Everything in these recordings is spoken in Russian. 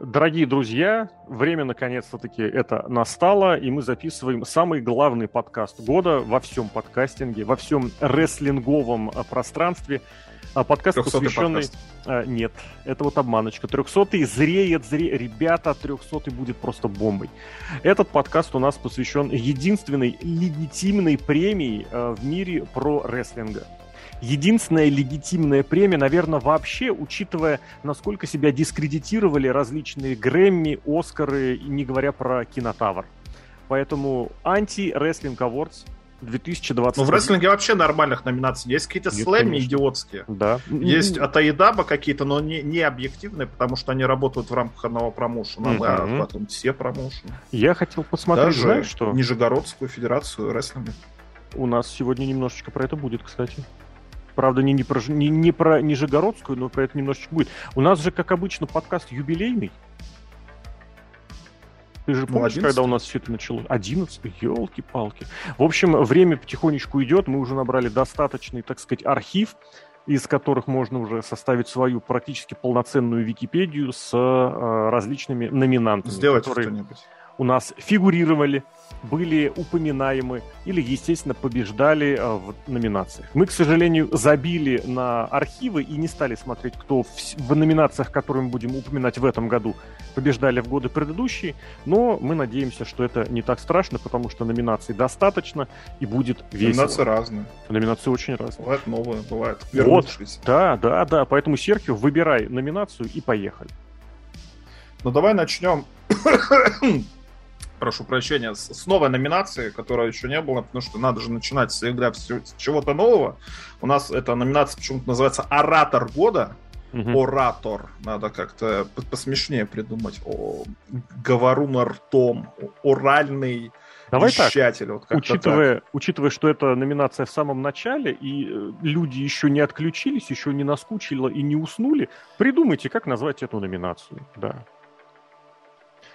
Дорогие друзья, время наконец-то-таки это настало, и мы записываем самый главный подкаст года во всем подкастинге, во всем рестлинговом а, пространстве. А, подкаст, посвященный... Подкаст. А, нет, это вот обманочка. Трехсотый зреет, зреет. Ребята, трехсотый будет просто бомбой. Этот подкаст у нас посвящен единственной легитимной премии в мире про рестлинга единственная легитимная премия, наверное, вообще, учитывая, насколько себя дискредитировали различные Грэмми, Оскары, не говоря про Кинотавр. Поэтому анти-рестлинг Awards 2020. Ну, в рестлинге вообще нормальных номинаций. Есть какие-то слэмми идиотские. Да. Есть от Аидаба какие-то, но не, не объективные, потому что они работают в рамках одного промоушена, mm-hmm. а потом все промоушены. Я хотел посмотреть, Даже знаешь, что... Нижегородскую федерацию рестлинга. У нас сегодня немножечко про это будет, кстати. Правда, не, не, про, не, не про Нижегородскую, но про это немножечко будет. У нас же, как обычно, подкаст юбилейный. Ты же ну, помнишь, 11? когда у нас все это началось? 11? Елки-палки. В общем, время потихонечку идет. Мы уже набрали достаточный, так сказать, архив, из которых можно уже составить свою практически полноценную Википедию с э, различными номинантами. Сделать которые... что-нибудь у нас фигурировали, были упоминаемы или, естественно, побеждали э, в номинациях. Мы, к сожалению, забили на архивы и не стали смотреть, кто в, в номинациях, которые мы будем упоминать в этом году, побеждали в годы предыдущие, но мы надеемся, что это не так страшно, потому что номинаций достаточно и будет весело. Номинации разные. Номинации очень разные. Бывают новые, бывают Вот, да, да, да, поэтому, Серхио, выбирай номинацию и поехали. Ну, давай начнем прошу прощения, с, с новой номинации, которой еще не было, потому что надо же начинать всегда с, с чего-то нового. У нас эта номинация почему-то называется «Оратор года». Угу. Оратор. Надо как-то посмешнее придумать. О, говорун ртом. Оральный Давай вещатель. Так, вот учитывая, так. учитывая, что это номинация в самом начале, и э, люди еще не отключились, еще не наскучило и не уснули, придумайте, как назвать эту номинацию. Да.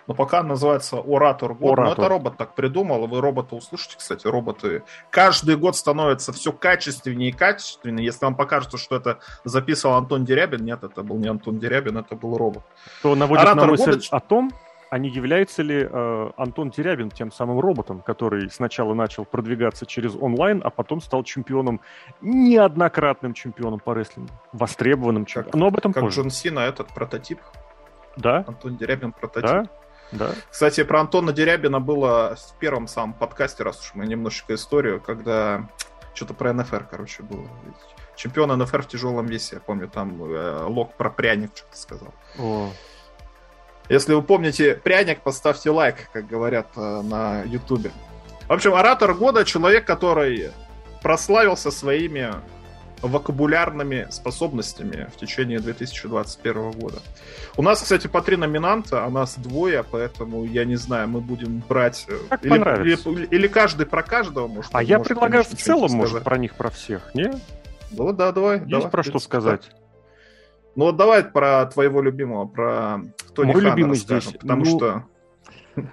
Но пока называется Оратор год. Оратор. Но это робот так придумал. Вы робота услышите, кстати, роботы. Каждый год становится все качественнее и качественнее. Если вам покажется, что это записывал Антон Дерябин, нет, это был не Антон Дерябин, это был робот. То наводит Оратор на мысль года... о том, а не является ли э, Антон Терябин тем самым роботом, который сначала начал продвигаться через онлайн, а потом стал чемпионом, неоднократным чемпионом по рестлингу, востребованным чемпионом. Но об этом как позже. Джон Сина этот прототип. Да. Антон Дерябин прототип. Да. Да. Кстати, про Антона Дерябина было в первом самом подкасте, раз уж мы немножечко историю, когда что-то про НФР, короче, было. Чемпион НФР в тяжелом весе, я помню, там э, Лок про пряник что-то сказал. О. Если вы помните пряник, поставьте лайк, как говорят э, на Ютубе. В общем, оратор года человек, который прославился своими вокабулярными способностями в течение 2021 года. У нас, кстати, по три номинанта, а нас двое, поэтому я не знаю, мы будем брать... Э, как или, или, или каждый про каждого, может. А я может, предлагаю конечно, в целом, может, про них про всех, не? Ну да, давай. Есть давай, про что сказать. Ну вот давай про твоего любимого, про Тони Мой Хана любимый здесь, потому ну, что...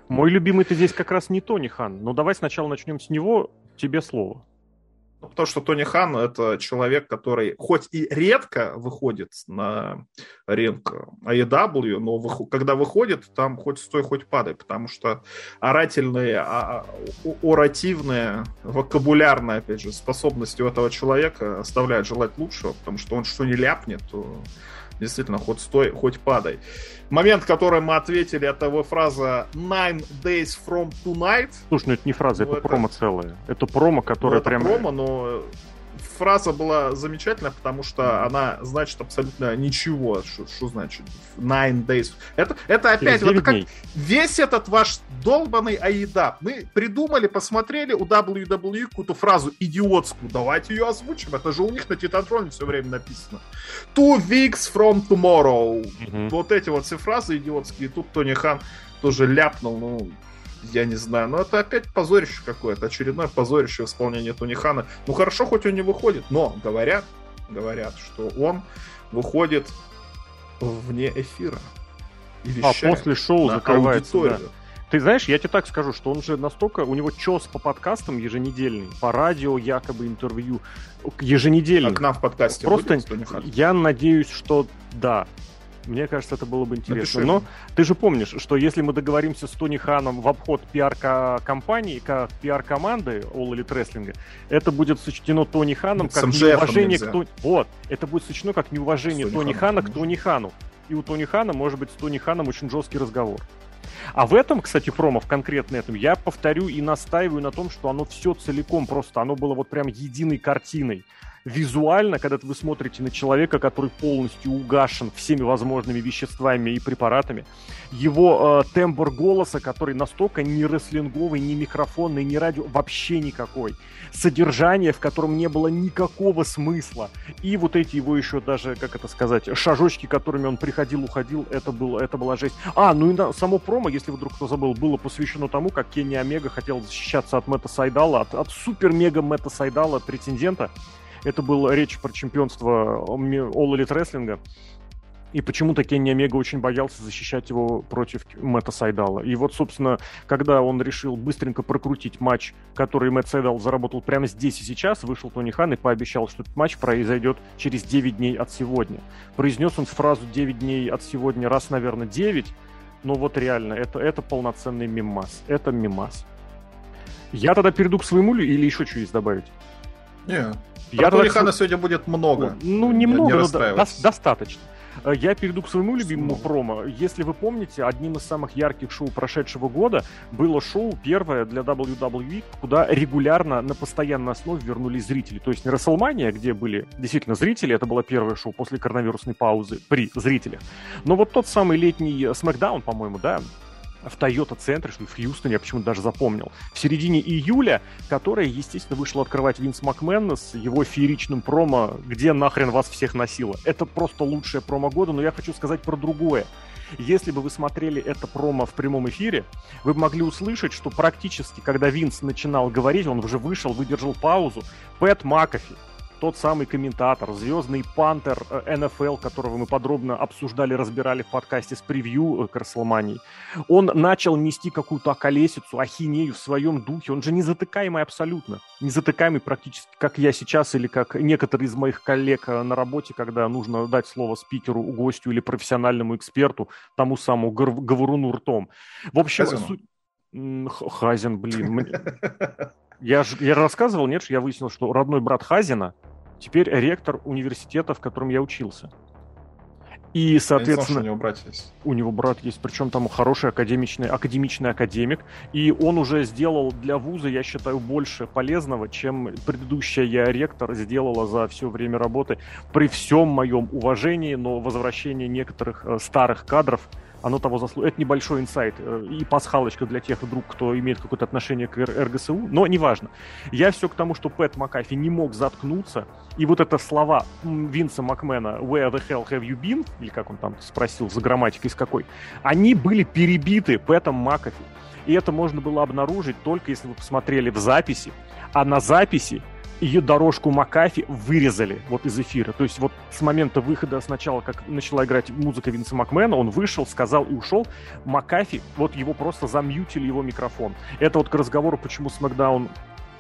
Мой любимый-то здесь как раз не Тони Хан. Но давай сначала начнем с него. Тебе слово. Ну, потому что Тони Хан это человек, который хоть и редко выходит на ринг AEW, но вы, когда выходит, там хоть стой, хоть падай, потому что орательные, а, а оративные, вокабулярные, опять же, способности у этого человека оставляют желать лучшего, потому что он что не ляпнет, то действительно, хоть стой, хоть падай. Момент, который мы ответили, это его фраза Nine Days From Tonight. Слушай, ну это не фраза, ну, это, это промо целое. Это промо, которое ну, прям... промо, но фраза была замечательная, потому что она значит абсолютно ничего. Что значит? Nine days. Это, это опять, вот как весь этот ваш долбанный AEW. Мы придумали, посмотрели у WWE какую-то фразу идиотскую. Давайте ее озвучим. Это же у них на Титантроне все время написано. Two weeks from tomorrow. Mm-hmm. Вот эти вот все фразы идиотские. Тут Тони Хан тоже ляпнул. Ну, я не знаю, но это опять позорище какое-то, очередное позорище в исполнении Тунихана. Ну хорошо, хоть он не выходит, но говорят, говорят, что он выходит вне эфира. И а после шоу закрывается, да. Ты знаешь, я тебе так скажу, что он же настолько, у него чес по подкастам еженедельный, по радио якобы интервью еженедельный. А к нам в подкасте Просто я надеюсь, что да. Мне кажется, это было бы интересно. Напиши. Но ты же помнишь, что если мы договоримся с Тони Ханом в обход пиар-компании, как пиар-команды All Elite Wrestling, это будет сочтено Тони Ханом как неуважение к Тони... Вот, это будет сочтено как неуважение Тони Хана к Тони Хану. И у Тони Хана может быть с Тони Ханом очень жесткий разговор. А в этом, кстати, промо, в конкретно этом, я повторю и настаиваю на том, что оно все целиком просто, оно было вот прям единой картиной визуально, когда вы смотрите на человека, который полностью угашен всеми возможными веществами и препаратами, его э, тембр голоса, который настолько не рестлинговый, не микрофонный, не радио, вообще никакой. Содержание, в котором не было никакого смысла. И вот эти его еще даже, как это сказать, шажочки, которыми он приходил, уходил, это, было, это была жесть. А, ну и на, само промо, если вдруг кто забыл, было посвящено тому, как Кенни Омега хотел защищаться от Мэтта Сайдала, от, от супер-мега Мэтта Сайдала, претендента. Это была речь про чемпионство All Elite Wrestling. И почему-то Кенни Омега очень боялся защищать его против Мэтта Сайдала. И вот, собственно, когда он решил быстренько прокрутить матч, который Мэтт Сайдал заработал прямо здесь и сейчас, вышел Тони Хан и пообещал, что этот матч произойдет через 9 дней от сегодня. Произнес он фразу 9 дней от сегодня раз, наверное, 9, но вот реально, это, это полноценный мимас. Это мимас. Я тогда перейду к своему или еще что есть добавить? Нет. Я Турихана сегодня будет много. Ну, немного, не но до, достаточно. Э, я перейду к своему любимому промо. Если вы помните, одним из самых ярких шоу прошедшего года было шоу первое для WWE, куда регулярно на постоянной основе вернулись зрители. То есть не WrestleMania, где были действительно зрители, это было первое шоу после коронавирусной паузы при зрителях. Но вот тот самый летний SmackDown, по-моему, да, в Toyota центре, что в Хьюстоне, я почему-то даже запомнил, в середине июля, которая, естественно, вышла открывать Винс Макмен с его фееричным промо «Где нахрен вас всех носило?». Это просто лучшее промо года, но я хочу сказать про другое. Если бы вы смотрели это промо в прямом эфире, вы могли услышать, что практически, когда Винс начинал говорить, он уже вышел, выдержал паузу, Пэт Макафи, тот самый комментатор, звездный пантер НФЛ, которого мы подробно обсуждали, разбирали в подкасте с превью к Расселмании, он начал нести какую-то околесицу, ахинею в своем духе. Он же не затыкаемый абсолютно. Не затыкаемый практически, как я сейчас или как некоторые из моих коллег э, на работе, когда нужно дать слово спикеру, гостю или профессиональному эксперту, тому самому говоруну ртом. В общем, суть... Хазин, блин. Я, же, я рассказывал, нет, что я выяснил, что родной брат Хазина теперь ректор университета, в котором я учился. И, соответственно, знал, у него брат есть. У него брат есть, причем там хороший академичный, академичный академик. И он уже сделал для вуза, я считаю, больше полезного, чем предыдущая я ректор сделала за все время работы. При всем моем уважении, но возвращение некоторых э, старых кадров оно того заслуживает. Это небольшой инсайт э, и пасхалочка для тех вдруг, кто имеет какое-то отношение к РГСУ, но неважно. Я все к тому, что Пэт Макафи не мог заткнуться, и вот это слова Винса Макмена «Where the hell have you been?» или как он там спросил, за грамматикой с какой, они были перебиты Пэтом Макафи. И это можно было обнаружить только если вы посмотрели в записи. А на записи ее дорожку Макафи вырезали вот из эфира. То есть вот с момента выхода сначала, как начала играть музыка Винса Макмена, он вышел, сказал и ушел. Макафи, вот его просто замьютили его микрофон. Это вот к разговору, почему SmackDown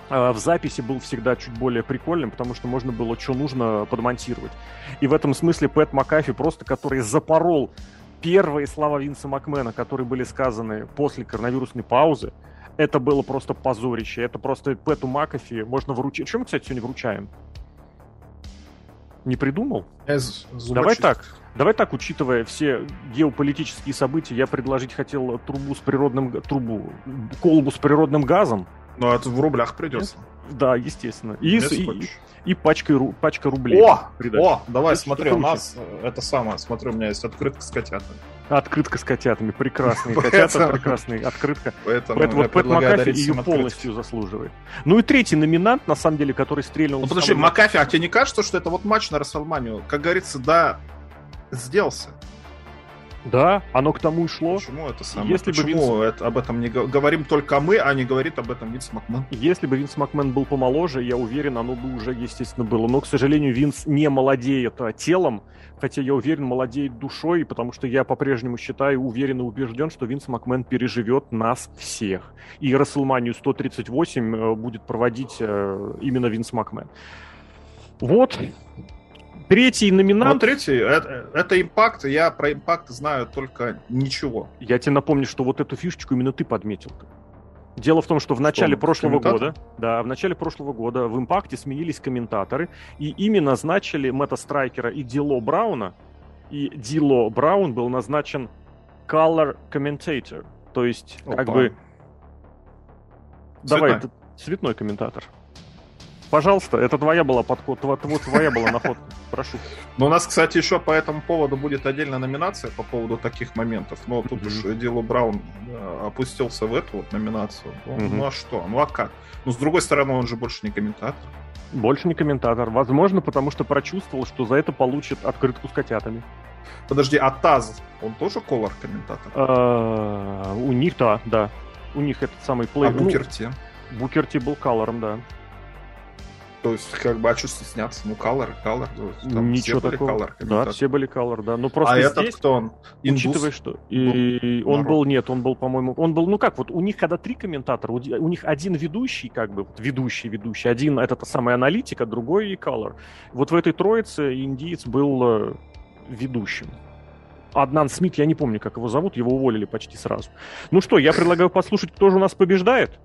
э, в записи был всегда чуть более прикольным, потому что можно было что нужно подмонтировать. И в этом смысле Пэт Макафи просто, который запорол первые слова Винса Макмена, которые были сказаны после коронавирусной паузы, это было просто позорище. Это просто Пэту Макафи можно вручить. Чем мы, кстати, сегодня вручаем? Не придумал? Давай так. Давай так, учитывая все геополитические события, я предложить хотел трубу с природным... трубу, колбу с природным газом. Ну, это в рублях придется. Да, естественно. И, и, и пачкой, пачка рублей. О, о давай, это смотри, у нас э, это самое, смотри, у меня есть открытка с котятами. Открытка с котятами, прекрасные котята, прекрасная открытка. Поэтому, Поэтому вот Пэт Макафи ее полностью заслуживает. Ну и третий номинант, на самом деле, который стрельнул... Ну подожди, Макафи, а тебе не кажется, что это вот матч на Рестлманию? Как говорится, да, сделался. Да, оно к тому и шло. Почему это самое? Если Почему бы Винс... это, об этом не говорим только мы, а не говорит об этом Винс Макмен? Если бы Винс Макмен был помоложе, я уверен, оно бы уже, естественно, было. Но, к сожалению, Винс не молодеет а, телом, хотя я уверен, молодеет душой, потому что я по-прежнему считаю, уверен и убежден, что Винс Макмен переживет нас всех. И Расселманию 138 э, будет проводить э, именно Винс Макмен. Вот, Третий номинант... Ну, третий, это, это импакт, я про импакт знаю только ничего. Я тебе напомню, что вот эту фишечку именно ты подметил. Дело в том, что в начале что, прошлого года, да, в начале прошлого года в импакте сменились комментаторы, и ими назначили Мэтта Страйкера и Дило Брауна, и Дило Браун был назначен color commentator, то есть Опа. как бы... Цветной. Давай, цветной комментатор. Пожалуйста, это твоя была подход, твоя была находка. Прошу. Но у нас, кстати, еще по этому поводу будет отдельная номинация по поводу таких моментов. Но тут уж Дилу Браун э, опустился в эту вот номинацию. Ну, ну а что? Ну а как? Ну, с другой стороны, он же больше не комментатор. Больше не комментатор. Возможно, потому что прочувствовал, что за это получит открытку с котятами. Подожди, а Таз, он тоже колор комментатор? А, у них, да, да. У них этот самый плей... А Букерти? Букерти был колором, да. То есть, как бы, а что стесняться? Ну, color, color. Там Ничего все такого. Были color, да, все были color, да. Ну, просто а здесь, этот кто он? Индус? Учитывая, что... И он был, нет, он был, по-моему... Он был, ну как, вот у них когда три комментатора, у, них один ведущий, как бы, ведущий, ведущий, один это та самая аналитика, другой color. Вот в этой троице индиец был э, ведущим. Аднан Смит, я не помню, как его зовут, его уволили почти сразу. Ну что, я предлагаю послушать, кто же у нас побеждает.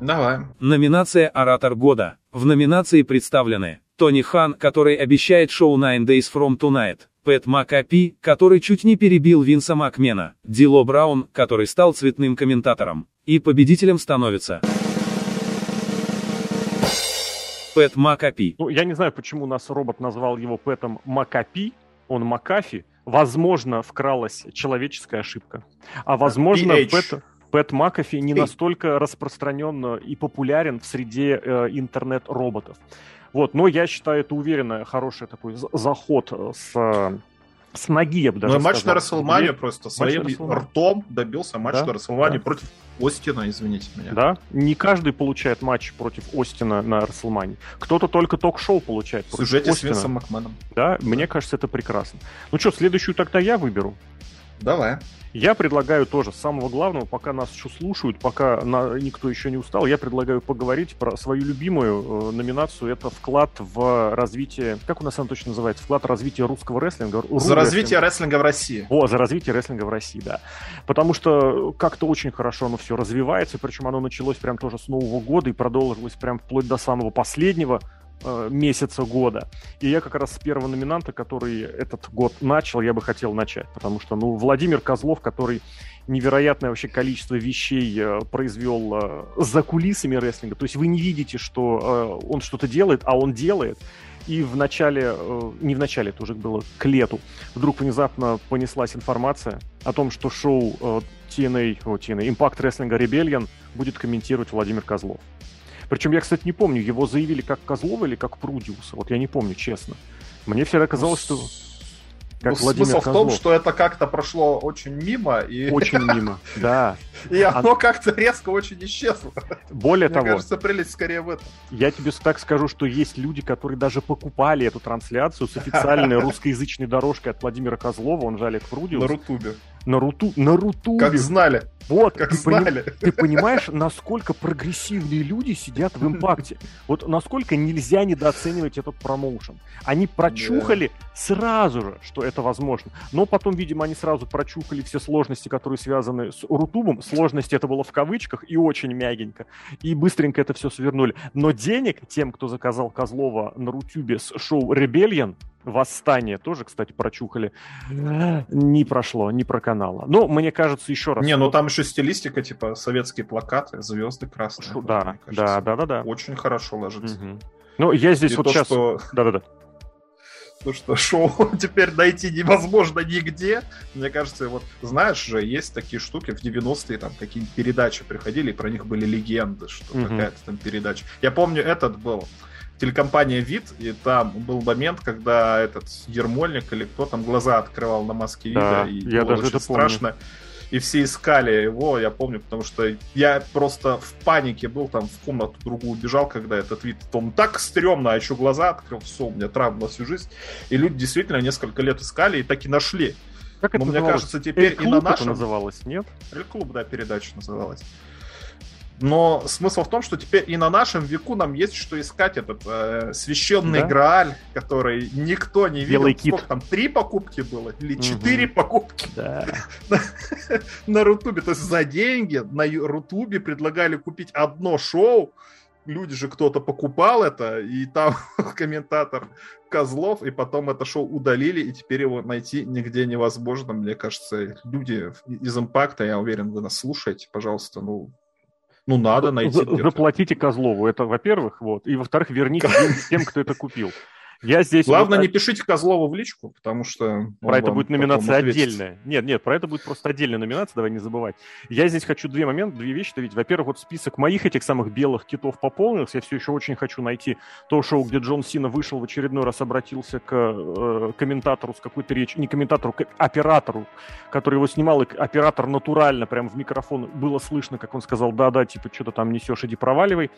Давай. Номинация «Оратор года». В номинации представлены Тони Хан, который обещает шоу Nine Days From Tonight, Пэт Макапи, который чуть не перебил Винса Макмена, Дило Браун, который стал цветным комментатором. И победителем становится... Пэт Макапи. Ну, я не знаю, почему нас робот назвал его Пэтом Макапи, он Макафи. Возможно, вкралась человеческая ошибка. А возможно, Пэт... Пэт Макафи не настолько распространен и популярен в среде э, интернет-роботов. Вот, но я считаю, это уверенно хороший такой заход с с ноги, я бы даже Ну, матч на Рестлмании просто своим ртом добился матч да? на Рестлмании да. против Остина, извините меня. Да, не каждый получает матч против Остина на Расселмане. Кто-то только ток-шоу получает против Сюжете Остина. с Винсом Макменом. Да, да, мне кажется, это прекрасно. Ну что, следующую тогда я выберу. Давай. Я предлагаю тоже с самого главного, пока нас еще слушают, пока на, никто еще не устал, я предлагаю поговорить про свою любимую э, номинацию. Это вклад в развитие, как у нас она точно называется, вклад в развитие русского рестлинга. За развитие рестлинга в России. О, за развитие рестлинга в России, да. Потому что как-то очень хорошо оно все развивается, причем оно началось прям тоже с Нового года и продолжилось прям вплоть до самого последнего месяца года. И я как раз с первого номинанта, который этот год начал, я бы хотел начать. Потому что, ну, Владимир Козлов, который невероятное вообще количество вещей э, произвел э, за кулисами рестлинга. То есть вы не видите, что э, он что-то делает, а он делает. И в начале, э, не в начале, это уже было к лету, вдруг внезапно понеслась информация о том, что шоу э, TNA, о, TNA, Impact Wrestling Rebellion будет комментировать Владимир Козлов. Причем я, кстати, не помню, его заявили как Козлова или как Прудиуса. Вот я не помню, честно. Мне всегда казалось, что как ну, Владимир смысл Козлов. в том, что это как-то прошло очень мимо. И... Очень мимо, да. И оно как-то резко очень исчезло. Более того... Мне кажется, прелесть скорее в этом. Я тебе так скажу, что есть люди, которые даже покупали эту трансляцию с официальной русскоязычной дорожкой от Владимира Козлова, он же Олег Прудиус. На Рутубе. На, руту, на Рутубе. Как знали. Вот, как ты, знали. Пони, ты понимаешь, насколько прогрессивные люди сидят в импакте. Вот насколько нельзя недооценивать этот промоушен. Они прочухали yeah. сразу же, что это возможно. Но потом, видимо, они сразу прочухали все сложности, которые связаны с Рутубом. Сложности это было в кавычках и очень мягенько. И быстренько это все свернули. Но денег тем, кто заказал Козлова на Рутюбе с шоу Rebellion, Восстание тоже, кстати, прочухали. Не прошло, не проканало. Но мне кажется, еще раз. Не, ну там еще стилистика, типа советские плакаты, звезды красные. Шо, да, да, да, да, да. Очень хорошо ложится. Угу. Ну, я здесь И вот то, сейчас. Что... Да-да-да. То, что шоу теперь найти невозможно нигде. Мне кажется, вот знаешь же, есть такие штуки в 90-е, там какие-нибудь передачи приходили, и про них были легенды, что угу. какая-то там передача. Я помню, этот был телекомпания «Вид», и там был момент, когда этот Ермольник или кто там глаза открывал на маске да, вида, и я было даже очень страшно. Помню. И все искали его, я помню, потому что я просто в панике был, там в комнату другую убежал, когда этот вид, там так стрёмно, а еще глаза открыл, все, у меня травма на всю жизнь. И люди действительно несколько лет искали и так и нашли. Как это Но мне кажется, теперь и на нашем... называлось, нет? Эль-клуб, да, передача называлась. Но смысл в том, что теперь и на нашем веку нам есть что искать этот э, священный да? Грааль, который никто не видел. Белый кит. Сколько там, три покупки было? Или четыре угу. покупки? Да. на Рутубе. То есть за деньги на Рутубе предлагали купить одно шоу, люди же кто-то покупал это, и там комментатор Козлов, и потом это шоу удалили, и теперь его найти нигде невозможно. Мне кажется, люди из импакта, я уверен, вы нас слушаете, пожалуйста, ну, ну, надо найти. Заплатите Козлову, это во-первых, вот. И во-вторых, верните тем, кто это купил. Я здесь... Главное, вот... не пишите Козлову в личку, потому что... Про это будет номинация отдельная. Нет, нет, про это будет просто отдельная номинация, давай не забывать. Я здесь хочу две моменты, две вещи видеть. Во-первых, вот список моих этих самых белых китов пополнился. Я все еще очень хочу найти то шоу, где Джон Сина вышел в очередной раз, обратился к э, комментатору с какой-то речью, не комментатору, к оператору, который его снимал, и оператор натурально прям в микрофон было слышно, как он сказал, да-да, типа, что-то там несешь, иди проваливай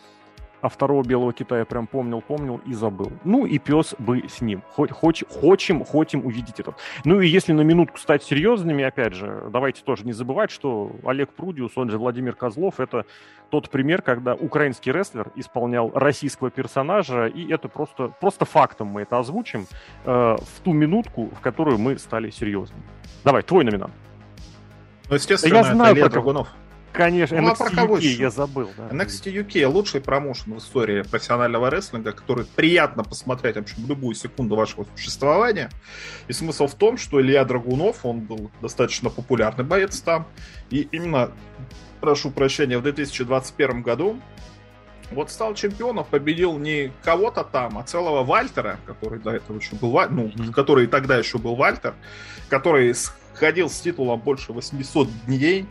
а второго белого кита я прям помнил, помнил и забыл. Ну и пес бы с ним. Хоть, хоч, хочем, хотим увидеть этот. Ну и если на минутку стать серьезными, опять же, давайте тоже не забывать, что Олег Прудиус, он же Владимир Козлов, это тот пример, когда украинский рестлер исполнял российского персонажа, и это просто, просто фактом мы это озвучим э, в ту минутку, в которую мы стали серьезными. Давай, твой номинант. Ну, естественно, я знаю это Илья Драгунов. Конечно, ну, NXT а UK я забыл. Да. NXT UK лучший промоушен в истории профессионального рестлинга, который приятно посмотреть вообще в любую секунду вашего существования. И смысл в том, что Илья Драгунов, он был достаточно популярный боец там. И именно, прошу прощения, в 2021 году вот стал чемпионом, победил не кого-то там, а целого Вальтера, который до этого еще был, ну, mm-hmm. который тогда еще был Вальтер, который ходил с титулом больше 800 дней,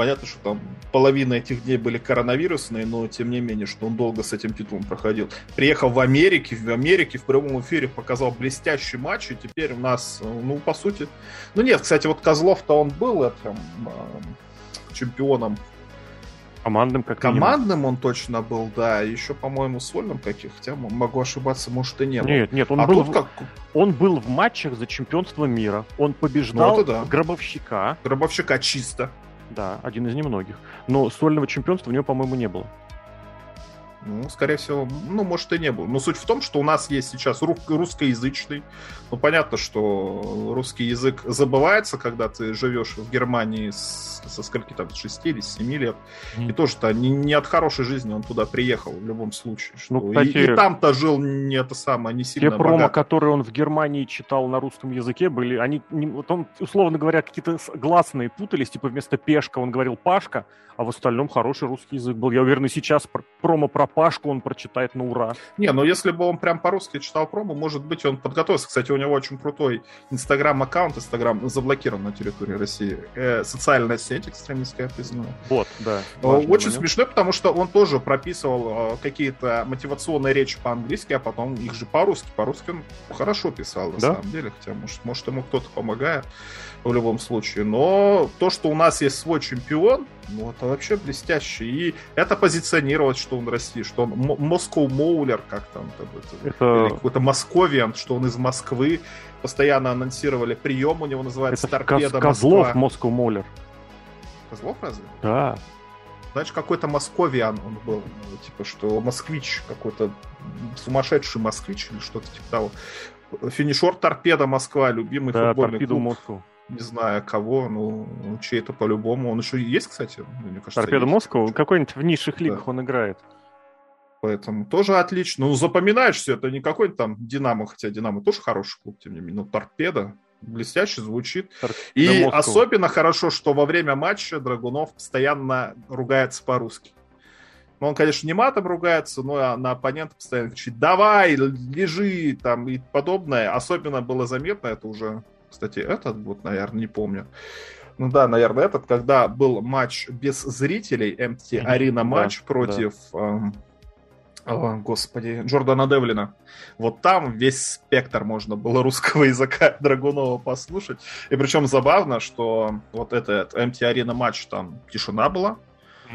Понятно, что там половина этих дней были коронавирусные, но тем не менее, что он долго с этим титулом проходил. Приехал в Америке, в Америке в прямом эфире показал блестящий матч, и теперь у нас, ну, по сути... Ну нет, кстати, вот Козлов-то он был этим э, чемпионом Командным как Командным он точно был, да. Еще, по-моему, сольным каких. Хотя могу ошибаться, может и не был. Нет, нет, он, а был, в... как... он был в матчах за чемпионство мира. Он побеждал ну, да. Гробовщика. Гробовщика чисто. Да, один из немногих. Но сольного чемпионства у него, по-моему, не было. Ну, скорее всего, ну, может и не было. Но суть в том, что у нас есть сейчас русскоязычный. Ну, понятно, что русский язык забывается, когда ты живешь в Германии с, со скольки там, 6 или 7 лет. Mm. И тоже-то не, не от хорошей жизни он туда приехал в любом случае. Что... Ну, кстати, и, и там-то жил не это самое, не сильно Те промо, богат. которые он в Германии читал на русском языке, были, они, вот он, условно говоря, какие-то гласные путались, типа вместо пешка он говорил пашка, а в остальном хороший русский язык был. Я уверен, и сейчас промо про Пашку он прочитает на ура. Не, ну если бы он прям по-русски читал промо, может быть, он подготовился. Кстати, у него очень крутой инстаграм-аккаунт, инстаграм заблокирован на территории России. Э, социальная сеть экстремистская, признаю. Вот, да. Э, очень момент. смешно, потому что он тоже прописывал э, какие-то мотивационные речи по-английски, а потом их же по-русски. По-русски он хорошо писал, на да? самом деле. Хотя, может, может, ему кто-то помогает в любом случае. Но то, что у нас есть свой чемпион, ну, это вообще блестяще. И это позиционировать, что он России, что он Москва Моулер, как там это, это... какой-то Московиан, что он из Москвы. Постоянно анонсировали прием, у него называется это Торпеда Коз- Козлов Москва Моулер. Козлов разве? Да. Значит, какой-то московиан он был. Ну, типа, что москвич какой-то сумасшедший москвич или что-то типа того. Финишор Торпеда Москва, любимый да, футбольный клуб. Москву не знаю кого, ну, чей-то по-любому. Он еще есть, кстати? Мне кажется, Торпедо Москва? Какой-нибудь в низших лигах да. он играет. Поэтому тоже отлично. Ну, запоминаешь все, это не какой-то там Динамо, хотя Динамо тоже хороший клуб, тем не менее. Но Торпеда блестяще звучит. Торпедо И Москва. особенно хорошо, что во время матча Драгунов постоянно ругается по-русски. Ну, он, конечно, не матом ругается, но на оппонента постоянно кричит «давай, лежи» там и подобное. Особенно было заметно, это уже кстати, этот вот, наверное, не помню. Ну да, наверное, этот, когда был матч без зрителей, MT Арена матч да, против, да. Эм, о, господи, Джордана Девлина. Вот там весь спектр можно было русского языка Драгунова послушать. И причем забавно, что вот этот MT Арена матч, там тишина была,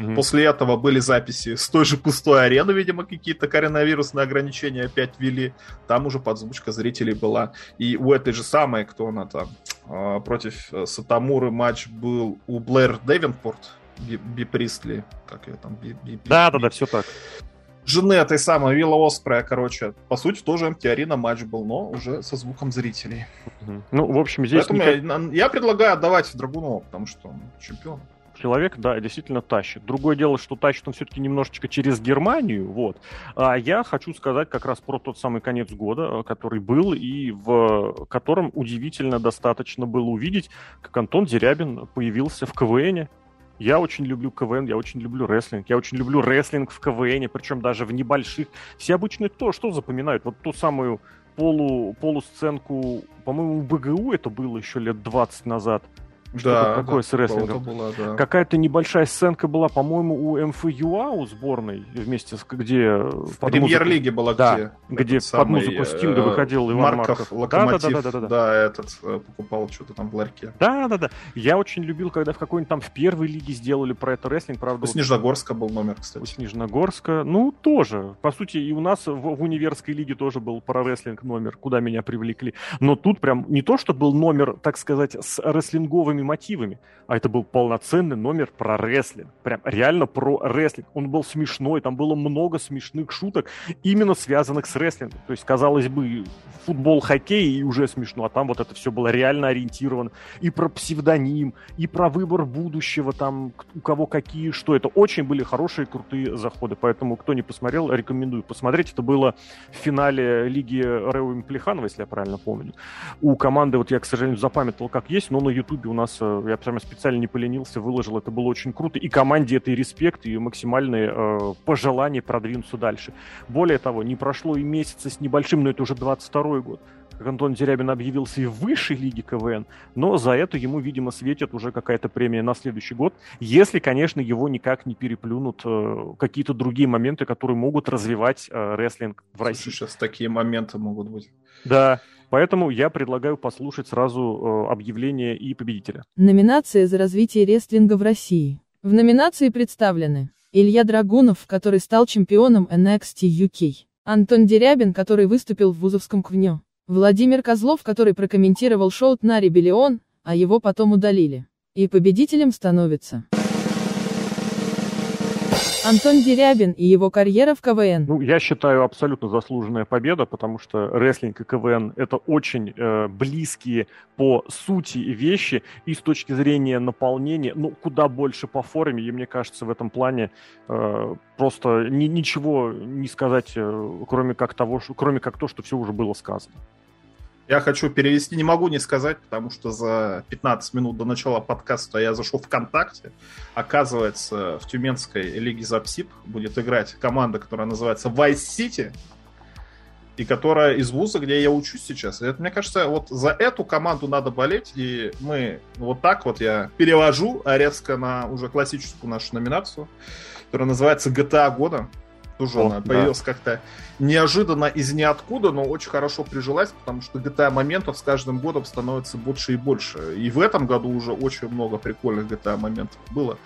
Угу. После этого были записи с той же пустой арены, видимо, какие-то коронавирусные ограничения опять ввели. Там уже подзвучка зрителей была. И у этой же самой, кто она там, а, против э, Сатамуры матч был у Блэр Девенпорт, Би, Би Пристли, как ее там, Би, Би, Да, да, да, все так. Жены этой самой Вилла Оспрея, короче, по сути, тоже МТ-арена матч был, но уже со звуком зрителей. Ну, в общем, здесь... Поэтому никак... я, я предлагаю отдавать Драгунова, потому что он чемпион человек, да, действительно тащит. Другое дело, что тащит он все-таки немножечко через Германию, вот. А я хочу сказать как раз про тот самый конец года, который был, и в котором удивительно достаточно было увидеть, как Антон Дерябин появился в КВНе. Я очень люблю КВН, я очень люблю рестлинг, я очень люблю рестлинг в КВНе, причем даже в небольших. Все обычно то, что запоминают, вот ту самую полу, полусценку, по-моему, в БГУ это было еще лет 20 назад – что-то да, такое да, с рестлингом. Была, да. Какая-то небольшая сценка была, по-моему, у МФЮА, у сборной, вместе с где... В премьер-лиге была да, где? где под музыку Стинга э, выходил Иван Марков. Марков. Локомотив, да, да, да, да, да, да. этот э, покупал что-то там в ларьке. Да, да, да. Я очень любил, когда в какой-нибудь там в первой лиге сделали про это рестлинг, правда. У Снежногорска был номер, кстати. У Снежногорска, ну, тоже. По сути, и у нас в, в универской лиге тоже был про рестлинг номер, куда меня привлекли. Но тут прям не то, что был номер, так сказать, с рестлинговыми мотивами, а это был полноценный номер про рестлинг. Прям реально про рестлинг. Он был смешной, там было много смешных шуток, именно связанных с рестлингом. То есть, казалось бы, футбол, хоккей и уже смешно, а там вот это все было реально ориентировано. И про псевдоним, и про выбор будущего, там у кого какие, что. Это очень были хорошие, крутые заходы. Поэтому, кто не посмотрел, рекомендую посмотреть. Это было в финале Лиги Рео Плеханова, если я правильно помню. У команды, вот я, к сожалению, запамятовал, как есть, но на Ютубе у нас, э, я прямо специально не поленился, выложил, это было очень круто. И команде это и респект, и максимальные э, пожелания продвинуться дальше. Более того, не прошло и месяца с небольшим, но это уже 22 год, как Антон Дерябин объявился и в высшей лиге КВН, но за это ему, видимо, светит уже какая-то премия на следующий год, если, конечно, его никак не переплюнут э, какие-то другие моменты, которые могут развивать э, рестлинг в Слушай, России. сейчас такие моменты могут быть. Да, Поэтому я предлагаю послушать сразу э, объявление и победителя. Номинация за развитие рестлинга в России. В номинации представлены Илья Драгунов, который стал чемпионом NXT UK, Антон Дерябин, который выступил в вузовском КВНё, Владимир Козлов, который прокомментировал шоу «Тнари Биллион», а его потом удалили. И победителем становится... Антон Дерябин и его карьера в КВН. Ну, я считаю, абсолютно заслуженная победа, потому что рестлинг и КВН — это очень э, близкие по сути вещи и с точки зрения наполнения, ну, куда больше по форме, и мне кажется, в этом плане э, просто ни, ничего не сказать, э, кроме как того, что, кроме как то, что все уже было сказано. Я хочу перевести, не могу не сказать, потому что за 15 минут до начала подкаста я зашел ВКонтакте. Оказывается, в Тюменской лиге Запсип будет играть команда, которая называется Vice City, и которая из вуза, где я учусь сейчас. И это, мне кажется, вот за эту команду надо болеть, и мы вот так вот я перевожу резко на уже классическую нашу номинацию, которая называется GTA года. Тоже О, она да. появилась как-то неожиданно из ниоткуда, но очень хорошо прижилась, потому что GTA моментов с каждым годом становится больше и больше. И в этом году уже очень много прикольных GTA моментов было,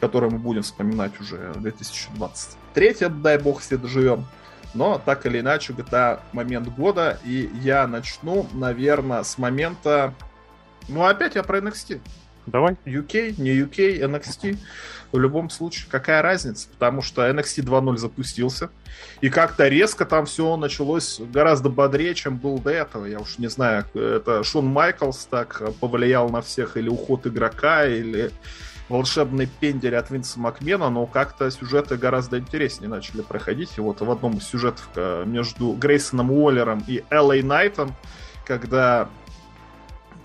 которые мы будем вспоминать уже в 2023, дай бог, все доживем. Но так или иначе, GTA момент года, и я начну, наверное, с момента... Ну, опять я про NXT. Давай. UK, не UK, NXT. В любом случае, какая разница? Потому что NXT 2.0 запустился. И как-то резко там все началось гораздо бодрее, чем был до этого. Я уж не знаю, это Шон Майклс так повлиял на всех, или уход игрока, или волшебный пендель от Винса Макмена, но как-то сюжеты гораздо интереснее начали проходить. И вот в одном из сюжетов э, между Грейсоном Уоллером и Эллой Найтом, когда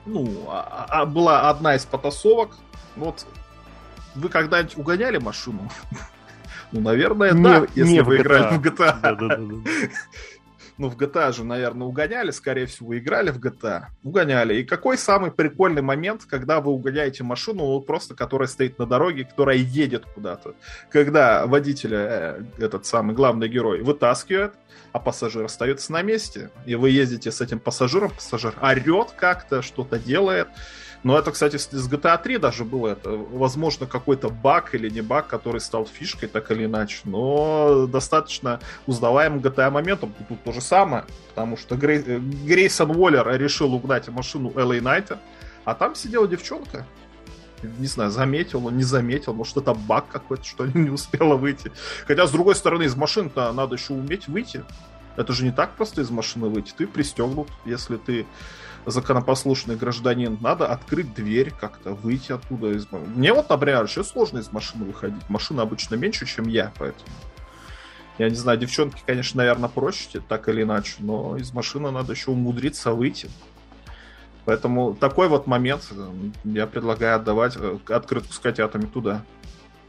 ну, а, а, была одна из потасовок. Вот вы когда-нибудь угоняли машину? Ну, наверное, да, если вы играли в GTA. Ну, в GTA же, наверное, угоняли, скорее всего, играли в GTA. Угоняли. И какой самый прикольный момент, когда вы угоняете машину, вот просто которая стоит на дороге, которая едет куда-то? Когда водителя, э, этот самый главный герой, вытаскивает, а пассажир остается на месте, и вы ездите с этим пассажиром, пассажир орет как-то, что-то делает. Но это, кстати, с GTA 3 даже было это. Возможно, какой-то баг или не баг, который стал фишкой, так или иначе. Но достаточно узнаваемым GTA моментом. Тут то же самое, потому что Грей... Грейсон Уоллер решил угнать машину Элли Найта, а там сидела девчонка. не знаю, заметил он, не заметил, может, это баг какой-то, что не успела выйти. Хотя, с другой стороны, из машин-то надо еще уметь выйти. Это же не так просто из машины выйти. Ты пристегнут, если ты законопослушный гражданин. Надо открыть дверь как-то, выйти оттуда. Из... Мне вот, например, еще сложно из машины выходить. Машина обычно меньше, чем я, поэтому... Я не знаю, девчонки, конечно, наверное, проще, так или иначе, но из машины надо еще умудриться выйти. Поэтому такой вот момент э, я предлагаю отдавать э, открытку с котятами туда.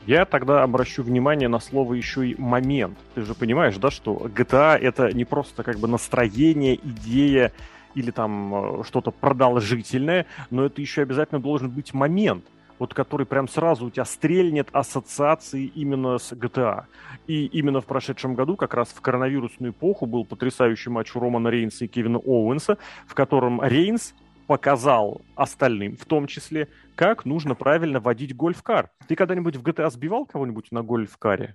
Я тогда обращу внимание на слово еще и момент. Ты же понимаешь, да, что GTA это не просто как бы настроение, идея или там э, что-то продолжительное, но это еще обязательно должен быть момент вот который прям сразу у тебя стрельнет ассоциации именно с GTA. И именно в прошедшем году, как раз в коронавирусную эпоху, был потрясающий матч у Романа Рейнса и Кевина Оуэнса, в котором Рейнс показал остальным, в том числе, как нужно правильно водить гольф-кар. Ты когда-нибудь в GTA сбивал кого-нибудь на гольф-каре?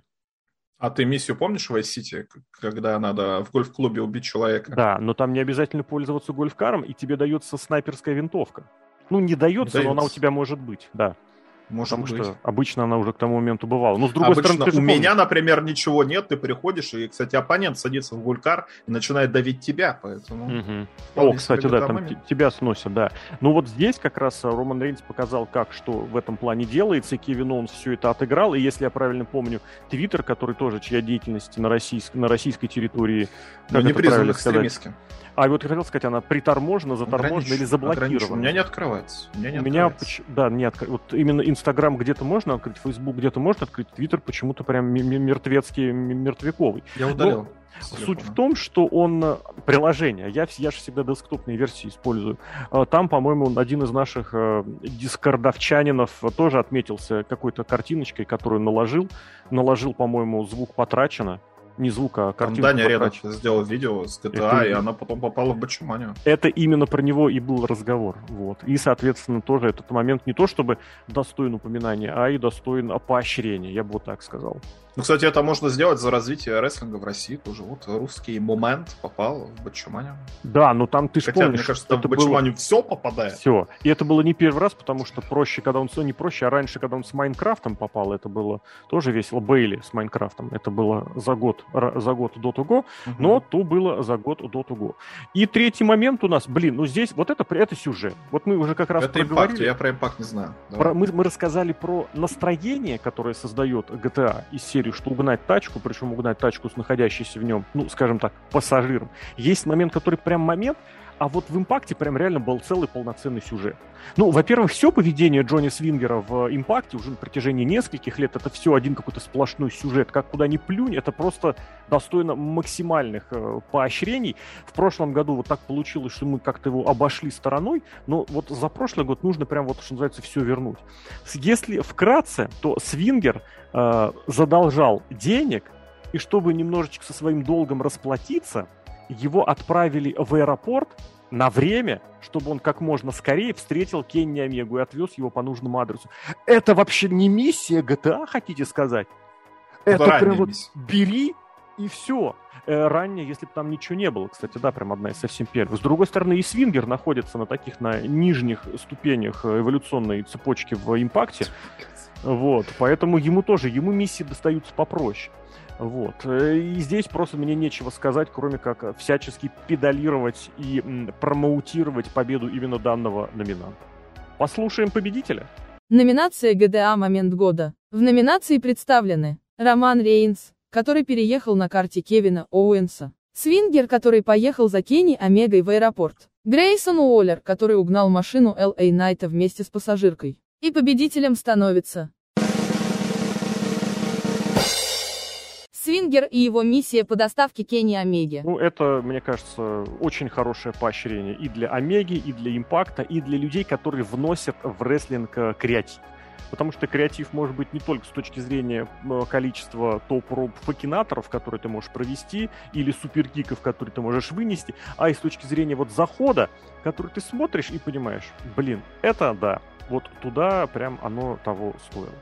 А ты миссию помнишь в Vice City, когда надо в гольф-клубе убить человека? Да, но там не обязательно пользоваться гольф-каром, и тебе дается снайперская винтовка. Ну, не дается, не дается. но она у тебя может быть, да. Может Потому быть. что обычно она уже к тому моменту бывала. Но с другой обычно стороны, у меня, например, ничего нет, ты приходишь, и, кстати, оппонент садится в гулькар и начинает давить тебя, поэтому... Угу. О, кстати, да, там момент. тебя сносят, да. Ну вот здесь как раз э, Роман Рейнс показал, как что в этом плане делается, и Кевин он все это отыграл, и если я правильно помню, Твиттер, который тоже, чья деятельность на, российск... на российской территории... Как не признан экстремистским. А вот хотел сказать, она приторможена, заторможена или заблокирована. У меня не открывается. У меня, не у меня да, не откры... Вот именно Инстаграм где-то можно открыть, Фейсбук где-то можно открыть, Твиттер почему-то прям мертвецкий, мертвяковый. Я удалил. Но... Суть в том, что он э, приложение, я, я же всегда десктопные версии использую. Э, там, по-моему, один из наших э, дискордовчанинов тоже отметился какой-то картиночкой, которую наложил. Наложил, по-моему, звук потрачено не звука, а картинку. Даня Редов сделал видео с GTA, это... и она потом попала в Бачуманию. Это именно про него и был разговор. Вот. И, соответственно, тоже этот момент не то чтобы достоин упоминания, а и достоин поощрения, я бы вот так сказал. Ну, кстати, это можно сделать за развитие рестлинга в России тоже. Вот русский момент попал в Ботчаманию. Да, но там ты же помнишь, мне кажется, там в Ботчаманию было... все попадает. Все. И это было не первый раз, потому что проще, когда он... Не проще, а раньше, когда он с Майнкрафтом попал, это было тоже весело. Бейли с Майнкрафтом. Это было за год, за год до того, угу. но то было за год до того. И третий момент у нас, блин, ну здесь вот это, это сюжет. Вот мы уже как раз это проговорили. я про Impact не знаю. Про, мы, мы рассказали про настроение, которое создает GTA из серии что угнать тачку, причем угнать тачку с находящейся в нем, ну, скажем так, пассажиром. Есть момент, который прям момент, а вот в «Импакте» прям реально был целый полноценный сюжет. Ну, во-первых, все поведение Джонни Свингера в «Импакте» уже на протяжении нескольких лет, это все один какой-то сплошной сюжет. Как куда ни плюнь, это просто достойно максимальных э, поощрений. В прошлом году вот так получилось, что мы как-то его обошли стороной, но вот за прошлый год нужно прям вот, что называется, все вернуть. Если вкратце, то Свингер э, задолжал денег, и чтобы немножечко со своим долгом расплатиться – его отправили в аэропорт на время, чтобы он как можно скорее встретил Кенни Омегу и отвез его по нужному адресу. Это вообще не миссия GTA, хотите сказать? Это, Это прям вот бери и все. Э, ранее, если бы там ничего не было, кстати, да, прям одна из совсем первых. С другой стороны, и Свингер находится на таких, на нижних ступенях эволюционной цепочки в импакте. Вот, поэтому ему тоже, ему миссии достаются попроще. Вот. Э, и здесь просто мне нечего сказать, кроме как всячески педалировать и промоутировать победу именно данного номинанта. Послушаем победителя. Номинация ГДА «Момент года». В номинации представлены Роман Рейнс, который переехал на карте Кевина Оуэнса, Свингер, который поехал за Кенни Омегой в аэропорт, Грейсон Уоллер, который угнал машину Л.А. Найта вместе с пассажиркой. И победителем становится Свингер и его миссия по доставке Кенни Омеги. Ну, это, мне кажется, очень хорошее поощрение и для Омеги, и для Импакта, и для людей, которые вносят в рестлинг э, креатив. Потому что креатив может быть не только с точки зрения э, количества топ-роб факинаторов, которые ты можешь провести, или суперкиков, которые ты можешь вынести, а и с точки зрения вот захода, который ты смотришь и понимаешь, блин, это да, вот туда прям оно того стоило.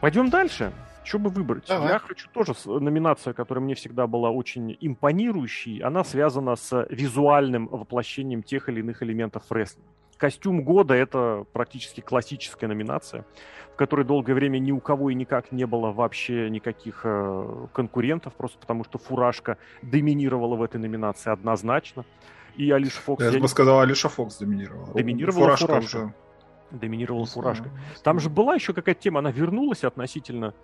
Пойдем дальше. Что бы выбрать? Давай. Я хочу тоже номинация, которая мне всегда была очень импонирующей. Она связана с визуальным воплощением тех или иных элементов рестлинга. Костюм года это практически классическая номинация, в которой долгое время ни у кого и никак не было вообще никаких э, конкурентов, просто потому что фуражка доминировала в этой номинации однозначно. И Алиша Фокс... Я, я бы не... сказал, Алиша Фокс доминировала. Доминировала фуражка. фуражка. Уже... Доминировала фуражка. Там же была еще какая-то тема, она вернулась относительно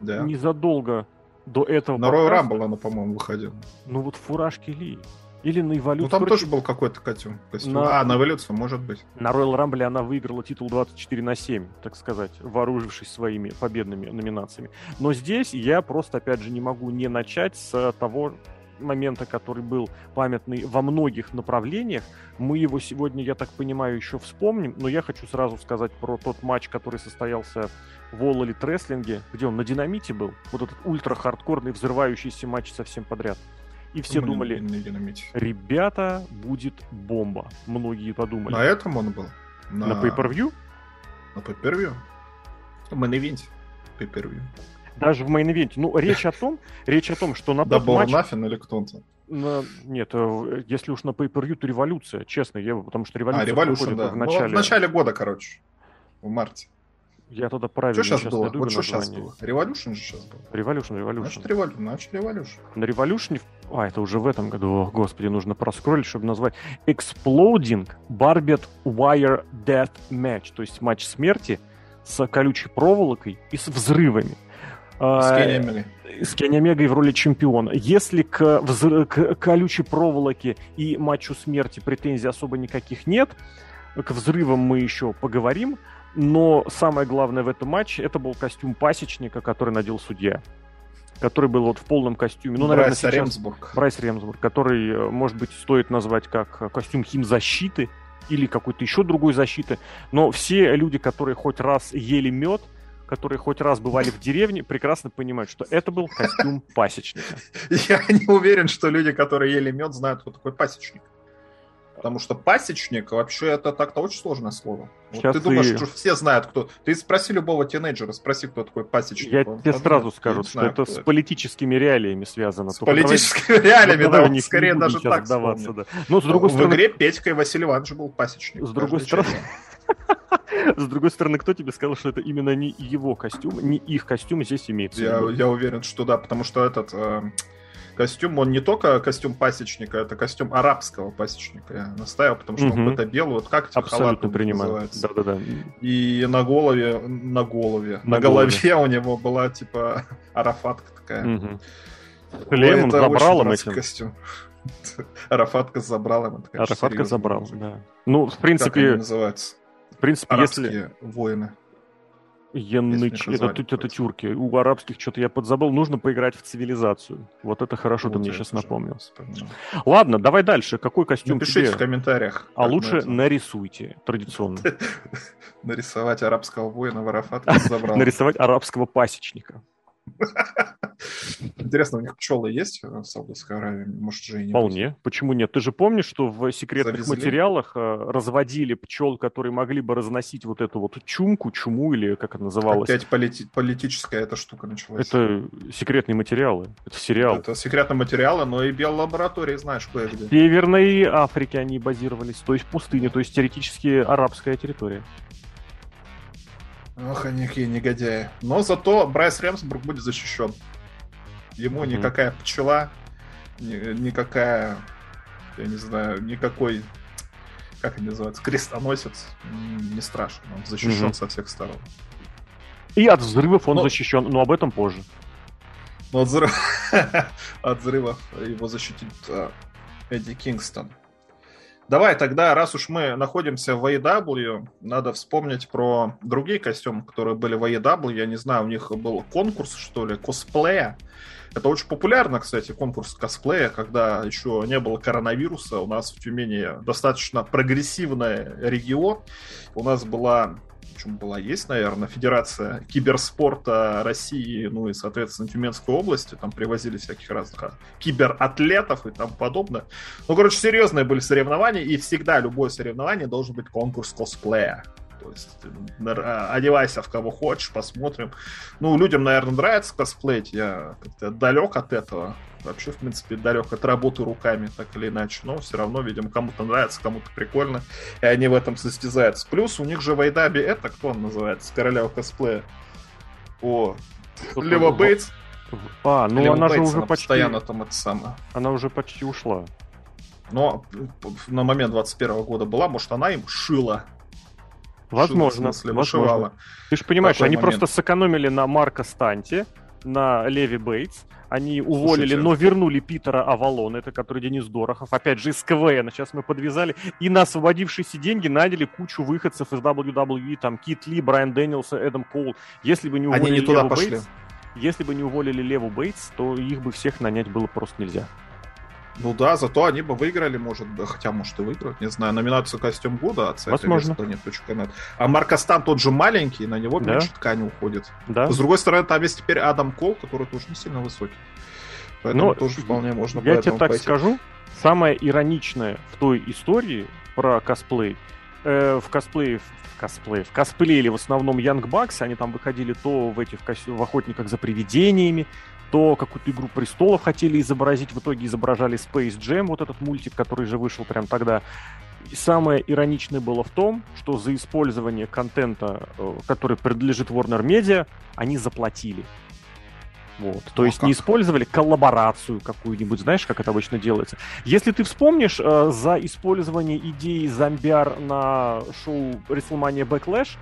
да. незадолго до этого. На Royal Rumble она, по-моему, выходила. Ну вот фуражки Ли. Или на эволюцию. Ну там Короче, тоже был какой-то костюм. костюм. На... А, на эволюцию, может быть. На Royal Rumble она выиграла титул 24 на 7, так сказать, вооружившись своими победными номинациями. Но здесь я просто, опять же, не могу не начать с того момента, который был памятный во многих направлениях. Мы его сегодня, я так понимаю, еще вспомним, но я хочу сразу сказать про тот матч, который состоялся в Elite Wrestling, где он на динамите был. Вот этот ультра-хардкорный взрывающийся матч со всем подряд. И все Почему думали, ребята, будет бомба. Многие подумали. На этом он был? На, на Pay-Per-View? На Pay-Per-View. В мейн-ивенте Pay-Per-View. Даже в мейн-ивенте. Ну, речь о том, речь о том, что на тот матч... Нафин или кто-то? На... Нет, э, если уж на Pay-Per-View, то революция, честно, я, потому что революция... А, революция, да. В начале... Ну, в начале года, короче, в марте. Я тогда правильно что сейчас, было? Вот что сейчас было? Revolution же сейчас был. Revolution, Revolution. Значит, Revolution. Значит, Revolution. На Revolution... А, это уже в этом году. О, господи, нужно проскролить, чтобы назвать. Exploding Barbed Wire Death Match. То есть матч смерти с колючей проволокой и с взрывами. А, с Кенни Омегой. С Кенни Омегой в роли чемпиона. Если к, взр... к колючей проволоке и матчу смерти претензий особо никаких нет, к взрывам мы еще поговорим, но самое главное в этом матче это был костюм пасечника, который надел судья. Который был вот в полном костюме. Ну, наверное, Брайс сейчас... Ремсбург. Брайс Ремсбург, который, э, может быть, стоит назвать как костюм химзащиты или какой-то еще другой защиты. Но все люди, которые хоть раз ели мед, которые хоть раз бывали в деревне, прекрасно понимают, что это был костюм пасечника. Я не уверен, что люди, которые ели мед, знают, кто такой пасечник. Потому что пасечник вообще это так-то очень сложное слово. Вот ты думаешь, что все знают, кто. Ты спроси любого тинейджера, спроси, кто такой пасечник. Я тебе сразу скажу, что это с политическими реалиями связано. С политическими реалиями, да, скорее даже так вдаваться, да. Но с другой стороны... В игре Петька и Василий Иванович был пасечник. С другой стороны... С другой стороны, кто тебе сказал, что это именно не его костюм, не их костюм здесь имеется? Я, я уверен, что да, потому что этот э, костюм, он не только костюм пасечника, это костюм арабского пасечника. Я наставил, потому что угу. он это белый, вот как Абсолютно принимаю. Да-да-да. И на голове, на голове, на, на голове. голове у него была типа арафатка такая. Угу. Шлемом, забралом этим. Костюм. Арафатка с забралом. Арафатка с забралом, да. Ну, в принципе... Как называется? В принципе, Арабские если... воины. Яныч, это, это, это тюрки. У арабских что-то я подзабыл. Нужно поиграть в цивилизацию. Вот это хорошо вот ты мне сейчас напомнил. Вспомнил. Ладно, давай дальше. Какой костюм Напишите тебе? в комментариях. А лучше это... нарисуйте, традиционно. Нарисовать арабского воина в Арафат Нарисовать арабского пасечника. Интересно, у них пчелы есть в Саудовской Аравии? Может же и не Вполне. Быть. Почему нет? Ты же помнишь, что в секретных Завезли? материалах э, разводили пчел, которые могли бы разносить вот эту вот чумку, чуму или как это называлось? Опять полити- политическая эта штука началась. Это секретные материалы. Это сериал. Это секретные материалы, но и биолаборатории знаешь кое-где. В Северной Африке они базировались, то есть пустыня, то есть теоретически арабская территория. Ох, они какие негодяи. Но зато Брайс Рэмсбург будет защищен. Ему mm-hmm. никакая пчела, ни, никакая, я не знаю, никакой, как они называются, крестоносец не страшен. Он защищен mm-hmm. со всех сторон. И от взрывов он но... защищен, но об этом позже. Но от, взрыв... от взрывов его защитит uh, Эдди Кингстон. Давай тогда, раз уж мы находимся в AEW, надо вспомнить про другие костюмы, которые были в AEW. Я не знаю, у них был конкурс, что ли, косплея. Это очень популярно, кстати, конкурс косплея, когда еще не было коронавируса. У нас в Тюмени достаточно прогрессивный регион. У нас была чем была есть, наверное, Федерация киберспорта России, ну и, соответственно, Тюменской области, там привозили всяких разных а, кибератлетов и тому подобное. Ну, короче, серьезные были соревнования, и всегда любое соревнование должен быть конкурс косплея. То есть одевайся в кого хочешь, посмотрим. Ну, людям, наверное, нравится косплеить. Я как-то далек от этого. Вообще, в принципе, далек от работы руками, так или иначе. Но все равно, видимо, кому-то нравится, кому-то прикольно. И они в этом состязаются. Плюс у них же в Айдабе это кто он называется? Королева косплея. О, Лева Бейтс. А, ну Лева она Бейтс, же уже она почти... Постоянно там это самое. Она уже почти ушла. Но на момент 21 года была, может, она им шила. Возможно, шила, возможно. Вышивала. Ты же понимаешь, они момент. просто сэкономили на Марка Станте, на Леви Бейтс. Они уволили, Слушайте. но вернули Питера Авалон, это который Денис Дорохов, опять же из КВН, сейчас мы подвязали, и на освободившиеся деньги наняли кучу выходцев из WWE, там Кит Ли, Брайан Дэнилса, Эдам Коул. Если бы не Они уволили не туда Леву пошли. Бейтс, если бы не уволили Леву Бейтс, то их бы всех нанять было просто нельзя. Ну да, зато они бы выиграли, может, хотя, может, и выиграют, не знаю, номинацию «Костюм года» от сайта Возможно. wrestling.net. А Марк Астан тот же маленький, на него Да. меньше ткани уходит. Да? С другой стороны, там есть теперь Адам Кол, который тоже не сильно высокий. Поэтому Ну, тоже вполне можно Я тебе так пойти. скажу, самое ироничное в той истории про косплей, э, в косплее, в косплее, в косплеили в основном Young Bucks, они там выходили то в этих в охотниках за привидениями, то какую-то игру престолов хотели изобразить, в итоге изображали Space Jam, вот этот мультик, который же вышел прям тогда. И самое ироничное было в том, что за использование контента, э, который принадлежит Warner Media, они заплатили. Вот. То а есть не как? использовали коллаборацию какую-нибудь, знаешь, как это обычно делается. Если ты вспомнишь, э, за использование идеи зомбиар на шоу WrestleMania Backlash,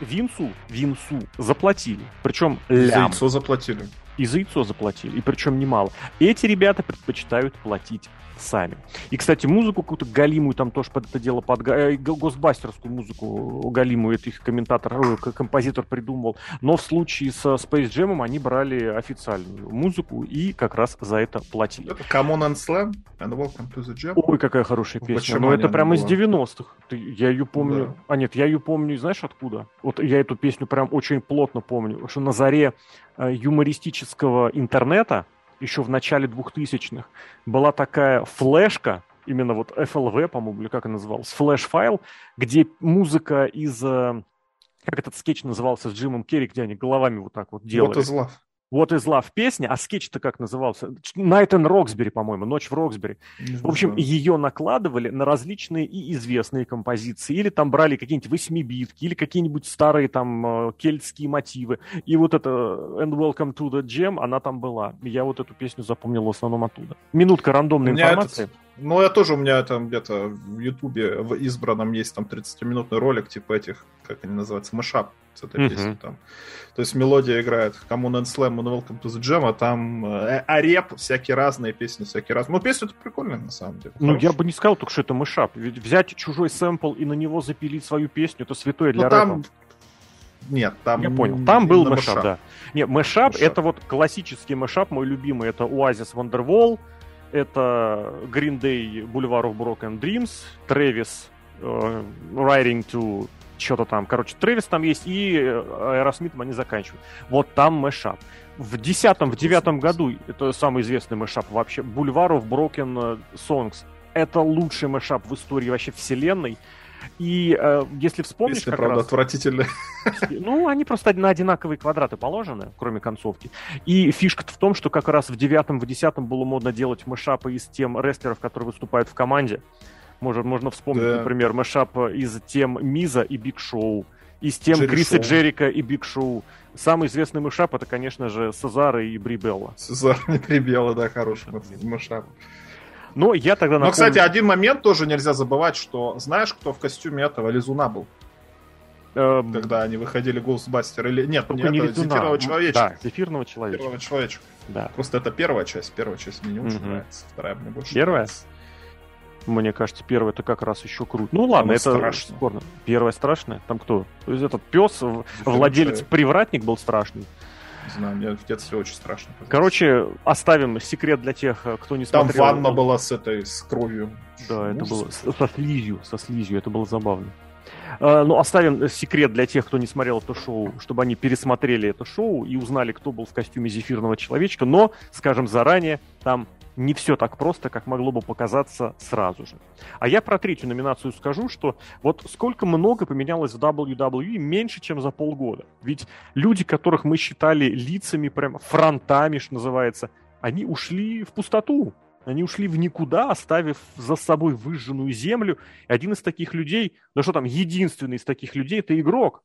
Винсу, Винсу заплатили. Причем За лям. яйцо заплатили. И за яйцо заплатили, и причем немало. Эти ребята предпочитают платить сами. И, кстати, музыку какую-то галимую там тоже под это дело, под э, госбастерскую музыку галимую, это их комментатор, э, композитор придумывал. Но в случае со Space Jam они брали официальную музыку и как раз за это платили. Это Come on and Slam and Welcome to the Jam. Ой, какая хорошая песня. Бачамане Ну, это она прямо из была. 90-х. Ты- Я ее помню. А нет, я ее помню, знаешь откуда? Вот я эту песню прям очень плотно помню. Что на заре э, юмористического интернета, еще в начале 2000-х, была такая флешка, именно вот FLV, по-моему, или как она называлась, флеш-файл, где музыка из... э, Как этот скетч назывался с Джимом Керри, где они головами вот так вот делали. What Is Love. What Is Love песня, а скетч-то как назывался? Night in Roxbury, по-моему, Ночь в Роксбери. В общем, ее накладывали на различные и известные композиции. Или там брали какие-нибудь восьмибитки, или какие-нибудь старые там э, кельтские мотивы. И вот это And Welcome to the Jam, она там была. Я вот эту песню запомнил в основном оттуда. Минутка рандомной информации. этот- Ну, я тоже, у меня там где-то в Ютубе в избранном есть там 30-минутный ролик, типа этих, как они называются, мышап с этой песней там. То есть мелодия играет Come on and Slam and Welcome to the Jam, а там э, а реп, всякие разные песни, всякие разные. Ну, песня-то прикольная, на самом деле. Ну, я бы не сказал только, что это мышап. Ведь взять чужой сэмпл и на него запилить свою песню, это святое Ну, для там... рэпа. Нет, там... Я понял. Там был мышап, да. Не, мышап, Мышап. это вот классический mashup, мой любимый, это Oasis Wonderwall, это Green Day Boulevard of Broken Dreams, Travis э, Writing to что-то там. Короче, Трэвис там есть, и э, Aerosmith'ом они заканчивают. Вот там mashup. В десятом, в девятом году, это самый известный mashup вообще, of Broken Songs. Это лучший мышап в истории вообще вселенной. И э, если вспомнишь, Песня, как правда, раз... отвратительная. Ну, они просто на одинаковые квадраты положены, кроме концовки. И фишка в том, что как раз в девятом, в десятом было модно делать mashup'ы из тем рестлеров, которые выступают в команде. Можно, можно вспомнить, Да. например, mashup из тем Миза и Биг Шоу, из тем Джерико и Биг Шоу. Джерико и Биг Шоу. Самый известный mashup это, конечно же, Сезаро и Бри Белла. Сезаро и Бри Белла, да, хороший mashup. Но я тогда Но, напомню... кстати, один момент тоже нельзя забывать, что знаешь, кто в костюме этого Лизуна был, эм, когда они выходили Гоустбастер? Или нет, только не не Лизуна. Зефирного человечка. Да, зефирного человечка. Первого человечка. Да. Просто это первая часть. Первая часть мне не очень Мгм. нравится. Вторая мне больше Первая? нравится. Мне кажется, первое это как раз еще круто. Ну ладно, Оно это страшно. спорно. Первое страшное. Там кто? То есть этот пес, владелец человек. привратник был страшный. Не знаю, мне в детстве очень страшно. казалось. Короче, оставим секрет для тех, э, кто не там смотрел. ванна была с этой, с кровью. Да, это Ужас. было с- со слизью, со слизью, это было забавно. Э, ну, оставим секрет для тех, кто не смотрел это шоу, чтобы они пересмотрели это шоу и узнали, кто был в костюме зефирного человечка. Но, скажем заранее, там не все так просто, как могло бы показаться сразу же. А я про третью номинацию скажу, что вот сколько много поменялось в WWE меньше, чем за полгода. Ведь люди, которых мы считали лицами, прям фронтами, что называется, они ушли в пустоту. Они ушли в никуда, оставив за собой выжженную землю. И один из таких людей, ну что там, единственный из таких людей, это игрок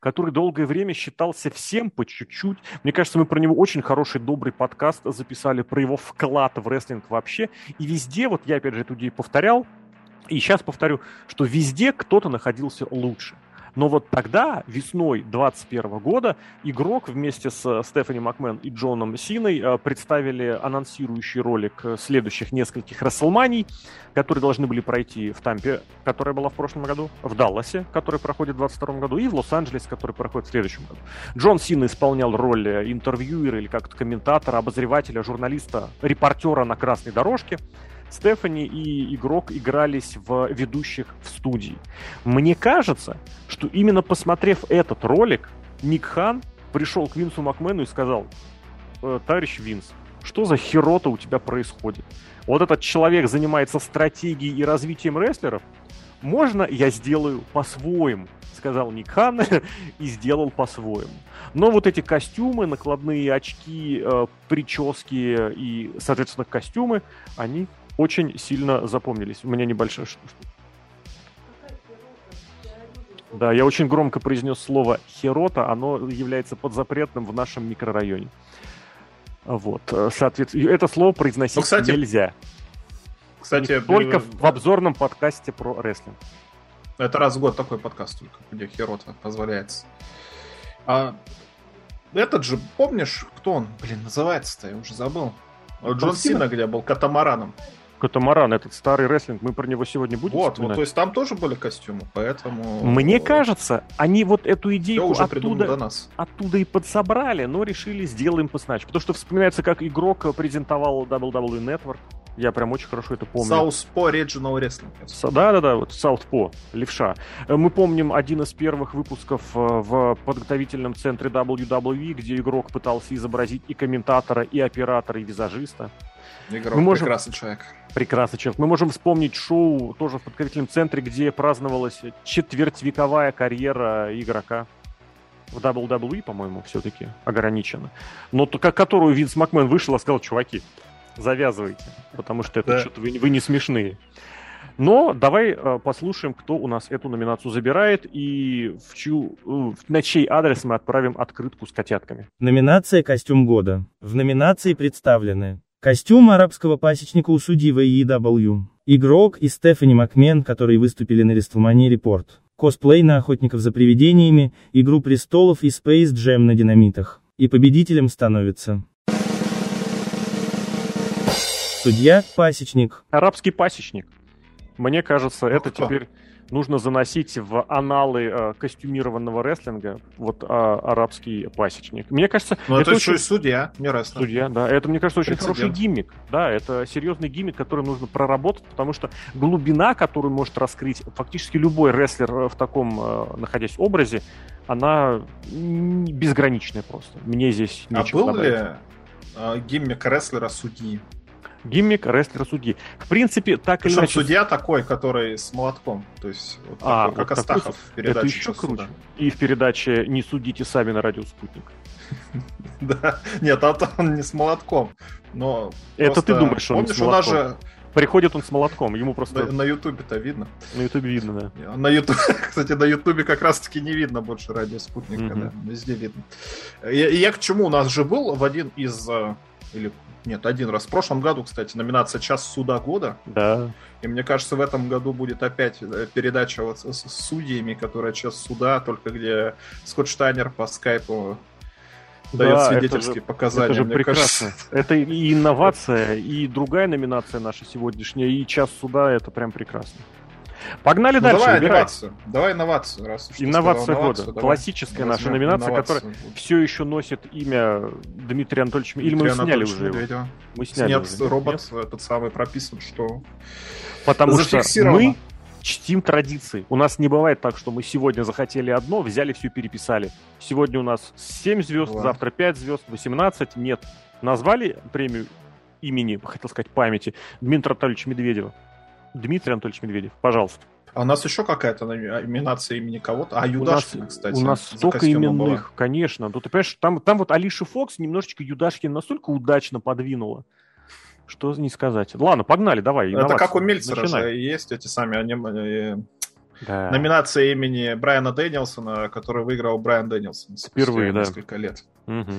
который долгое время считался всем по чуть-чуть. Мне кажется, мы про него очень хороший, добрый подкаст записали, про его вклад в рестлинг вообще. И везде, вот я опять же эту идею повторял, и сейчас повторю, что везде кто-то находился лучше. Но вот тогда, весной 2021 года, игрок вместе с э, Стефани Макмен и Джоном Синой э, представили анонсирующий ролик следующих нескольких Расселманий, которые должны были пройти в Тампе, которая была в прошлом году, в Далласе, который проходит в 2022 году, и в Лос-Анджелесе, который проходит в следующем году. Джон Сина исполнял роль интервьюера или как-то комментатора, обозревателя, журналиста, репортера на красной дорожке. Стефани и игрок игрались в ведущих в студии. Мне кажется, что именно посмотрев этот ролик, Ник Хан пришел к Винсу Макмену и сказал, «Э, товарищ Винс, что за херота у тебя происходит? Вот этот человек занимается стратегией и развитием рестлеров, можно я сделаю по-своему? сказал Ник Хан и сделал по-своему. Но вот эти костюмы, накладные очки, э, прически и, соответственно, костюмы, они очень сильно запомнились. У меня небольшая... Да, я очень громко произнес слово «херота», оно является подзапретным в нашем микрорайоне. Вот, соответственно, это слово произносить ну, кстати, нельзя. Кстати, только э, в обзорном подкасте про рестлинг. Это раз в год такой подкаст только, где Херота позволяется. А этот же, помнишь, кто он, блин, называется-то, я уже забыл. Джон Сина, где был катамараном. Катамаран, этот старый рестлинг, мы про него сегодня будем Вот, вспоминать? вот, то есть там тоже были костюмы, поэтому... Мне кажется, они вот эту идею уже оттуда, до нас. оттуда и подсобрали, но решили сделаем посначь. Потому что вспоминается, как игрок презентовал WWE Network, я прям очень хорошо это помню. Southpaw Regional Wrestling. Да-да-да, вот Southpaw, левша. Мы помним один из первых выпусков э, в подготовительном центре WWE, где игрок пытался изобразить и комментатора, и оператора, и визажиста. Игрок мы можем... прекрасный человек. Прекрасный человек. Мы можем вспомнить шоу тоже в подготовительном центре, где праздновалась четвертьвековая карьера игрока. В WWE, по-моему, все-таки ограничено. Но только которую Винс Макмен вышел и сказал, чуваки, завязывайте, потому что это да. что-то вы, вы не смешные. Но давай э, послушаем, кто у нас эту номинацию забирает и в чью, э, на чей адрес мы отправим открытку с котятками. Номинация «Костюм года». В номинации представлены Костюм арабского пасечника у судьи в AEW. Игрок и Стефани Макмен, которые выступили на WrestleMania Report. Косплей на охотников за привидениями, Игру престолов и Space Jam на динамитах. И победителем становится. Судья – пасечник. Арабский пасечник. Мне кажется, это теперь нужно заносить в аналы э, костюмированного рестлинга вот э, арабский пасечник. Мне кажется, Но это, это очень... еще судья, не рестлинг. Судья, да. Это, мне кажется, очень Прецедент. хороший гиммик. Да, это серьезный гиммик, который нужно проработать, потому что глубина, которую может раскрыть фактически любой рестлер э, в таком, э, находясь образе, она безграничная просто. Мне здесь а нечего А был добавить. ли э, гиммик рестлера судьи? Гиммик рестлера судьи. В принципе, так Причем или иначе... судья такой, который с молотком. То есть, вот а, такой, вот как Астахов в передаче. Это еще круче. И в передаче «Не судите сами на радио «Спутник». Да, нет, а он не с молотком. Но Это ты думаешь, что он с молотком? у нас же Приходит он с молотком, ему просто... На Ютубе-то видно. На Ютубе видно, да. На Ютубе, кстати, на Ютубе как раз-таки не видно больше радио спутника, mm-hmm. да, везде видно. Я, я к чему? У нас же был в один из... Или нет, один раз. В прошлом году, кстати, номинация «Час суда года». Да. И мне кажется, в этом году будет опять э, передача вот с, с судьями, которая «Час суда», только где Скотт Штайнер по скайпу дает да, свидетельские это же, показания. Это же прекрасно. Кажется. Это и инновация, и другая номинация наша сегодняшняя, и «Час суда» — это прям прекрасно. Погнали ну, дальше. Давай выбирай. инновацию. Давай инновацию. Раз инновация года. Давай. Классическая наша номинация, которая все еще носит имя Дмитрия Анатольевича. Или мы сняли уже его? Мы сняли Нет, уже. робот Нет? этот самый прописан, что Потому что мы чтим традиции. У нас не бывает так, что мы сегодня захотели одно, взяли все переписали. Сегодня у нас 7 звезд, Ладно. завтра 5 звезд, 18. Нет. Назвали премию имени, хотел сказать, памяти Дмитрия Анатольевича Медведева. Дмитрий Анатольевич Медведев, пожалуйста. А у нас еще какая-то номинация имени кого-то? А Юдашкина, кстати. У нас столько именных, была. конечно. Ну, ты понимаешь, там, там вот Алиша Фокс немножечко Юдашкин настолько удачно подвинула, что не сказать. Ладно, погнали, давай. Это как у Мельцера же есть эти сами аниме... Да. Номинация имени Брайана Дэнилсона, который выиграл Брайан Дэнилсон. Впервые, да. Несколько лет. Угу.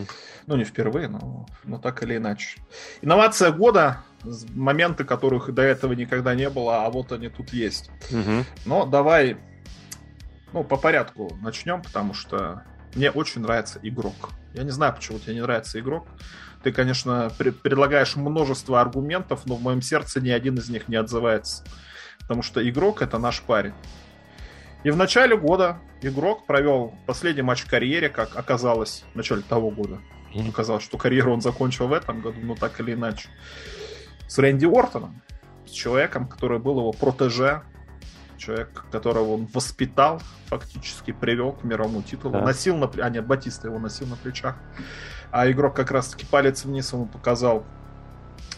Ну, не впервые, но, но так или иначе. Инновация года, моменты, которых до этого никогда не было, а вот они тут есть. Угу. Но давай, ну, по порядку начнем, потому что мне очень нравится игрок. Я не знаю, почему тебе не нравится игрок. Ты, конечно, пред предлагаешь множество аргументов, но в моем сердце ни один из них не отзывается. Потому что игрок это наш парень. И в начале года игрок провел последний матч в карьере, как оказалось, в начале того года. Оказалось, что карьеру он закончил в этом году, но так или иначе. С Рэнди Ортоном, с человеком, который был его протеже, человек, которого он воспитал, фактически привел к мировому титулу. Да. Носил на... А нет, Батиста его носил на плечах. А игрок как раз-таки палец вниз ему показал,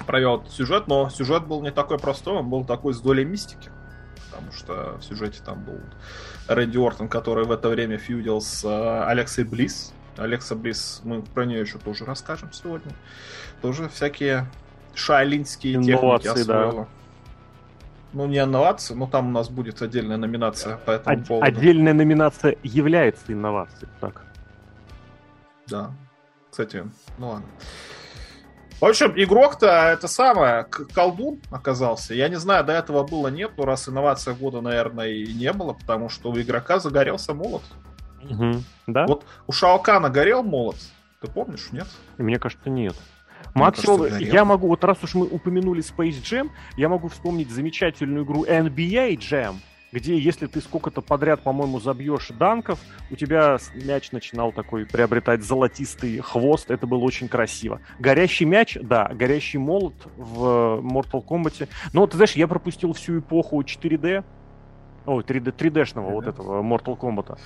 провел сюжет, но сюжет был не такой простой, он был такой с долей мистики потому что в сюжете там был Рэнди Ортон, который в это время фьюдил с э, Алексой Близ. Алекса Близ, мы про нее еще тоже расскажем сегодня. Тоже всякие шаолинские техники освоила. Да. Ну, не инновации, но там у нас будет отдельная номинация по этому От- поводу. Отдельная номинация является инновацией, так. Да. Кстати, ну ладно. В общем, игрок-то это самое, колдун оказался. Я не знаю, до этого было нет, но раз инновация года, наверное, и не было, потому что у игрока загорелся молот. Угу. Да? Вот у Шаокана горел молот. Ты помнишь, нет? Мне кажется, нет. Максимум, я могу, вот раз уж мы упомянули Space Jam, я могу вспомнить замечательную игру NBA Jam, где если ты сколько-то подряд, по-моему, забьешь данков, у тебя мяч начинал такой приобретать золотистый хвост, это было очень красиво. Горящий мяч, да, горящий молот в Mortal Kombat. Но ты знаешь, я пропустил всю эпоху 4D, Ой, 3D, 3D-шного вот этого Mortal Kombat.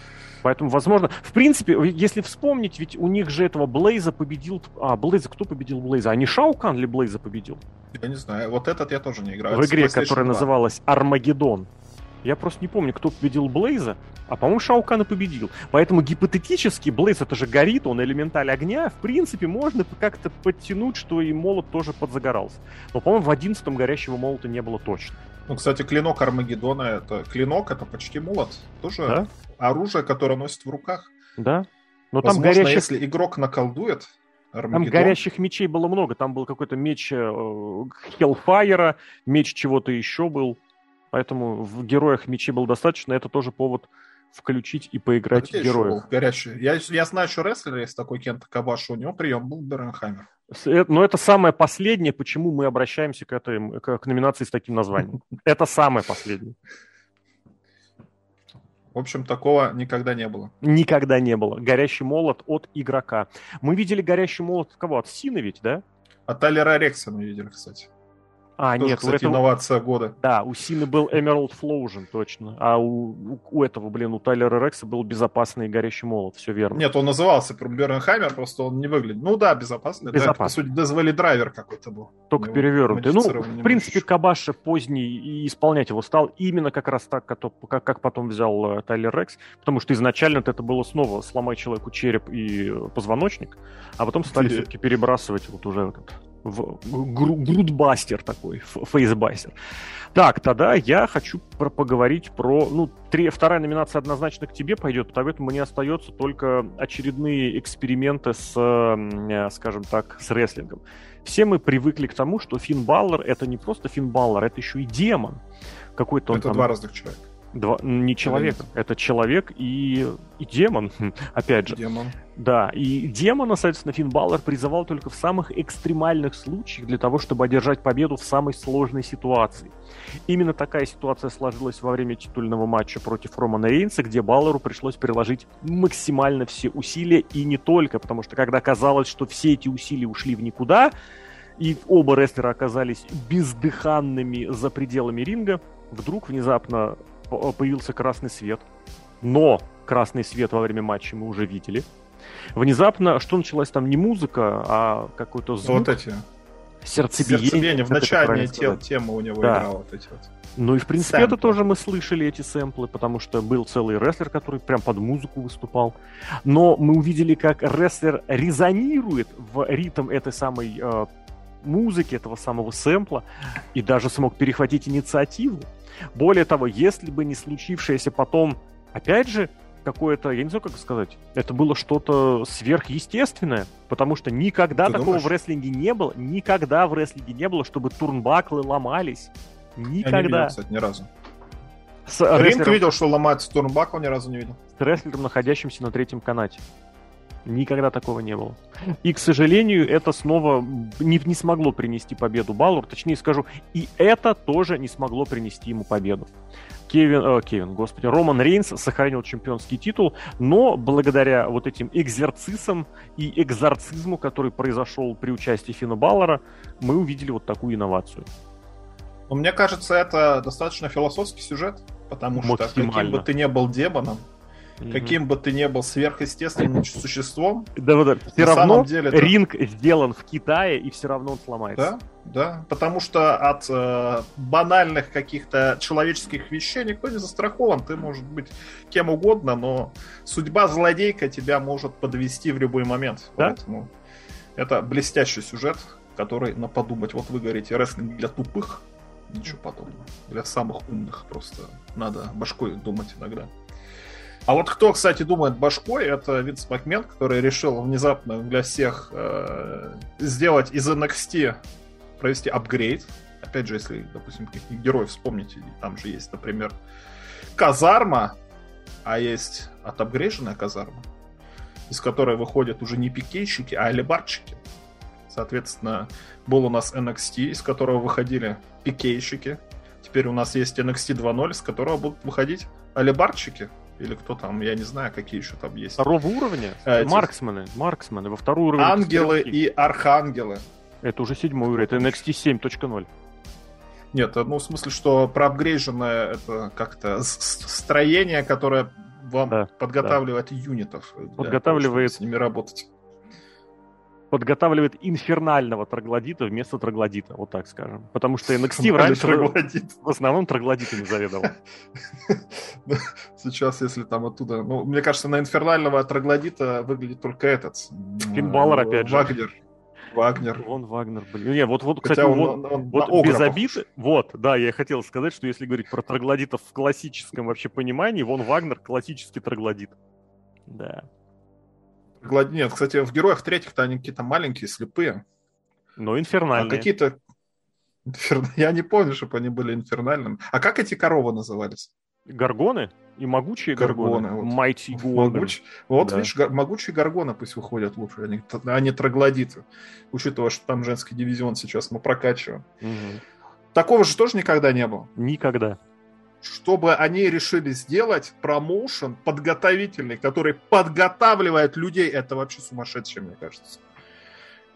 Поэтому, возможно, в принципе, если вспомнить, ведь у них же этого Блейза победил... А, Блейза, кто победил Блейза? А не Шаукан ли Блейза победил? Я не знаю, вот этот я тоже не играю. В игре, которая 2. называлась Армагеддон. Я просто не помню, кто победил Блейза, а, по-моему, Шаукана победил. Поэтому гипотетически Блейз это же горит, он элементаль огня. В принципе, можно как-то подтянуть, что и молот тоже подзагорался. Но, по-моему, в одиннадцатом горящего молота не было точно. Ну, кстати, клинок Армагеддона, это клинок, это почти молот. Тоже да? оружие, которое носит в руках. Да. Но Возможно, там горящих... если игрок наколдует, Армагеддон. Там горящих мечей было много. Там был какой-то меч Хеллфайера, э, меч чего-то еще был. Поэтому в героях мечи был достаточно. Это тоже повод включить и поиграть в героев. Горячий. Я, я знаю, что рестлер есть такой Кента Кабаш, у него прием был Бернхаймер. Э, но это самое последнее, почему мы обращаемся к, этой, к, к номинации с таким названием. Это самое последнее. В общем, такого никогда не было. Никогда не было. Горящий молот от игрока. Мы видели горящий молот от кого? От Сина ведь, да? От Талера Рекса мы видели, кстати. А, Тоже, нет, кстати, этого... инновация года. Да, у Сины был Emerald Flosion, точно. А у, у, у этого, блин, у Тайлера Рекса был безопасный горящий молот, все верно. Нет, он назывался Бернхаймер, просто он не выглядит. Ну да, безопасный. безопасный. Да, по сути, дозвали драйвер какой-то был. Только перевернутый. Ну, в принципе, Кабаша поздний и исполнять его стал именно как раз так, как, как потом взял э, Тайлер Рекс, потому что изначально это было снова сломать человеку череп и позвоночник, а потом стали все-таки перебрасывать вот уже этот в грудбастер такой, фейсбастер. Так, тогда я хочу про поговорить про... Ну, три, вторая номинация однозначно к тебе пойдет, поэтому мне остается только очередные эксперименты с, э, скажем так, с рестлингом. Все мы привыкли к тому, что Финн Баллар — это не просто Финн Баллар, это еще и демон. Какой-то он это там... два разных человека. Два, не человек, Или... это человек и, и демон, опять же. Демон. Да, и демона, соответственно, Финн Баллар призывал только в самых экстремальных случаях для того, чтобы одержать победу в самой сложной ситуации. Именно такая ситуация сложилась во время титульного матча против Романа Рейнса, где Баллару пришлось приложить максимально все усилия, и не только, потому что когда казалось, что все эти усилия ушли в никуда, и оба рестлера оказались бездыханными за пределами ринга, вдруг внезапно появился красный свет. Но красный свет во время матча мы уже видели. Внезапно, что началась там не музыка, а какой-то звук. Вот эти. Сердцебиение. Сердцебиение. В начальной те, тема у него да. играла вот эти вот. Ну и в принципе сэмплы. это тоже мы слышали эти сэмплы, потому что был целый рестлер, который прям под музыку выступал. Но мы увидели, как рестлер резонирует в ритм этой самой э, музыки, этого самого сэмпла, и даже смог перехватить инициативу. Более того, если бы не случившееся потом, опять же, какое-то, я не знаю, как сказать, это было что-то сверхъестественное, потому что никогда Ты такого думаешь? в рестлинге не было, никогда в рестлинге не было, чтобы турнбаклы ломались. Никогда. Я не видел, кстати, ни разу. С Ринг рестлером... видел, что ломается турнбакл, ни разу не видел. С рестлером, находящимся на третьем канате. Никогда такого не было. И, к сожалению, это снова не, не смогло принести победу Баллур. Точнее скажу, и это тоже не смогло принести ему победу. Кевин, э, Кевин, господи, Роман Рейнс сохранил чемпионский титул, но благодаря вот этим экзерцисам и экзорцизму, который произошел при участии Фина Баллера, мы увидели вот такую инновацию. Но мне кажется, это достаточно философский сюжет, потому что каким бы ты ни был демоном, mm-hmm. каким бы ты ни был сверхъестественным существом, да, да, все равно деле ринг сделан в Китае, и все равно он сломается. Да, да, потому что от э, банальных каких-то человеческих вещей никто не застрахован. Ты можешь быть кем угодно, но судьба злодейка тебя может подвести в любой момент. Да? Поэтому это блестящий сюжет, который на подумать. Вот вы говорите, рестлинг для тупых, Ничего подобного. Для самых умных просто надо башкой думать иногда. А вот кто, кстати, думает башкой, это Винс Макмен, который решил внезапно для всех э, сделать из NXT, провести апгрейд. Опять же, если, допустим, каких-нибудь героев вспомните, там же есть, например, казарма, а есть отапгрейженная казарма, из которой выходят уже не пикейщики, а алибарчики. Соответственно, был у нас NXT, из которого выходили пикейщики. Теперь у нас есть NXT 2.0, с которого будут выходить алибарчики. Или кто там, я не знаю, какие еще там есть. Второго уровня? А, марксмены, марксмены. Во второй уровень. Ангелы и архангелы. Это уже седьмой уровень, это NXT 7.0. Нет, ну в смысле, что проапгрейженное это как-то строение, которое вам да, подготавливает да. юнитов. Подготавливает того, с ними работать подготавливает инфернального троглодита вместо троглодита, вот так скажем. Потому что NXT раньше троглодит. в основном троглодитами заведовал. Сейчас, если там оттуда... Ну, мне кажется, на инфернального троглодита выглядит только этот. Финбаллер, опять же. Вагнер. Вагнер. Он Вагнер, блин. Не, вот, вот кстати, он, вот, он, вот без обид, вот, да, я хотел сказать, что если говорить про троглодитов в классическом вообще понимании, вон Вагнер классический троглодит. Да. Нет, кстати, в героях третьих-то они какие-то маленькие, слепые. Ну, инфернальные. А какие-то... Я не помню, чтобы они были инфернальными. А как эти коровы назывались? Гаргоны и могучие гаргоны. гаргоны. Вот. Могуч... Вот, да. видишь, гар... могучие гаргоны пусть выходят лучше, они, они троглодиты. Учитывая, что там женский дивизион сейчас мы прокачиваем. Угу. Такого же тоже никогда не было? Никогда чтобы они решили сделать промоушен подготовительный, который подготавливает людей, это вообще сумасшедшее, мне кажется.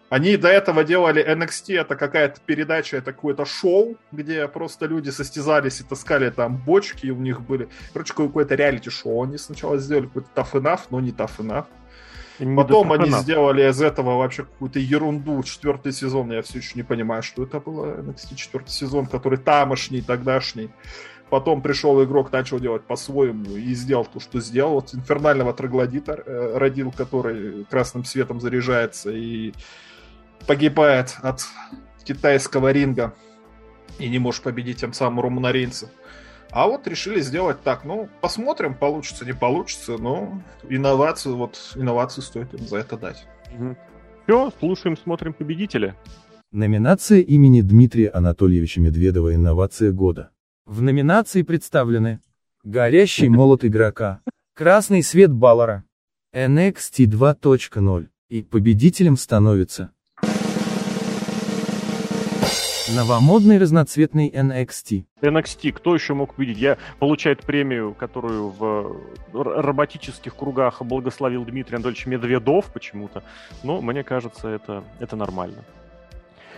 Они до этого делали NXT, это какая-то передача, это какое-то шоу, где просто люди состязались и таскали там бочки, и у них были... Короче, какое-то реалити-шоу. Они сначала сделали какой-то tough enough, но не tough enough. Не Потом они enough. сделали из этого вообще какую-то ерунду. Четвертый сезон, я все еще не понимаю, что это было. NXT четвертый сезон, который тамошний, тогдашний. Потом пришел игрок, начал делать по-своему и сделал то, что сделал. Вот инфернального троглодита э, родил, который красным светом заряжается и погибает от китайского ринга и не может победить тем самым Романа Рейнса. А вот решили сделать так. Ну, посмотрим, получится, не получится, но инновацию, вот инновацию стоит им за это дать. Угу. Все, слушаем, смотрим победителя. Номинация имени Дмитрия Анатольевича Медведева «Инновация года». В номинации представлены «Горящий молот игрока», «Красный свет Баллара», NXT 2.0 и победителем становится Новомодный разноцветный NXT. NXT, кто еще мог видеть? Я получает премию, которую в роботических кругах благословил Дмитрий Анатольевич Медведов почему-то. Но мне кажется, это, это нормально.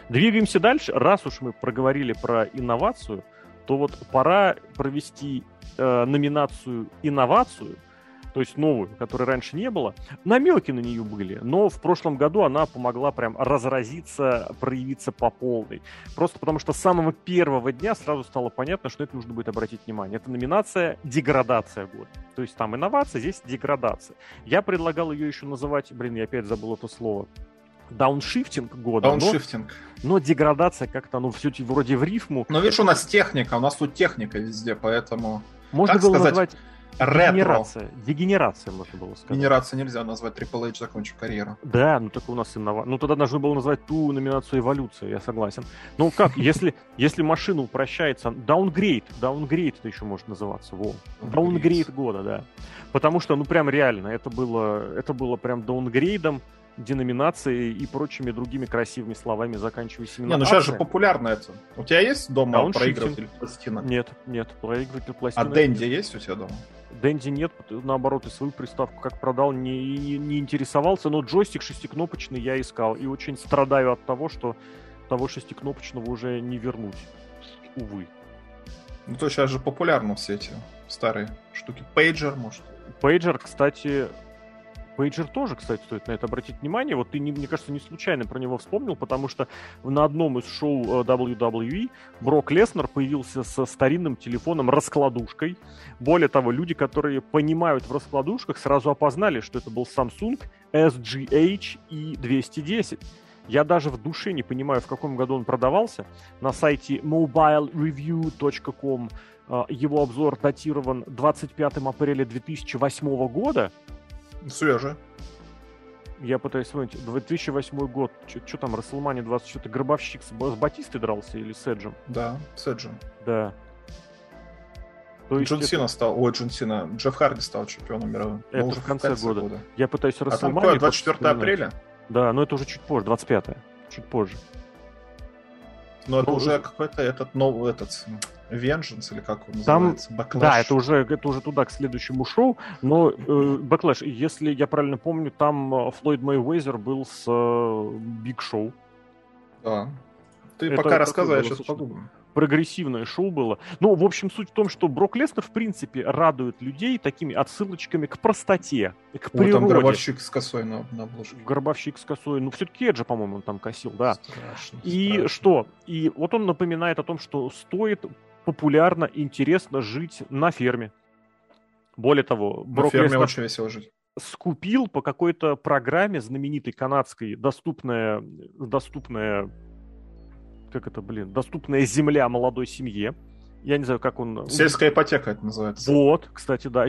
Двигаемся дальше. Раз уж мы проговорили про инновацию, то вот пора провести э, номинацию «Инновацию», то есть новую, которой раньше не было. Намеки на нее были, но в прошлом году она помогла прям разразиться, проявиться по полной. Просто потому что с самого первого дня сразу стало понятно, что это нужно будет обратить внимание. Это номинация «Деградация года». То есть там инновация, здесь деградация. Я предлагал ее еще называть, блин, я опять забыл это слово, дауншифтинг года. Дауншифтинг. Но, но деградация как-то, ну, все вроде в рифму. Но видишь, у нас техника, у нас тут техника везде, поэтому... Можно было сказать? назвать Ретро. Дегенерация. Дегенерация, можно было сказать. Дегенерация нельзя назвать Triple H закончив карьеру. Да, ну так у нас иннова... Ну тогда должны было назвать ту номинацию эволюция, я согласен. Ну как, если, если машина упрощается, downgrade, downgrade это еще может называться, во. Даунгрейд года, да. Потому что, ну прям реально, это было, это было прям даунгрейдом, деноминацией и прочими другими красивыми словами заканчиваясь именно Не, ну сейчас же популярно это. У тебя есть дома а проигрыватель пластина? Нет, нет, проигрыватель пластина. А Дэнди есть у тебя дома? Дэнди нет, наоборот, и свою приставку как продал, не, не, не интересовался, но джойстик шестикнопочный я искал, и очень страдаю от того, что того шестикнопочного уже не вернуть, увы. Ну то сейчас же популярны все эти старые штуки. Пейджер, может? Пейджер, кстати, Пейджер тоже, кстати, стоит на это обратить внимание. Вот ты, мне кажется, не случайно про него вспомнил, потому что на одном из шоу э, WWE Брок Леснер появился со старинным телефоном-раскладушкой. Более того, люди, которые понимают в раскладушках, сразу опознали, что это был Samsung SGH E210. Я даже в душе не понимаю, в каком году он продавался. На сайте mobilereview.com э, его обзор датирован 25 апреля 2008 года. Свежая. Я пытаюсь вспомнить, 2008 год, что там, Расселмани 20, что-то Гробовщик с, с Батистой дрался или с Эджем? Да, с Эджем. Да. То есть Джон это... Сина стал, ой, Джон Сина, Джефф Харди стал чемпионом мировым. Это в конце, в конце года. года. Я пытаюсь Расселмани... А там 24 апреля? Да, но это уже чуть позже, 25 чуть позже. Но это уже какой-то этот новый, этот, Vengeance, или как он называется? Там, Backlash. Да, это уже, это уже туда, к следующему шоу. Но э, Backlash, если я правильно помню, там э, Флойд Мэйвезер был с э, Биг Шоу. Да. Ты это, пока рассказывай, я сейчас подумаю прогрессивное шоу было. Ну, в общем, суть в том, что Брок Леснер, в принципе, радует людей такими отсылочками к простоте, к природе. Вот там гробовщик с косой на, на обложке. Гробовщик с косой. Ну, все-таки Эджа, по-моему, он там косил, да. Страшно, и страшно. что? И вот он напоминает о том, что стоит популярно, интересно жить на ферме. Более того, на Брок ферме Леснер... очень весело жить скупил по какой-то программе знаменитой канадской, доступная, доступная как это, блин, доступная земля молодой семье. Я не знаю, как он... Сельская ипотека это называется. Вот, кстати, да.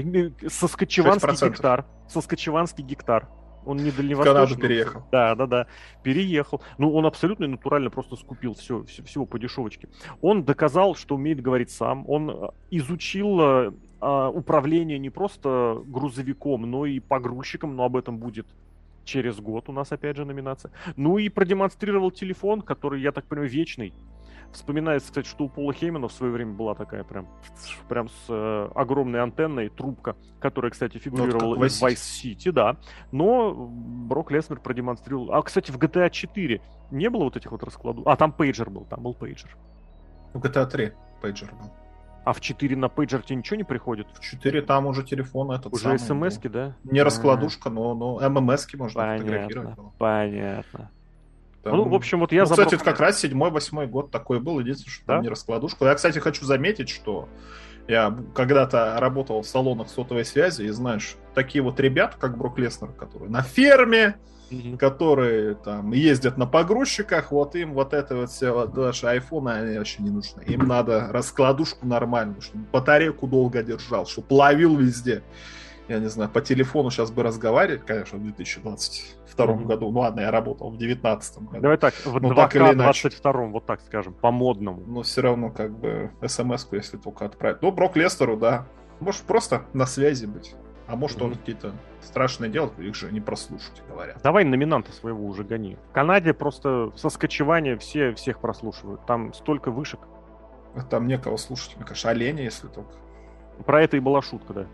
Соскочеванский гектар. Соскочеванский гектар. Он не дальневосточный. В Канаду переехал. Да, да, да. Переехал. Ну, он абсолютно натурально просто скупил все, все, всего по дешевочке. Он доказал, что умеет говорить сам. Он э, изучил э, а, управление не просто грузовиком, но и погрузчиком, но об этом будет через год у нас опять же номинация. Ну и продемонстрировал телефон, который, я так понимаю, вечный. Вспоминается, кстати, что у Пола Хеймана в свое время была такая прям, прям с э, огромной антенной трубка, которая, кстати, фигурировала вот в Vice City, да. Но Брок Леснер продемонстрировал. А, кстати, в GTA 4 не было вот этих вот раскладов. А, там пейджер был, там был пейджер. В GTA 3 пейджер был. А в 4 на пейджер тебе ничего не приходит? В 4 там уже телефон этот Уже смс да? Не раскладушка, но, но ММС-ки можно понятно, фотографировать. Понятно. Там... Ну, в общем, вот я ну, забрал... Кстати, это как раз 7-8 год такой был, единственное, что да? не раскладушка. Я, кстати, хочу заметить, что я когда-то работал в салонах сотовой связи, и знаешь, такие вот ребята, как Брок Леснер, которые на ферме, mm-hmm. которые там ездят на погрузчиках, вот им вот это вот все, вот наши айфоны, они вообще не нужны. Им надо раскладушку нормальную, чтобы батарейку долго держал, чтобы ловил везде. Я не знаю, по телефону сейчас бы разговаривать, конечно, в 2022 mm-hmm. году. Ну ладно, я работал в 2019 году. Давай так, в ну, 2022, вот так скажем, по-модному. Но все равно как бы смс-ку, если только отправить. Ну, Брок Лестеру, да. Может просто на связи быть. А может mm-hmm. он какие-то страшные делает, их же не прослушать, говорят. Давай номинанта своего уже гони. В Канаде просто со скачивания все всех прослушивают. Там столько вышек. Там некого слушать, мне кажется, оленя, если только. Про это и была шутка, да.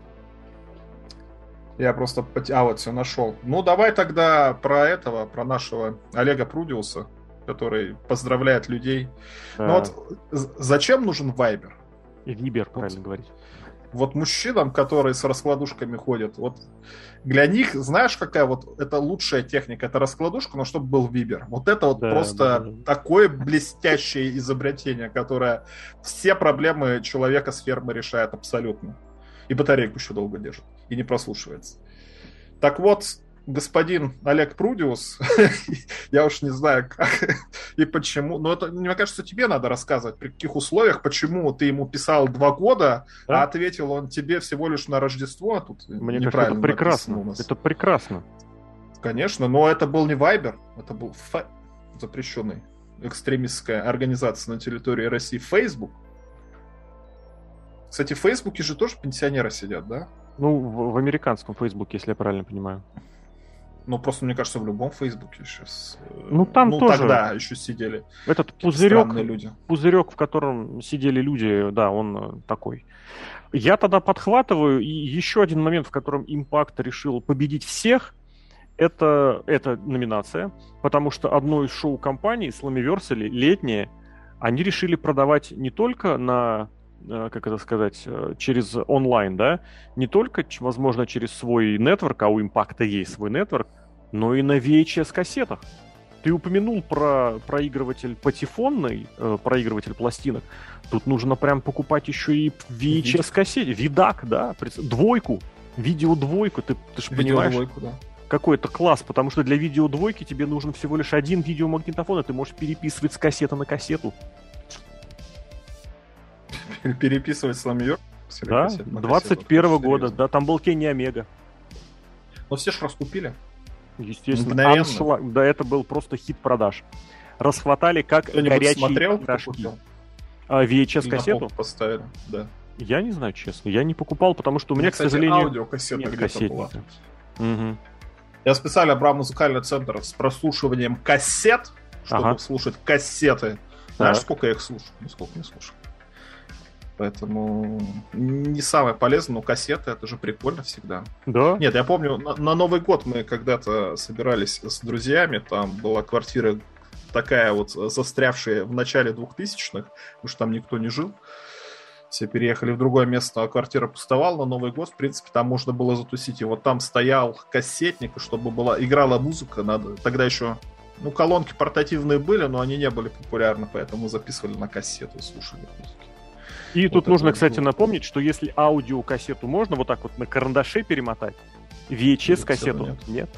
Я просто... А, вот, все, нашел. Ну, давай тогда про этого, про нашего Олега Прудиуса, который поздравляет людей. Да. Ну вот, зачем нужен Вайбер? Вибер, правильно вот. говорить вот мужчинам, которые с раскладушками ходят, вот для них, знаешь, какая вот это лучшая техника, это раскладушка, но чтобы был вибер. Вот это вот да, просто да, такое блестящее изобретение, которое все проблемы человека с фермы решает абсолютно. И батарейку еще долго держит, и не прослушивается. Так вот, господин Олег Прудиус, я уж не знаю как и почему, но это, мне кажется, тебе надо рассказывать, при каких условиях, почему ты ему писал два года, да? а ответил он тебе всего лишь на Рождество, а тут Мне кажется, это прекрасно, это прекрасно. Конечно, но это был не Вайбер, это был фа... запрещенный экстремистская организация на территории России Facebook. Кстати, в Фейсбуке же тоже пенсионеры сидят, да? Ну, в, в американском Фейсбуке, если я правильно понимаю. Ну, просто, мне кажется, в любом Фейсбуке сейчас. Э, ну, там ну, тоже. тогда еще сидели. Этот пузырек, люди. пузырек, в котором сидели люди, да, он э, такой. Я тогда подхватываю, и еще один момент, в котором Impact решил победить всех, это, это номинация, потому что одно из шоу-компаний, Slammiversary, летнее, они решили продавать не только на как это сказать, э, через онлайн, да, не только, возможно, через свой нетворк, а у импакта есть свой нетворк, но и на VHS-кассетах. Ты упомянул про проигрыватель патефонный, э, проигрыватель пластинок. Тут нужно прям покупать еще и VHS-кассете. Видак, да, двойку, видеодвойку, ты, ты же понимаешь? Да. Какой это класс, потому что для видеодвойки тебе нужен всего лишь один видеомагнитофон, и ты можешь переписывать с кассеты на кассету. переписывать Сламьер. Да, 21 года, да, там был Кенни Омега. Но все же раскупили. Естественно, аншлаг, да, это был просто хит продаж. Расхватали как горячие смотрел, пирожки. А, VHS-кассету? поставили, да. Я не знаю, честно. Я не покупал, потому что у меня, кстати, к сожалению, аудиокассета нет кассетницы. Угу. Я специально брал музыкальный центр с прослушиванием кассет, чтобы ага. слушать кассеты. Знаешь, так. сколько я их слушаю? Сколько не слушаю. Поэтому не самое полезное, но кассеты это же прикольно всегда. Да. Нет, я помню, на, на Новый год мы когда-то собирались с друзьями, там была квартира такая вот застрявшая в начале 2000-х, потому что там никто не жил. Все переехали в другое место, а квартира пустовала на Новый год. В принципе, там можно было затусить. И вот там стоял кассетник, чтобы была играла музыка. Надо тогда еще ну, колонки портативные были, но они не были популярны, поэтому записывали на кассету и слушали музыку. И вот тут нужно, кстати, было. напомнить, что если аудиокассету можно вот так вот на карандаше перемотать, VHS-кассету нет. нет.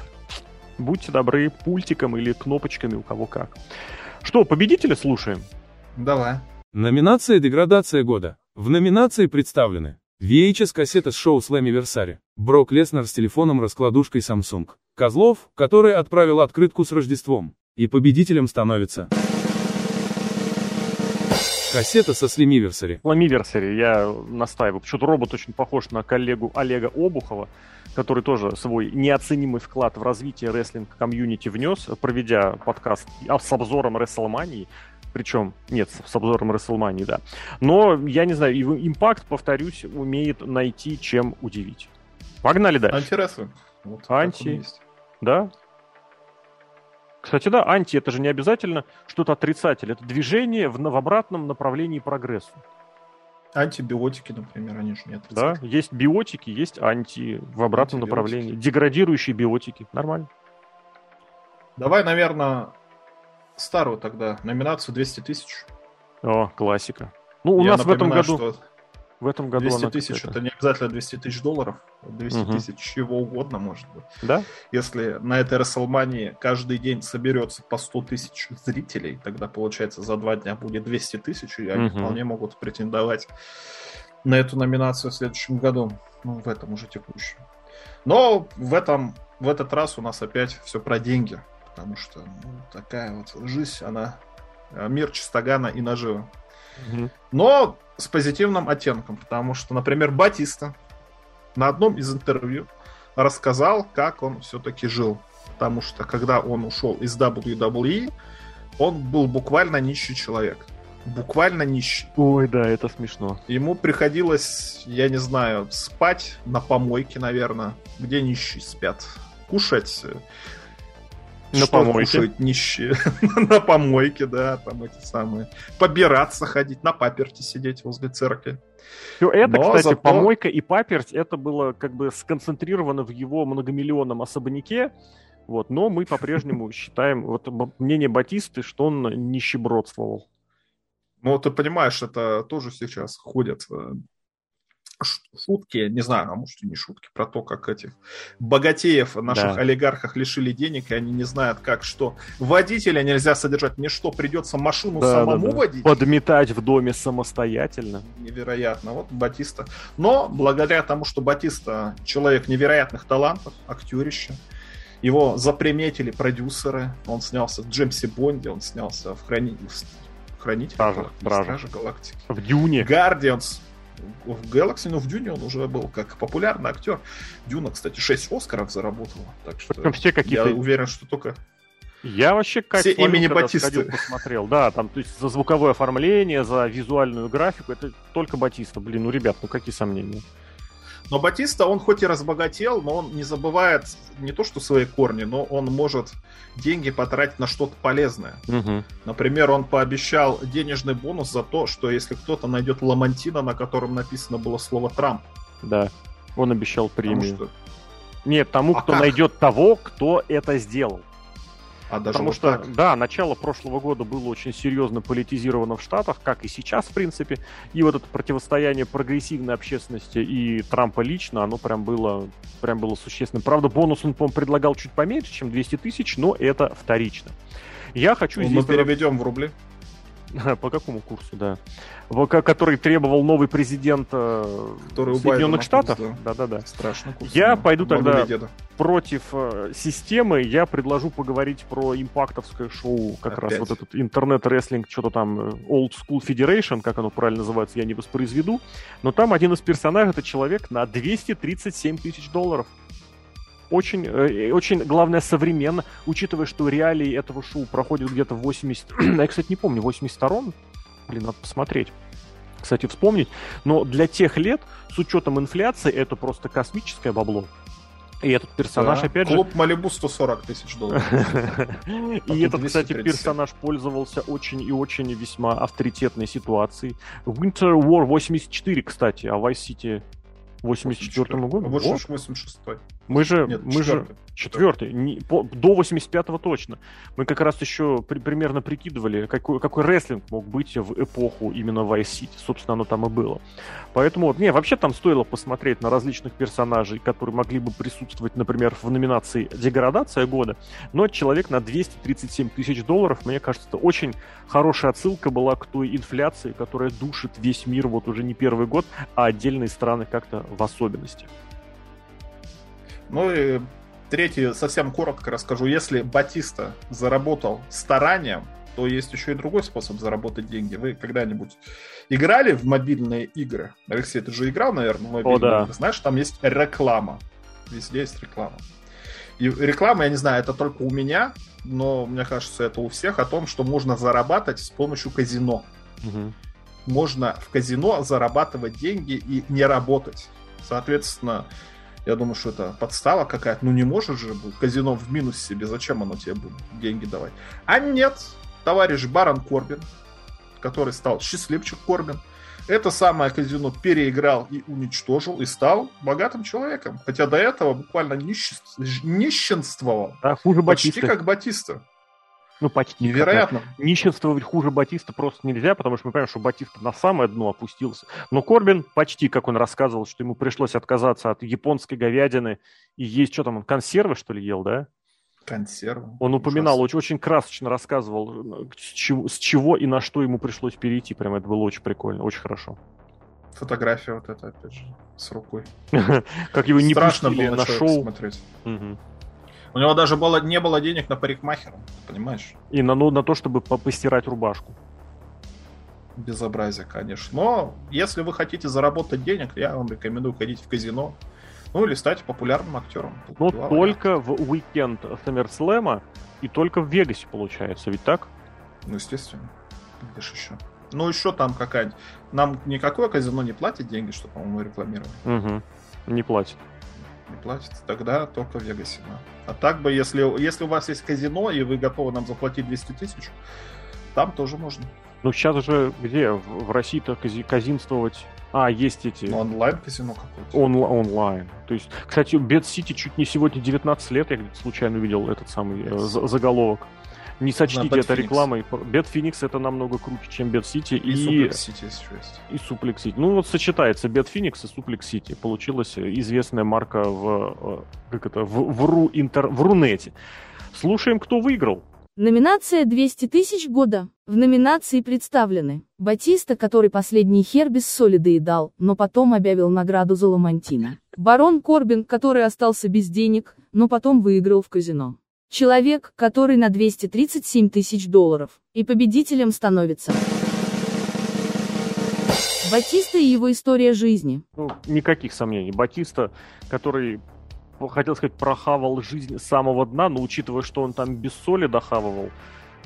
Будьте добры, пультиком или кнопочками у кого как. Что, победителя слушаем? Давай. Номинация «Деградация года». В номинации представлены VHS-кассета с шоу Slammiversary, Брок Леснер с телефоном-раскладушкой Samsung, Козлов, который отправил открытку с Рождеством, и победителем становится... Кассета со Slammiversary. Slammiversary, я настаиваю. Почему-то робот очень похож на коллегу Олега Обухова, который тоже свой неоценимый вклад в развитие рестлинг-комьюнити внес, проведя подкаст с обзором Рестлмании. Причем, нет, с обзором Рестлмании, да. Но, я не знаю, импакт, повторюсь, умеет найти, чем удивить. Погнали дальше. Антирестлинг. Вот Анти. Да, кстати, да, анти это же не обязательно что-то отрицательное. Это движение в, в обратном направлении прогрессу. Антибиотики, например, они же не отрицательные. Да, есть биотики, есть анти в обратном направлении. Деградирующие биотики. Нормально. Давай, наверное, старую тогда. Номинацию 200 тысяч. О, классика. Ну, у Я нас в этом году... Что в этом году 200 тысяч, это не обязательно 200 тысяч долларов, 200 угу. тысяч чего угодно может быть. Да? Если на этой Расселмании каждый день соберется по 100 тысяч зрителей, тогда получается за два дня будет 200 тысяч, и они угу. вполне могут претендовать на эту номинацию в следующем году, ну, в этом уже текущем. Но в этом в этот раз у нас опять все про деньги, потому что ну, такая вот жизнь, она э, мир чистогана и нажива. Угу. Но с позитивным оттенком, потому что, например, Батиста на одном из интервью рассказал, как он все-таки жил. Потому что, когда он ушел из WWE, он был буквально нищий человек. Буквально нищий. Ой, да, это смешно. Ему приходилось, я не знаю, спать на помойке, наверное, где нищие спят. Кушать На что помойке. кушают нищие? на помойке, да, там эти самые. Побираться ходить, на паперте сидеть возле церкви. Все это, Но кстати, зато... помойка и паперть, это было как бы сконцентрировано в его многомиллионном особняке, вот, но мы по-прежнему считаем, вот мнение Батисты, что он нищебродствовал. Ну, ты понимаешь, это тоже сейчас ходят э, шутки, не знаю, а может и не шутки, про то, как этих богатеев, наших да. олигархах лишили денег, и они не знают, как что. Водителя нельзя содержать, мне что, придется машину да, самому да, да. водить? Подметать в доме самостоятельно. Невероятно, вот Батиста. Но благодаря тому, что Батиста человек невероятных талантов, актерище, его заприметили продюсеры, он снялся в Джемси Бонде, он снялся в Храни... Хранитель Стража, Стража Галактики. В Дюне. Гардианс в Galaxy, но в Дюне он уже был как популярный актер. Дюна, кстати, 6 Оскаров заработала. Так что Причем все какие-то... я уверен, что только... Я вообще как Все имени Батисты. Сходил, посмотрел. Да, там, то есть за звуковое оформление, за визуальную графику, это только Батиста. Блин, ну, ребят, ну какие сомнения? Но Батиста, он хоть и разбогател, но он не забывает не то, что свои корни, но он может деньги потратить на что-то полезное. Угу. Например, он пообещал денежный бонус за то, что если кто-то найдет ламантина, на котором написано было слово Трамп. Да, он обещал премию. Что... Нет, тому, а кто как? найдет того, кто это сделал. А даже Потому вот что, так? да, начало прошлого года было очень серьезно политизировано в Штатах, как и сейчас, в принципе. И вот это противостояние прогрессивной общественности и Трампа лично, оно прям было, прям было существенным. Правда, бонус он, по предлагал чуть поменьше, чем 200 тысяч, но это вторично. Я хочу ну, здесь... Мы переведем в рубли. По какому курсу, да? Который требовал новый президент э, который Соединенных Штатов. Да-да-да. Страшно курс. Я пойду тогда против э, системы. Я предложу поговорить про импактовское шоу, как Опять. раз вот этот интернет-рестлинг, что-то там э, Old School Federation, как оно правильно называется, я не воспроизведу. Но там один из персонажей это человек на 237 тысяч долларов очень, э, очень, главное, современно, учитывая, что реалии этого шоу проходят где-то в 80... я, кстати, не помню, 82-м? Блин, надо посмотреть. Кстати, вспомнить. Но для тех лет, с учетом инфляции, это просто космическое бабло. И этот персонаж, да. опять же... Клуб Малибу 140 тысяч долларов. И этот, кстати, персонаж пользовался очень и очень весьма авторитетной ситуацией. Winter War 84, кстати, а Vice City 84 году? Больше 86 Мы же, Нет, мы же четвертый, не, по, до 85-го точно. Мы как раз еще при, примерно прикидывали, какой, какой рестлинг мог быть в эпоху именно Vice City. Собственно, оно там и было. Поэтому, не, вообще там стоило посмотреть на различных персонажей, которые могли бы присутствовать, например, в номинации «Деградация года». Но человек на 237 тысяч долларов, мне кажется, это очень хорошая отсылка была к той инфляции, которая душит весь мир вот уже не первый год, а отдельные страны как-то в особенности. Ну и третий, совсем коротко расскажу. Если Батиста заработал старанием, то есть еще и другой способ заработать деньги. Вы когда-нибудь играли в мобильные игры? Алексей, ты же играл, наверное, в мобильные О, да. игры. Знаешь, там есть реклама. Везде есть реклама. И реклама, я не знаю, это только у меня, но мне кажется, это у всех о том, что можно зарабатывать с помощью казино. Угу. Можно в казино зарабатывать деньги и не работать. Соответственно, я думаю, что это подстава какая-то. Ну не может же казино в минус себе, зачем оно тебе будет деньги давать? А нет, товарищ Барон Корбин, который стал счастливчик Корбин, это самое казино переиграл и уничтожил, и стал богатым человеком. Хотя до этого буквально нищенств... нищенствовал. Да, хуже Почти Батиста. как Батиста. Ну, почти. Невероятно. Нищенствовать хуже Батиста просто нельзя, потому что мы понимаем, что Батиста на самое дно опустился. Но Корбин почти, как он рассказывал, что ему пришлось отказаться от японской говядины и есть, что там, он консервы, что ли, ел, да? Консервы. Он упоминал, очень, очень красочно рассказывал, с чего, с чего и на что ему пришлось перейти. Прям это было очень прикольно, очень хорошо. Фотография вот эта, опять же, с рукой. Как его не пустили на шоу. смотреть. У него даже было, не было денег на парикмахера, понимаешь? И на, ну, на то, чтобы постирать рубашку. Безобразие, конечно. Но если вы хотите заработать денег, я вам рекомендую ходить в казино. Ну или стать популярным актером. Но Два только варианта. в уикенд SummerSlam и только в Вегасе получается, ведь так? Ну, естественно. Где же еще? Ну, еще там какая-нибудь. Нам никакое казино не платит деньги, что, по-моему, рекламировать. Угу. Не платит. Не платит, тогда только в Вегасе. Да. А так бы, если, если у вас есть казино, и вы готовы нам заплатить 200 тысяч, там тоже можно. Ну, сейчас же где? В, России-то кази- казинствовать... А, есть эти... Ну, онлайн-казино какое-то. Он, онлайн. То есть, кстати, Bad City чуть не сегодня 19 лет, я случайно увидел этот самый э, заголовок. Не сочтите это Phoenix. рекламой. Bad Phoenix это намного круче, чем Bad City. И, и Suplex City есть. И Suplex City. Ну вот сочетается Bad Phoenix и Suplex City. Получилась известная марка в, э, как это, в, в, ру, интер, в Рунете. Слушаем, кто выиграл. Номинация 200 тысяч года. В номинации представлены Батиста, который последний хер без соли доедал, но потом объявил награду за Ламантина. Барон Корбин, который остался без денег, но потом выиграл в казино. Человек, который на 237 тысяч долларов. И победителем становится. Батиста и его история жизни. Ну, никаких сомнений. Батиста, который, хотел сказать, прохавал жизнь с самого дна, но учитывая, что он там без соли дохавывал,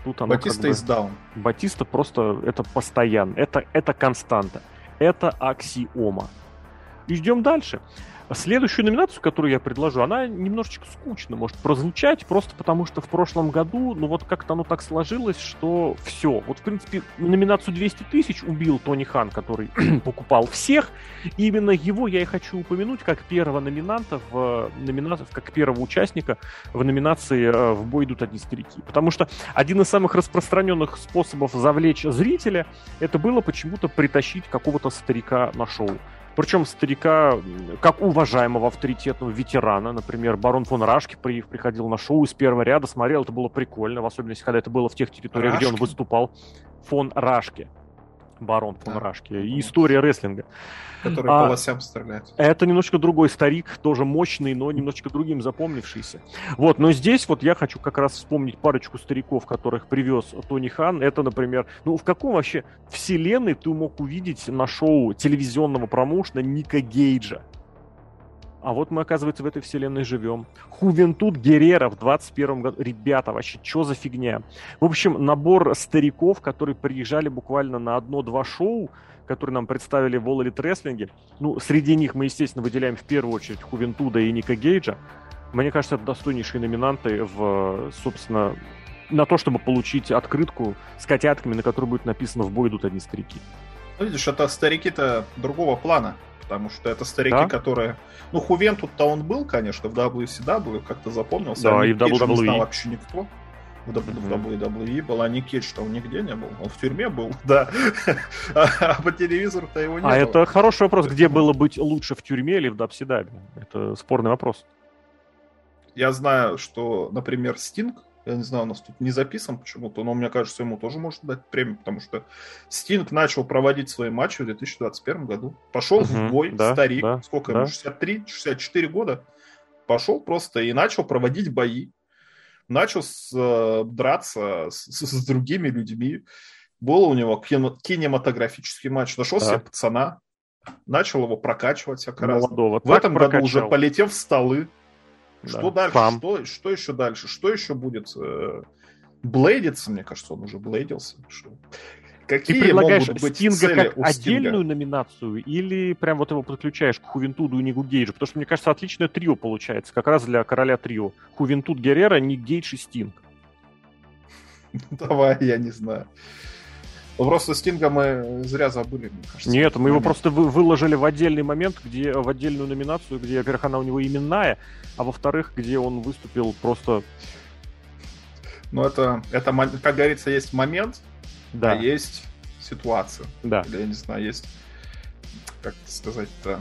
тут оно Батиста как бы... даун. Батиста просто, это постоянно, это, это константа, это аксиома. И ждем дальше. Следующую номинацию, которую я предложу, она немножечко скучно может прозвучать, просто потому что в прошлом году, ну вот как-то оно так сложилось, что все. Вот, в принципе, номинацию 200 тысяч убил Тони Хан, который покупал всех. И именно его я и хочу упомянуть как первого номинанта в номинациях, как первого участника в номинации э, «В бой идут одни старики». Потому что один из самых распространенных способов завлечь зрителя это было почему-то притащить какого-то старика на шоу. Причем старика, как уважаемого авторитетного ветерана, например, барон фон Рашки при, приходил на шоу из первого ряда, смотрел, это было прикольно, в особенности, когда это было в тех территориях, Рашки? где он выступал. Фон Рашки барон фон да. Рашки, и история рестлинга. Который а, по лосям стреляет. Это немножко другой старик, тоже мощный, но немножечко другим запомнившийся. Вот, но здесь вот я хочу как раз вспомнить парочку стариков, которых привез Тони Хан. Это, например, ну в каком вообще вселенной ты мог увидеть на шоу телевизионного промоушена Ника Гейджа? А вот мы, оказывается, в этой вселенной живем. Хувентуд Герера в 21 году. Ребята, вообще, что за фигня? В общем, набор стариков, которые приезжали буквально на одно-два шоу, которые нам представили в Elite Wrestling. Ну, среди них мы, естественно, выделяем в первую очередь Хувентуда и Ника Гейджа. Мне кажется, это достойнейшие номинанты в, собственно, на то, чтобы получить открытку с котятками, на которой будет написано «В бой идут одни старики». Ну, видишь, это старики-то другого плана потому что это старики, да? которые... Ну, Хувен тут-то он был, конечно, в WCW, как-то запомнился. Да, а и в WWE. не знал вообще никто. В WWE был, а Ник Кейдж-то он нигде не был. Он в тюрьме был, да. А по телевизору-то его не А это хороший вопрос, где было быть лучше, в тюрьме или в Дабсидабе? Это спорный вопрос. Я знаю, что, например, Стинг я не знаю, у нас тут не записан почему-то, но мне кажется, ему тоже может дать премию, потому что Стинг начал проводить свои матчи в 2021 году. Пошел угу, в бой, да, старик, да, сколько да. ему, 63, 64 года. Пошел просто и начал проводить бои. Начал с, э, драться с, с, с другими людьми. Был у него кино, кинематографический матч. Нашел да. себе пацана, начал его прокачивать всяко раз. В этом году уже полетел в столы. Что да. дальше? Сам. Что, что еще дальше? Что еще будет? Э, блейдиться, мне кажется, он уже блейдился. Какие Ты предлагаешь могут быть Стинга цели как отдельную номинацию или прям вот его подключаешь к Хувентуду и Нигу Гейджу? Потому что, мне кажется, отличное трио получается, как раз для короля трио. Хувентуд Геррера, Ник Гейдж и Стинг. Давай, я не знаю. Ну, просто Стинга мы зря забыли, мне кажется. Нет, мы его просто вы, выложили в отдельный момент, где в отдельную номинацию, где, во-первых, она у него именная, а во-вторых, где он выступил просто... Ну, это, это, как говорится, есть момент, да. а есть ситуация. Да. Или, я не знаю, есть, как сказать-то,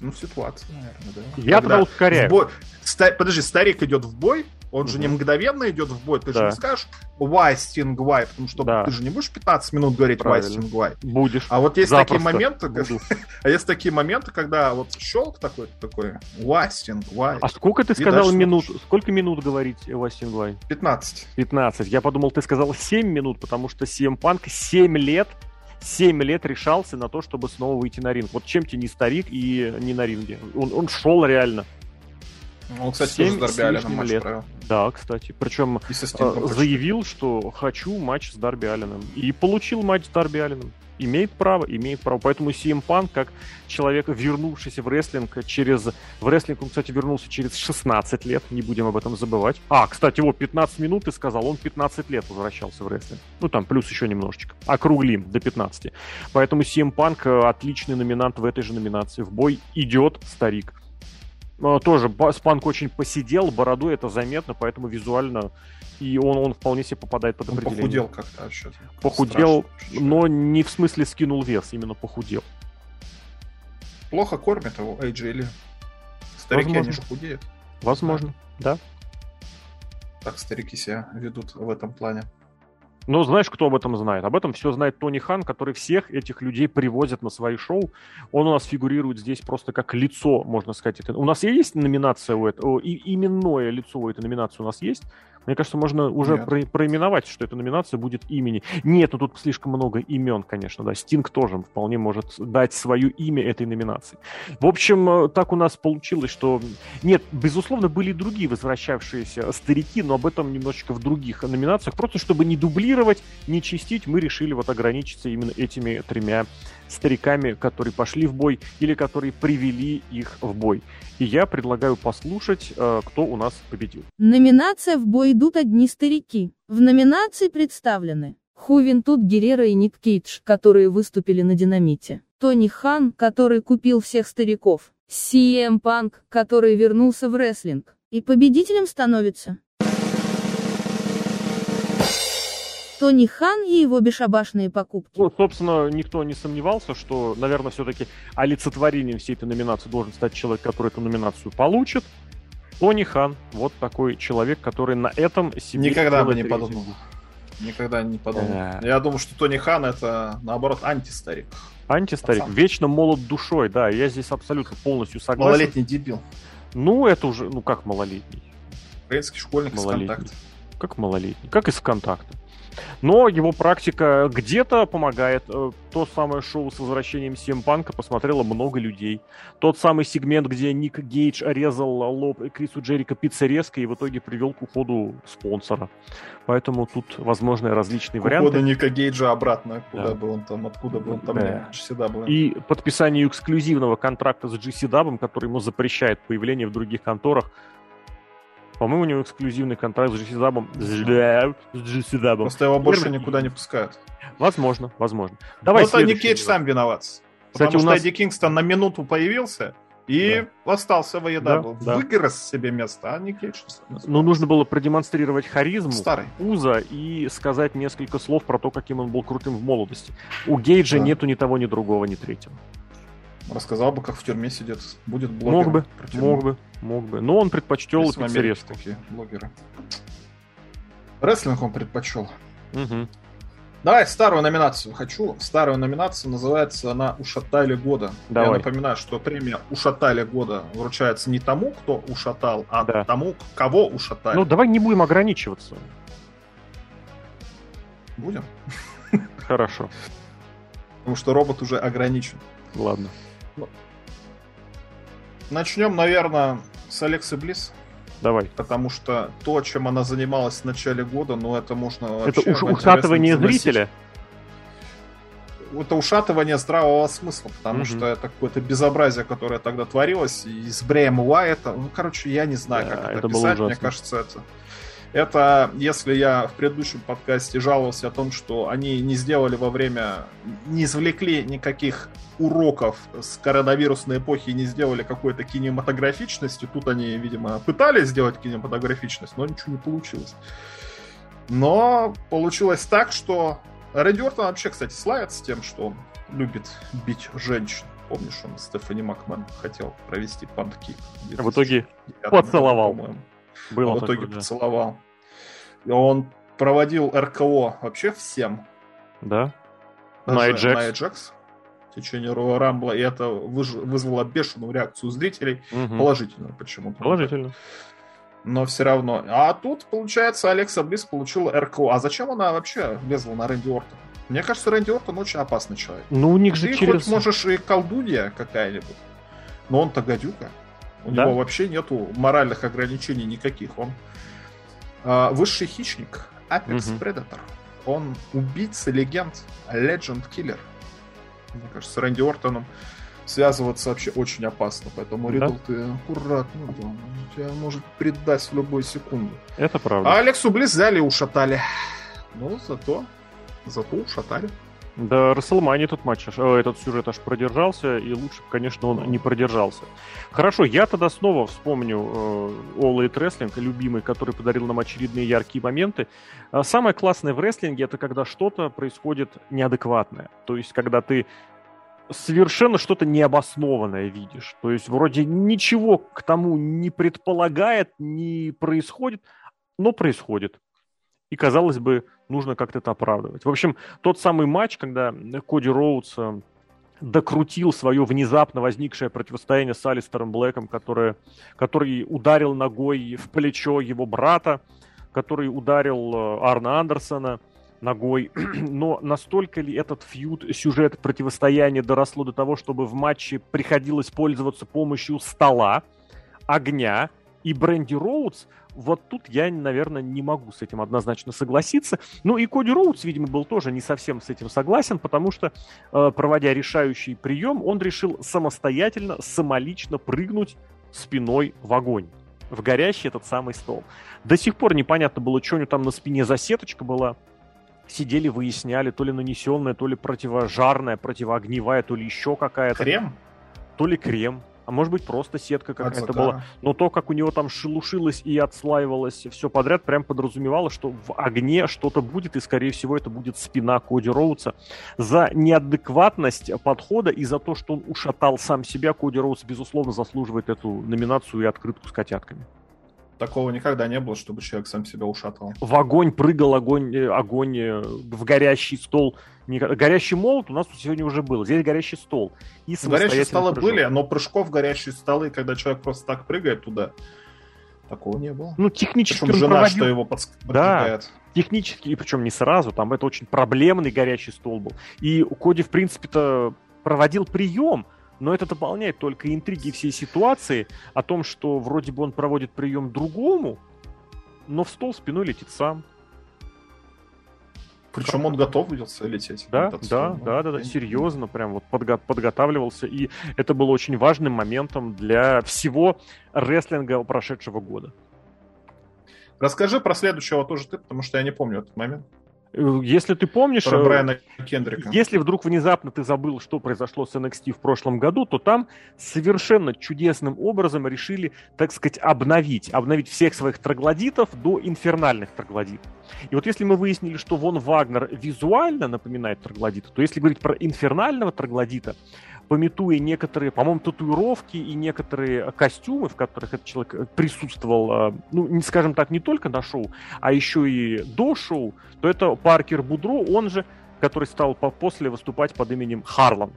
ну, ситуация, наверное, да. Я Когда тогда ускоряю. Бой... Ста... Подожди, старик идет в бой, он же не мгновенно идет в бой. Ты да. же не скажешь why Sting why, потому что да. ты же не будешь 15 минут говорить Правильно. why Sting why. Будешь. А вот есть Запросто. такие моменты, а есть такие моменты, когда вот щелк такой, такой why Sting why. А сколько ты сказал минут? Сколько минут говорить why Sting why? 15. 15. Я подумал, ты сказал 7 минут, потому что CM Punk 7 лет 7 лет решался на то, чтобы снова выйти на ринг. Вот чем тебе не старик и не на ринге. Он, он шел реально. Он, кстати, 7 тоже с Дарби Алленом лет. Провел. Да, кстати. Причем э, заявил, что хочу матч с Дарби Алленом. И получил матч с Дарби Алленом. Имеет право, имеет право. Поэтому CM Punk, как человек, вернувшийся в рестлинг через... В рестлинг он, кстати, вернулся через 16 лет, не будем об этом забывать. А, кстати, вот 15 минут ты сказал, он 15 лет возвращался в рестлинг. Ну, там, плюс еще немножечко. Округлим до 15. Поэтому CM Punk э, отличный номинант в этой же номинации. В бой идет старик. Э, тоже Спанк очень посидел, бороду это заметно, поэтому визуально и он, он вполне себе попадает под определение. Он похудел как-то вообще. Похудел, Страшно, но не в смысле скинул вес, именно похудел. Плохо кормят его AJ или старики, Возможно. они же худеют. Возможно, да. да. Так старики себя ведут в этом плане. Но знаешь, кто об этом знает? Об этом все знает Тони Хан, который всех этих людей привозит на свои шоу. Он у нас фигурирует здесь просто как лицо, можно сказать. У нас есть номинация у этого, и именное лицо у этой номинации у нас есть. Мне кажется, можно уже про, проименовать, что эта номинация будет имени. Нет, ну тут слишком много имен, конечно, да. Стинг тоже вполне может дать свое имя этой номинации. В общем, э, так у нас получилось, что... Нет, безусловно, были и другие возвращавшиеся старики, но об этом немножечко в других номинациях. Просто чтобы не дублировать, не чистить, мы решили вот ограничиться именно этими тремя стариками, которые пошли в бой или которые привели их в бой. И я предлагаю послушать, э, кто у нас победил. Номинация «В бой идут одни старики». В номинации представлены Хувентуд Геррера и Ник Кейдж, которые выступили на «Динамите», Тони Хан, который купил всех стариков, CM Punk, который вернулся в рестлинг, и победителем становится Тони Хан и его бесшабашные покупки. Ну, собственно, никто не сомневался, что, наверное, все-таки олицетворением всей этой номинации должен стать человек, который эту номинацию получит. Тони Хан, вот такой человек, который на этом себе... Никогда бы не подумал. Никогда не подумал. Да. Я думаю, что Тони Хан это, наоборот, антистарик. Антистарик. Пацан. Вечно молод душой, да. Я здесь абсолютно полностью согласен. Малолетний дебил. Ну, это уже, ну как малолетний? Украинский школьник малолетний. из контакта. Как малолетний? Как из контакта. Но его практика где-то помогает. Э, то самое шоу с возвращением Симпанка посмотрело много людей. Тот самый сегмент, где Ник Гейдж резал лоб Крису Джерика пиццерезкой и в итоге привел к уходу спонсора. Поэтому тут возможны различные к варианты. Уходу Ника Гейджа обратно, куда да. был он там, откуда был он там, да. GCW. И подписанию эксклюзивного контракта с GCW, который ему запрещает появление в других конторах, по-моему, у него эксклюзивный контракт с GCW. С GCW. Просто его больше никуда не пускают. Возможно, возможно. Давай Вот Ник Кейдж сам виноват. Кстати, Потому у нас... что Эдди Кингстон на минуту появился и да. остался в AEW. Да, Выгрыз себе место, а не Кейдж. Ну, нужно было продемонстрировать харизму, Старый. Уза и сказать несколько слов про то, каким он был крутым в молодости. У Гейджа да. нету ни того, ни другого, ни третьего. Рассказал бы, как в тюрьме сидит. Будет блогер. Мог бы, мог бы, мог бы. Но он предпочтел пиццерезку. такие блогеры. Рестлинг он предпочел. Угу. Давай старую номинацию хочу. Старую номинацию называется она «Ушатали года». Давай. Я напоминаю, что премия «Ушатали года» вручается не тому, кто ушатал, а да. тому, кого ушатали. Ну, давай не будем ограничиваться. Будем? Хорошо. Потому что робот уже ограничен. Ладно. Начнем, наверное, с Алексы Близ. Давай. Потому что то, чем она занималась в начале года, ну это можно Это уж ушатывание зрителя? Это ушатывание здравого смысла, потому угу. что это какое-то безобразие, которое тогда творилось, и с Бреем Уайта, ну, короче, я не знаю, да, как это, это писать, мне кажется, это... Это если я в предыдущем подкасте жаловался о том, что они не сделали во время, не извлекли никаких уроков с коронавирусной эпохи и не сделали какой-то кинематографичности, тут они, видимо, пытались сделать кинематографичность, но ничего не получилось. Но получилось так, что Рэнди Ортон вообще, кстати, славится тем, что он любит бить женщин. Помнишь, он Стефани Макмен хотел провести панкик. В итоге поцеловал. Году, было а в итоге такое, поцеловал. И он проводил РКО вообще всем. Да. Найджекс. Джекс в течение Роя Рамбла, и это вызвало бешеную реакцию зрителей. Угу. Положительную почему-то. Положительно. Но все равно. А тут, получается, Алекса Близ получила РКО. А зачем она вообще лезла на Рэнди Ортона? Мне кажется, Рэнди Ортон очень опасный человек. Ну, у них же Ты через... хоть можешь и колдунья какая-нибудь, но он-то гадюка. У да? него вообще нету моральных ограничений никаких. Он э, высший хищник, Apex угу. Predator. Он убийца, легенд, Legend Killer. Мне кажется, с Рэнди Ортоном связываться вообще очень опасно. Поэтому Ридл, да? ты аккуратно, да. Тебя может предать в любую секунду. Это правда. А Алексу Близ взяли и ушатали. Ну, зато, зато ушатали. Да, Расселмани этот матч, э, этот сюжет аж продержался, и лучше, конечно, он не продержался. Хорошо, я тогда снова вспомню э, All Elite Wrestling, любимый, который подарил нам очередные яркие моменты. Э, самое классное в рестлинге это когда что-то происходит неадекватное. То есть, когда ты совершенно что-то необоснованное видишь. То есть, вроде ничего к тому не предполагает, не происходит, но происходит. И, казалось бы, нужно как-то это оправдывать. В общем, тот самый матч, когда Коди Роудс э, докрутил свое внезапно возникшее противостояние с Алистером Блэком, которое, который ударил ногой в плечо его брата, который ударил э, Арна Андерсона ногой. Но настолько ли этот фьюд, сюжет противостояния доросло до того, чтобы в матче приходилось пользоваться помощью стола, огня и Бренди Роудс, вот тут я, наверное, не могу с этим однозначно согласиться. Ну и Коди Роудс, видимо, был тоже не совсем с этим согласен, потому что, э, проводя решающий прием, он решил самостоятельно, самолично прыгнуть спиной в огонь в горящий этот самый стол. До сих пор непонятно было, что у него там на спине за сеточка была. Сидели, выясняли, то ли нанесенная, то ли противожарная, противоогневая, то ли еще какая-то. Крем? То ли крем а может быть просто сетка какая-то была. Но то, как у него там шелушилось и отслаивалось все подряд, прям подразумевало, что в огне что-то будет, и, скорее всего, это будет спина Коди Роудса. За неадекватность подхода и за то, что он ушатал сам себя, Коди Роудс, безусловно, заслуживает эту номинацию и открытку с котятками. Такого никогда не было, чтобы человек сам себя ушатал. В огонь прыгал, огонь, э, огонь э, в горящий стол. Горящий молот у нас сегодня уже был. Здесь горящий стол. И горящие столы прыжок. были, но прыжков горящие столы, когда человек просто так прыгает туда, такого не было. Ну, технически причем жена, проводил... что его подс... Да, технически, и причем не сразу, там это очень проблемный горящий стол был. И Коди, в принципе-то, проводил прием, но это дополняет только интриги всей ситуации о том, что вроде бы он проводит прием другому, но в стол спиной летит сам. Причем он готовился лететь. Да, да, стол, да, да, да, серьезно, прям вот подго- подготавливался. И это было очень важным моментом для всего рестлинга прошедшего года. Расскажи про следующего тоже ты, потому что я не помню этот момент. Если ты помнишь... Про э, Брайана Кендрика. Если вдруг внезапно ты забыл, что произошло с NXT в прошлом году, то там совершенно чудесным образом решили, так сказать, обновить. Обновить всех своих троглодитов до инфернальных троглодитов. И вот если мы выяснили, что Вон Вагнер визуально напоминает троглодита, то если говорить про инфернального троглодита, пометуя некоторые, по-моему, татуировки и некоторые костюмы, в которых этот человек э, присутствовал, э, ну, скажем так, не только на шоу, а еще и до шоу, то это Паркер Будро, он же, который стал после выступать под именем Харланд.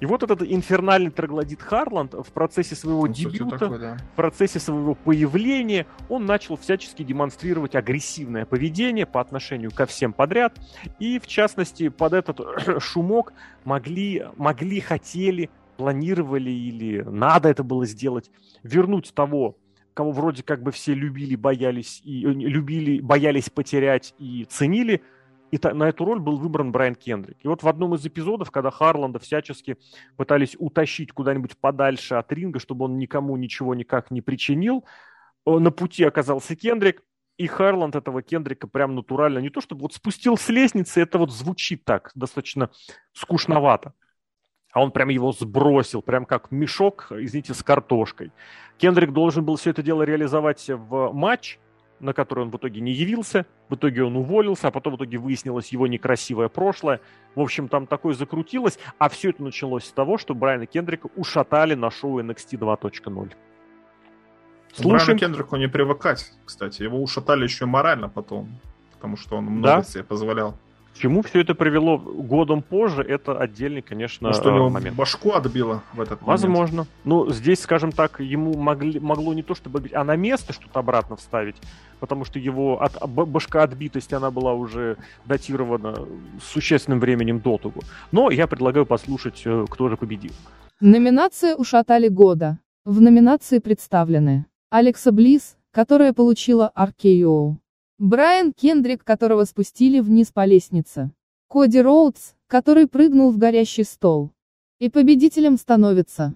И вот этот инфернальный троглодит Харланд в процессе своего ну, дебюта, такой, да. в процессе своего появления, он начал всячески демонстрировать агрессивное поведение по отношению ко всем подряд. И, в частности, под этот шумок могли, могли, хотели, планировали или надо это было сделать, вернуть того кого вроде как бы все любили, боялись и э, любили, боялись потерять и ценили, и на эту роль был выбран Брайан Кендрик. И вот в одном из эпизодов, когда Харланда всячески пытались утащить куда-нибудь подальше от ринга, чтобы он никому ничего никак не причинил, на пути оказался Кендрик, и Харланд этого Кендрика прям натурально, не то чтобы вот спустил с лестницы, это вот звучит так, достаточно скучновато. А он прям его сбросил, прям как мешок, извините, с картошкой. Кендрик должен был все это дело реализовать в матч, на который он в итоге не явился, в итоге он уволился, а потом в итоге выяснилось его некрасивое прошлое. В общем, там такое закрутилось, а все это началось с того, что Брайана Кендрика ушатали на шоу NXT 2.0. Слушаем. Брайану Кендрику не привыкать, кстати. Его ушатали еще морально потом, потому что он много да? себе позволял. Чему все это привело годом позже, это отдельный, конечно, Может, у него момент. башку отбило в этот Возможно. момент. Ну, здесь, скажем так, ему могли, могло не то чтобы, а на место что-то обратно вставить, потому что его от, башка отбитость, она была уже датирована существенным временем до того. Но я предлагаю послушать, э, кто же победил. Номинация «Ушатали года». В номинации представлены Алекса Близ, которая получила RKO. Брайан Кендрик, которого спустили вниз по лестнице. Коди Роудс, который прыгнул в горящий стол. И победителем становится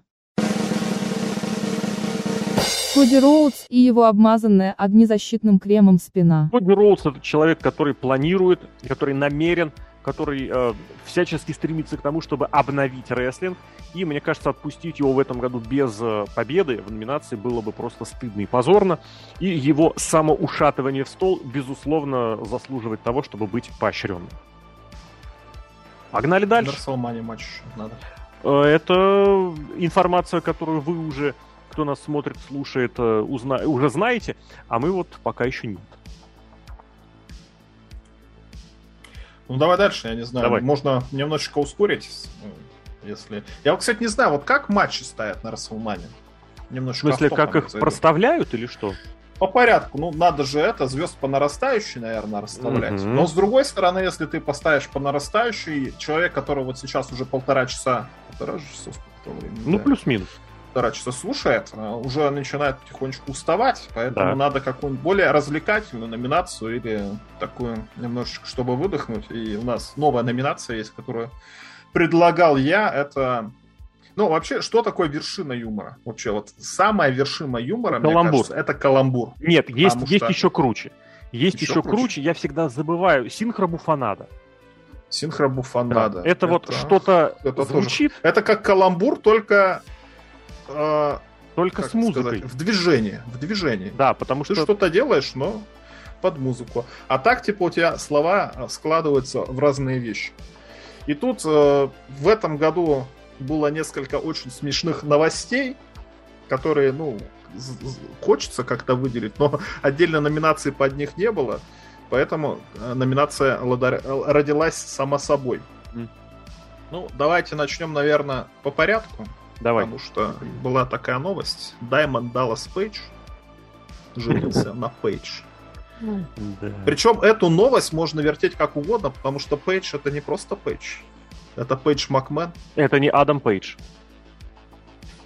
Коди Роудс и его обмазанная огнезащитным кремом спина. Коди Роудс это человек, который планирует, который намерен, который э, всячески стремится к тому, чтобы обновить рестлинг. И мне кажется, отпустить его в этом году без э, победы в номинации было бы просто стыдно и позорно. И его самоушатывание в стол, безусловно, заслуживает того, чтобы быть поощренным. Погнали дальше. Матч надо. Э, это информация, которую вы уже, кто нас смотрит, слушает, э, узна... уже знаете, а мы вот пока еще нет. Ну давай дальше, я не знаю. Давай. Можно немножечко ускорить, если. Я вот, кстати, не знаю, вот как матчи стоят на Расселмане. Немножко. В смысле, как их зайду. проставляют или что? по порядку. Ну, надо же это, звезд по нарастающей, наверное, расставлять. Mm-hmm. Но с другой стороны, если ты поставишь по нарастающей, человек, который вот сейчас уже полтора часа, полтора часа, времени? Ну, да, плюс-минус. Полтора часа слушает, а, уже начинает потихонечку уставать, поэтому да. надо какую-нибудь более развлекательную номинацию или такую немножечко, чтобы выдохнуть. И у нас новая номинация есть, которую предлагал я, это ну, вообще, что такое вершина юмора? Вообще, вот самая вершина юмора, каламбур. мне кажется, это каламбур. Нет, есть, есть что... еще круче. Есть еще, еще круче. круче, я всегда забываю, синхробуфанада. Синхробуфанада. Да. Это, это вот что-то это звучит. Тоже... Это как каламбур, только... Э, только с музыкой. Сказать, в движении. В движении. Да, потому что... Ты что-то делаешь, но под музыку. А так, типа, у тебя слова складываются в разные вещи. И тут э, в этом году было несколько очень смешных новостей, которые, ну, хочется как-то выделить, но отдельно номинации под них не было, поэтому э, номинация родилась сама собой. Ну, давайте начнем, наверное, по порядку. Давай. Потому что была такая новость. Даймонд Даллас Пейдж женился на Пейдж. Причем эту новость можно вертеть как угодно, потому что Пейдж это не просто Пейдж. Это Пейдж Макмен. Это не Адам Пейдж.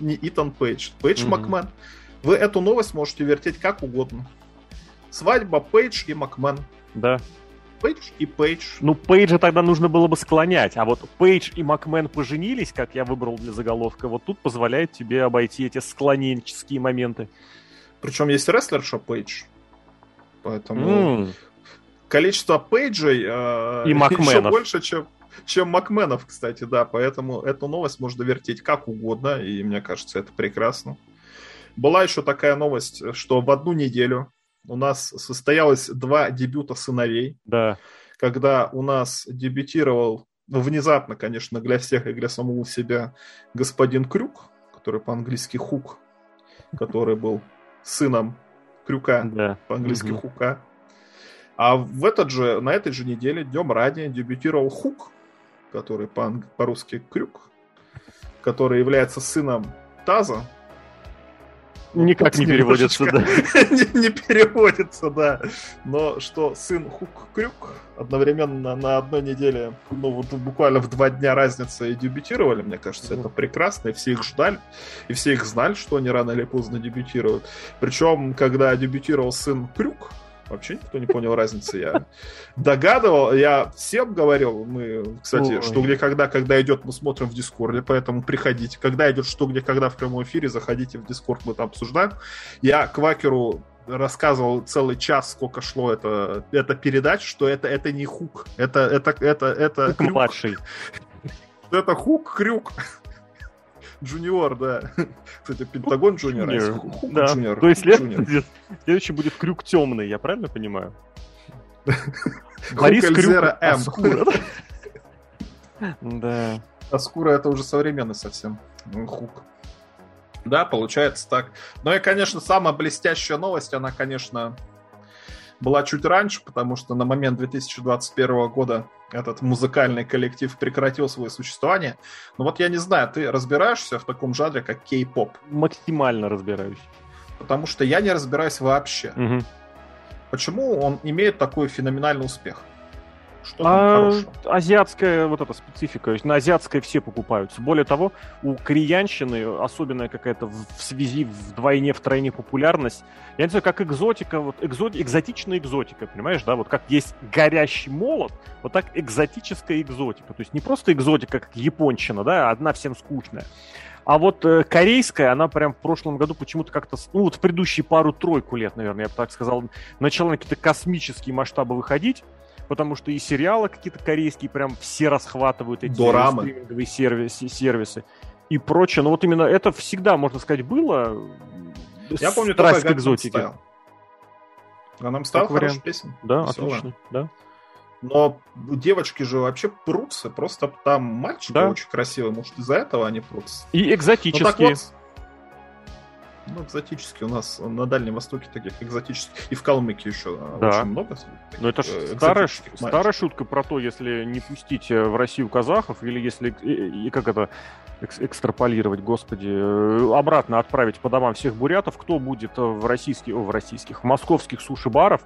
Не Итан Пейдж. Пейдж mm-hmm. Макмен. Вы эту новость можете вертеть как угодно. Свадьба Пейдж и Макмен. Да. Пейдж и Пейдж. Ну, Пейджа тогда нужно было бы склонять, а вот Пейдж и Макмен поженились, как я выбрал для заголовка, вот тут позволяет тебе обойти эти склоненческие моменты. Причем есть рестлерша Пейдж, поэтому mm. количество Пейджей э, и еще больше, чем чем Макменов, кстати, да. Поэтому эту новость можно вертеть как угодно, и мне кажется, это прекрасно. Была еще такая новость, что в одну неделю у нас состоялось два дебюта сыновей. Да. Когда у нас дебютировал, ну, внезапно, конечно, для всех и для самого себя, господин Крюк, который по-английски Хук, который был сыном Крюка, да. по-английски угу. Хука. А в этот же, на этой же неделе, днем ранее, дебютировал Хук, который по-русски Крюк, который является сыном Таза. Никак не переводится, да. не, не переводится, да. Но что сын Хук Крюк одновременно на одной неделе, ну вот буквально в два дня разница и дебютировали, мне кажется, это прекрасно, и все их ждали, и все их знали, что они рано или поздно дебютируют. Причем, когда дебютировал сын, Крюк, Вообще никто не понял разницы. Я догадывал, я всем говорил, мы, кстати, Ой. что где когда, когда идет, мы смотрим в Дискорде, поэтому приходите. Когда идет что где когда в прямом эфире, заходите в Дискорд, мы там обсуждаем. Я Квакеру рассказывал целый час, сколько шло это, это передача, что это, это не хук, это, это, это, это, это младший. Это хук, крюк. Джуниор, да. Кстати, Пентагон Джуниор. А да. Джуниор. То есть след... следующий будет Крюк темный, я правильно понимаю? Борис Крюк Аскура. Да. Аскура это уже современный совсем. Ну, хук. Да, получается так. Ну и, конечно, самая блестящая новость, она, конечно, была чуть раньше, потому что на момент 2021 года этот музыкальный коллектив прекратил свое существование. Но вот я не знаю, ты разбираешься в таком жанре, как кей-поп? Максимально разбираюсь. Потому что я не разбираюсь вообще. Угу. Почему он имеет такой феноменальный успех? Что а, азиатская вот эта специфика, то есть на азиатское все покупаются. Более того, у кореянщины особенная какая-то в связи вдвойне, втройне популярность. Я не знаю, как экзотика, вот экзот, экзотичная экзотика, понимаешь, да? Вот как есть горящий молот, вот так экзотическая экзотика. То есть не просто экзотика, как япончина, да, одна всем скучная. А вот э, корейская, она прям в прошлом году почему-то как-то, ну вот в предыдущие пару-тройку лет, наверное, я бы так сказал, начала на какие-то космические масштабы выходить потому что и сериалы какие-то корейские прям все расхватывают эти Дорамы. стриминговые сервисы, сервисы и прочее. Но вот именно это всегда, можно сказать, было. Я помню Страсть только к экзотике. Gangnam Style хорошая песня. Да, Веселая. отлично, да. Но девочки же вообще прутся, просто там мальчики да. очень красивые, может из-за этого они прутся. И экзотические. Ну, так вот, ну, экзотические у нас на Дальнем Востоке таких экзотических. И в Калмыке еще да. очень много. Но это э, старая, старая шутка про то, если не пустить э, в Россию казахов, или если, и, и как это, экстраполировать, господи, э, обратно отправить по домам всех бурятов, кто будет в российских, в российских, в московских суши-баров,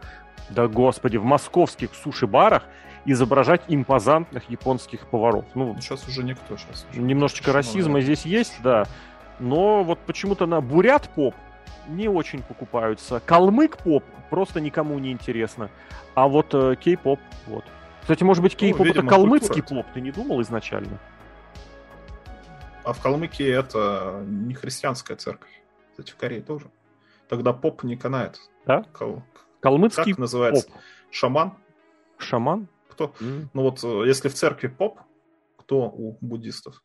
да господи, в московских суши-барах изображать импозантных японских поваров. Ну, сейчас уже никто. Сейчас уже немножечко расизма здесь есть, да. Но вот почему-то на бурят поп не очень покупаются. Калмык поп просто никому не интересно. А вот э, кей-поп, вот. Кстати, может быть, ну, кей-поп ну, это калмыцкий культура. поп, ты не думал изначально? А в Калмыкии это не христианская церковь. Кстати, в Корее тоже. Тогда поп не канает. Да? Кал... Калмыцкий как называется? Поп. Шаман? Шаман? Кто? Mm. Ну вот, э, если в церкви поп, кто у буддистов?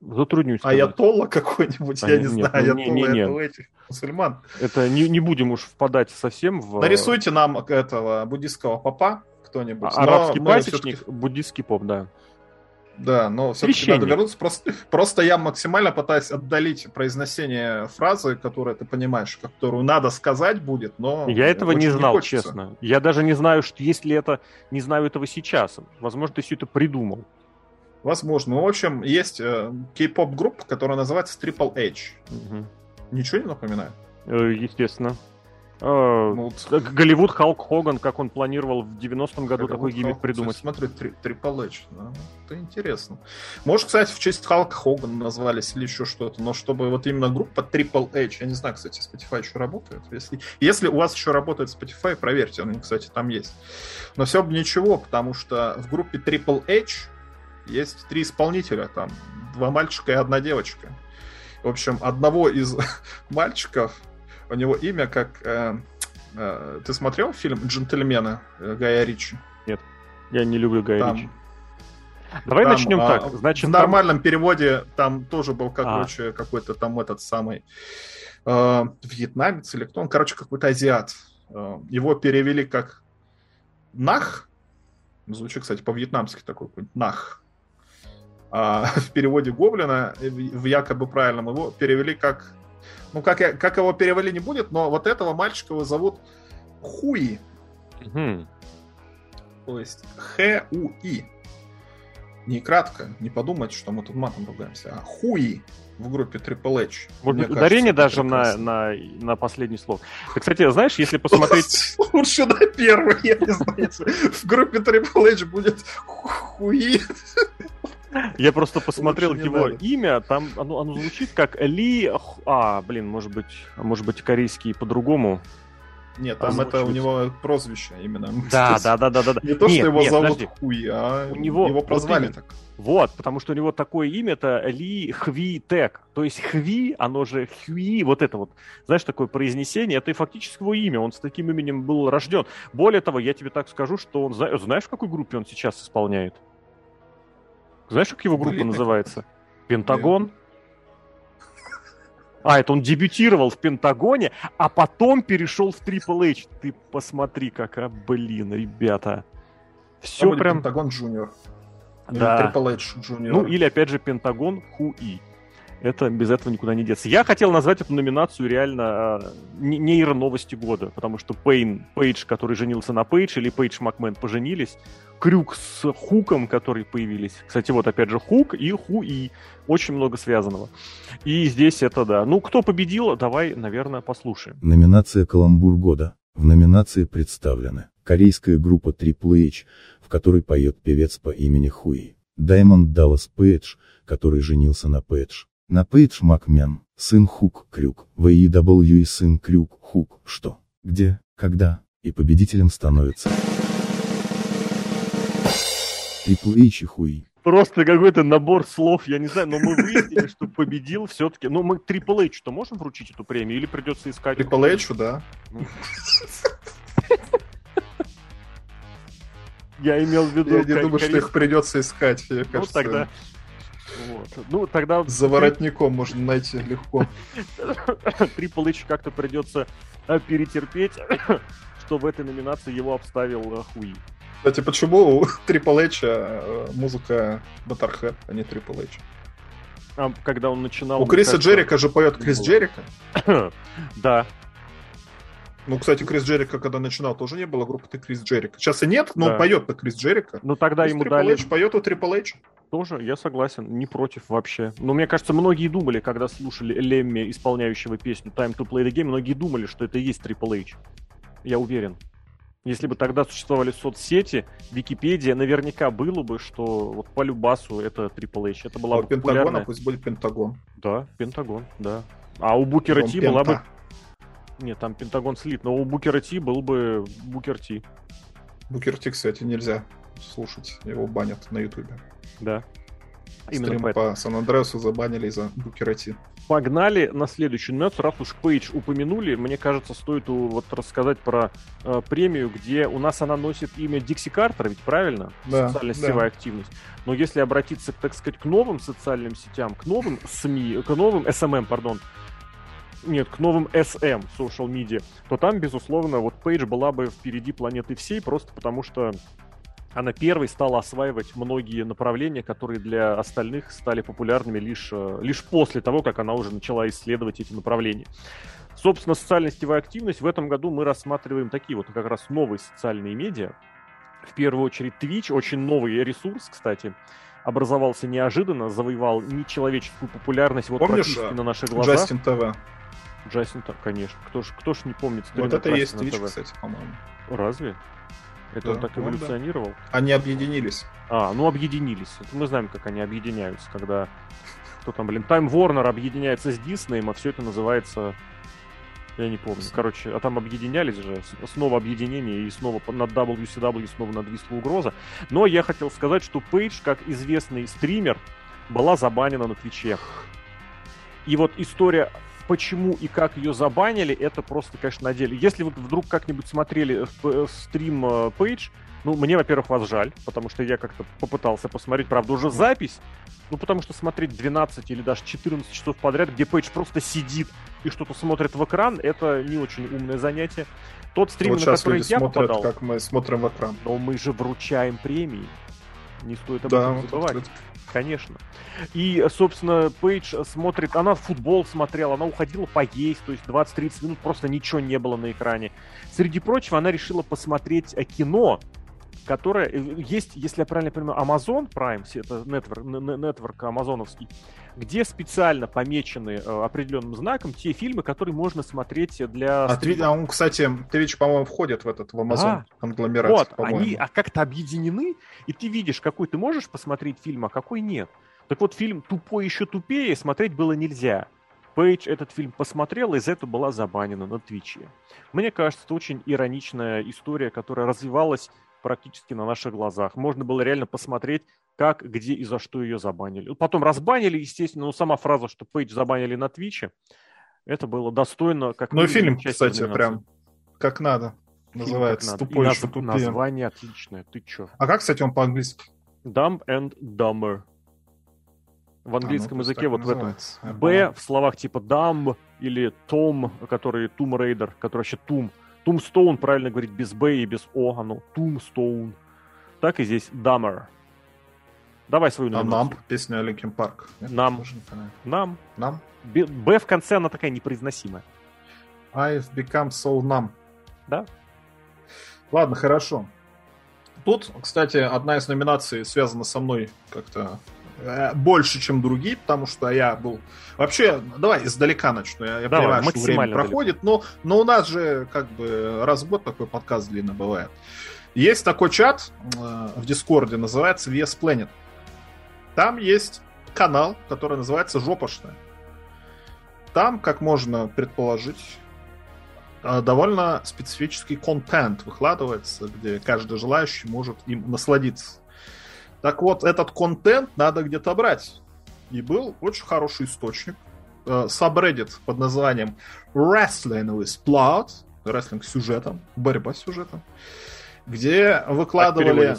Затруднюсь. Сказать. Аятолла какой-нибудь, а, я не нет, знаю, аятолла не, не, не. этих мусульман. Это не, не будем уж впадать совсем в... Нарисуйте нам этого буддийского попа кто-нибудь. А, арабский пасечник, буддийский поп, да. Да, но все-таки надо вернуться. Просто, просто я максимально пытаюсь отдалить произношение фразы, которую ты понимаешь, которую надо сказать будет, но... Я этого не знал, не честно. Я даже не знаю, что есть ли это... Не знаю этого сейчас. Возможно, ты все это придумал. Возможно. Ну, в общем, есть э, кей-поп группа, которая называется Triple H. Угу. Ничего не напоминает? Э, естественно. Э, ну, вот. Голливуд Халк Хоган, как он планировал в 90-м году Голливуд такой гиммик придумать. Смотри, Triple H, да, это интересно. Может, кстати, в честь Халка Хогана назвались или еще что-то, но чтобы вот именно группа Triple H, я не знаю, кстати, Spotify еще работает. Если, если у вас еще работает Spotify, проверьте, они, кстати, там есть. Но все бы ничего, потому что в группе Triple H есть три исполнителя, там два мальчика и одна девочка. В общем, одного из мальчиков, у него имя как... Э, э, ты смотрел фильм «Джентльмены» Гая Ричи? Нет, я не люблю Гая там, Ричи. Давай там, начнем а, так. Значит, в нормальном там... переводе там тоже был, короче, а. какой-то там этот самый э, вьетнамец или кто он, короче, какой-то азиат. Э, его перевели как Нах. Звучит, кстати, по-вьетнамски такой Нах а, в переводе Гоблина, в якобы правильном, его перевели как... Ну, как, я, как его перевели не будет, но вот этого мальчика его зовут Хуи. Угу. То есть Х-У-И. Не кратко, не подумать, что мы тут матом ругаемся, а Хуи в группе Triple H. Может ударение даже на, на, на последний слово. Ты, кстати, знаешь, если посмотреть... Лучше на первый, я не знаю. В группе Triple H будет Хуи. Я просто посмотрел его имя, там оно, оно звучит как Ли... А, блин, может быть, может быть корейский по-другому. Нет, там это у него прозвище именно. Да, да, да, да, да. Не то, что его зовут Хуй, а у него, его прозвали так. Вот, потому что у него такое имя, это Ли Хви Тек. То есть Хви, оно же Хви, вот это вот, знаешь, такое произнесение, это и фактически его имя, он с таким именем был рожден. Более того, я тебе так скажу, что он, знаешь, в какой группе он сейчас исполняет? Знаешь, как его группа Блин. называется? Пентагон? А, это он дебютировал в Пентагоне, а потом перешел в Triple H. Ты посмотри, какая, блин, ребята. Все прям... Пентагон Джуниор. Да. Triple H Junior. Ну, или, опять же, Пентагон Хуи. Это без этого никуда не деться. Я хотел назвать эту номинацию реально э, нейроновости года, потому что Пейн, Пейдж, который женился на Пейдж, или Пейдж Макмен поженились, Крюк с Хуком, которые появились. Кстати, вот опять же Хук и Хуи. Очень много связанного. И здесь это да. Ну, кто победил, давай, наверное, послушаем. Номинация «Каламбур года». В номинации представлены корейская группа Triple H, в которой поет певец по имени Хуи. Даймонд Даллас Пейдж, который женился на Пейдж. На Пейдж Макмен, сын Хук Крюк, в AEW и сын Крюк Хук, что, где, когда, и победителем становится. Трипл Эйч и Хуи. Просто какой-то набор слов, я не знаю, но мы выяснили, что победил все-таки. Ну, мы Трипл Эйч-то можем вручить эту премию или придется искать? Трипл Эйчу, да. Ну. Я имел в виду... Я не думаю, что их придется искать. Ну, тогда... Вот. Ну, тогда... За воротником можно найти легко. Трипл Эйч как-то придется э, перетерпеть, что в этой номинации его обставил э, Хуи. Кстати, почему у Triple H э, музыка Motorhead, а не Triple H? А, когда он начинал... У Криса Джерика же поет Крис Джерика. да. Ну, кстати, Крис Джерика, когда начинал, тоже не было группы «Ты Крис Джерика». Сейчас и нет, но да. он поет на Крис Джерика. Ну, тогда ему Triple дали... H поет у Triple H. Тоже, я согласен, не против вообще. Но мне кажется, многие думали, когда слушали Лемми, исполняющего песню Time to Play the Game, многие думали, что это и есть Triple H. Я уверен. Если бы тогда существовали соцсети, Википедия, наверняка было бы, что вот по Любасу это Triple H. Это была а бы Пентагон, популярная... пусть будет Пентагон. Да, Пентагон, да. А у Букера Ти была бы... Нет, там Пентагон слит, но у Букера Ти был бы Букер Ти. Букер Ти, кстати, нельзя слушать, его банят на Ютубе. Да. Именно Стрим по Сан-Андреасу забанили за Букера Ти. Погнали на следующую номинацию. Раз уж Пейдж упомянули, мне кажется, стоит вот рассказать про э, премию, где у нас она носит имя Дикси Картер, ведь правильно? Да, Социальная сетевая да. активность. Но если обратиться, так сказать, к новым социальным сетям, к новым СМИ, к новым SMM, пардон, нет, к новым SM, social media, то там, безусловно, вот Пейдж была бы впереди планеты всей, просто потому что она первой стала осваивать многие направления, которые для остальных стали популярными лишь, э, лишь после того, как она уже начала исследовать эти направления. Собственно, социальная сетевая активность в этом году мы рассматриваем такие вот как раз новые социальные медиа. В первую очередь Twitch, очень новый ресурс, кстати, образовался неожиданно, завоевал нечеловеческую популярность вот Помнишь, на наших глазах. Джастин ТВ? Джастин ТВ, конечно. Кто ж, кто ж не помнит Вот это есть Twitch, кстати, по-моему. Разве? Это да, он так эволюционировал? Да. Они объединились. А, ну объединились. Это мы знаем, как они объединяются, когда кто там, блин, Time Warner объединяется с Диснеем, а все это называется я не помню. Короче, а там объединялись же. Снова объединение и снова над WCW снова надвисла угроза. Но я хотел сказать, что Пейдж, как известный стример, была забанена на Твиче. И вот история почему и как ее забанили, это просто, конечно, на деле. Если вы вдруг как-нибудь смотрели э, стрим Пейдж, ну, мне, во-первых, вас жаль, потому что я как-то попытался посмотреть, правда, уже запись, ну, потому что смотреть 12 или даже 14 часов подряд, где Пейдж просто сидит и что-то смотрит в экран, это не очень умное занятие. Тот стрим, вот на который я смотрят, попадал... как мы смотрим в экран. Но мы же вручаем премии. Не стоит об да, этом забывать. Вот Конечно. И, собственно, Пейдж смотрит, она футбол смотрела, она уходила поесть, то есть 20-30 минут просто ничего не было на экране. Среди прочего, она решила посмотреть э, кино, которое э, есть, если я правильно понимаю, Amazon Prime, это нетворк, нетворк амазоновский, где специально помечены э, определенным знаком те фильмы, которые можно смотреть для... А, ты, а он, кстати, Twitch, по-моему, входит в этот, в Amazon а, конгломерат. Вот, они а как-то объединены, и ты видишь, какой ты можешь посмотреть фильм, а какой нет. Так вот, фильм «Тупой еще тупее» смотреть было нельзя. Пейдж этот фильм посмотрел, и из этого была забанена на Твиче. Мне кажется, это очень ироничная история, которая развивалась практически на наших глазах. Можно было реально посмотреть, как, где и за что ее забанили. Потом разбанили, естественно, но сама фраза, что Пейдж забанили на Твиче, это было достойно. Как ну и фильм, кстати, прям как надо называется. Как надо. Тупой и наз... тупее. Название отличное, ты чё? А как, кстати, он по-английски? Dumb and Dumber. В английском а, ну, языке вот в этом Б в словах типа dumb или Том, который Tomb Raider, который вообще Тум. Tombstone правильно говорить без Б и без О, оно Tombstone. Так и здесь Dumber. Давай свою номинацию. А нам песня Линкен Парк. Нам. Нам. Нам. Б в конце она такая непроизносимая. I've become so numb. Да. Ладно, хорошо. Тут, кстати, одна из номинаций связана со мной как-то больше, чем другие, потому что я был... Вообще, давай издалека начну. Я, я давай, понимаю, что время проходит, но, но у нас же как бы раз в год такой подкаст длинно бывает. Есть такой чат э, в Дискорде, называется VS Planet. Там есть канал, который называется «Жопошная». Там, как можно предположить, э, довольно специфический контент выкладывается, где каждый желающий может им насладиться. Так вот, этот контент надо где-то брать. И был очень хороший источник. Э, сабреддит под названием Wrestling with Plot, с сюжетом, борьба с сюжетом, где выкладывали...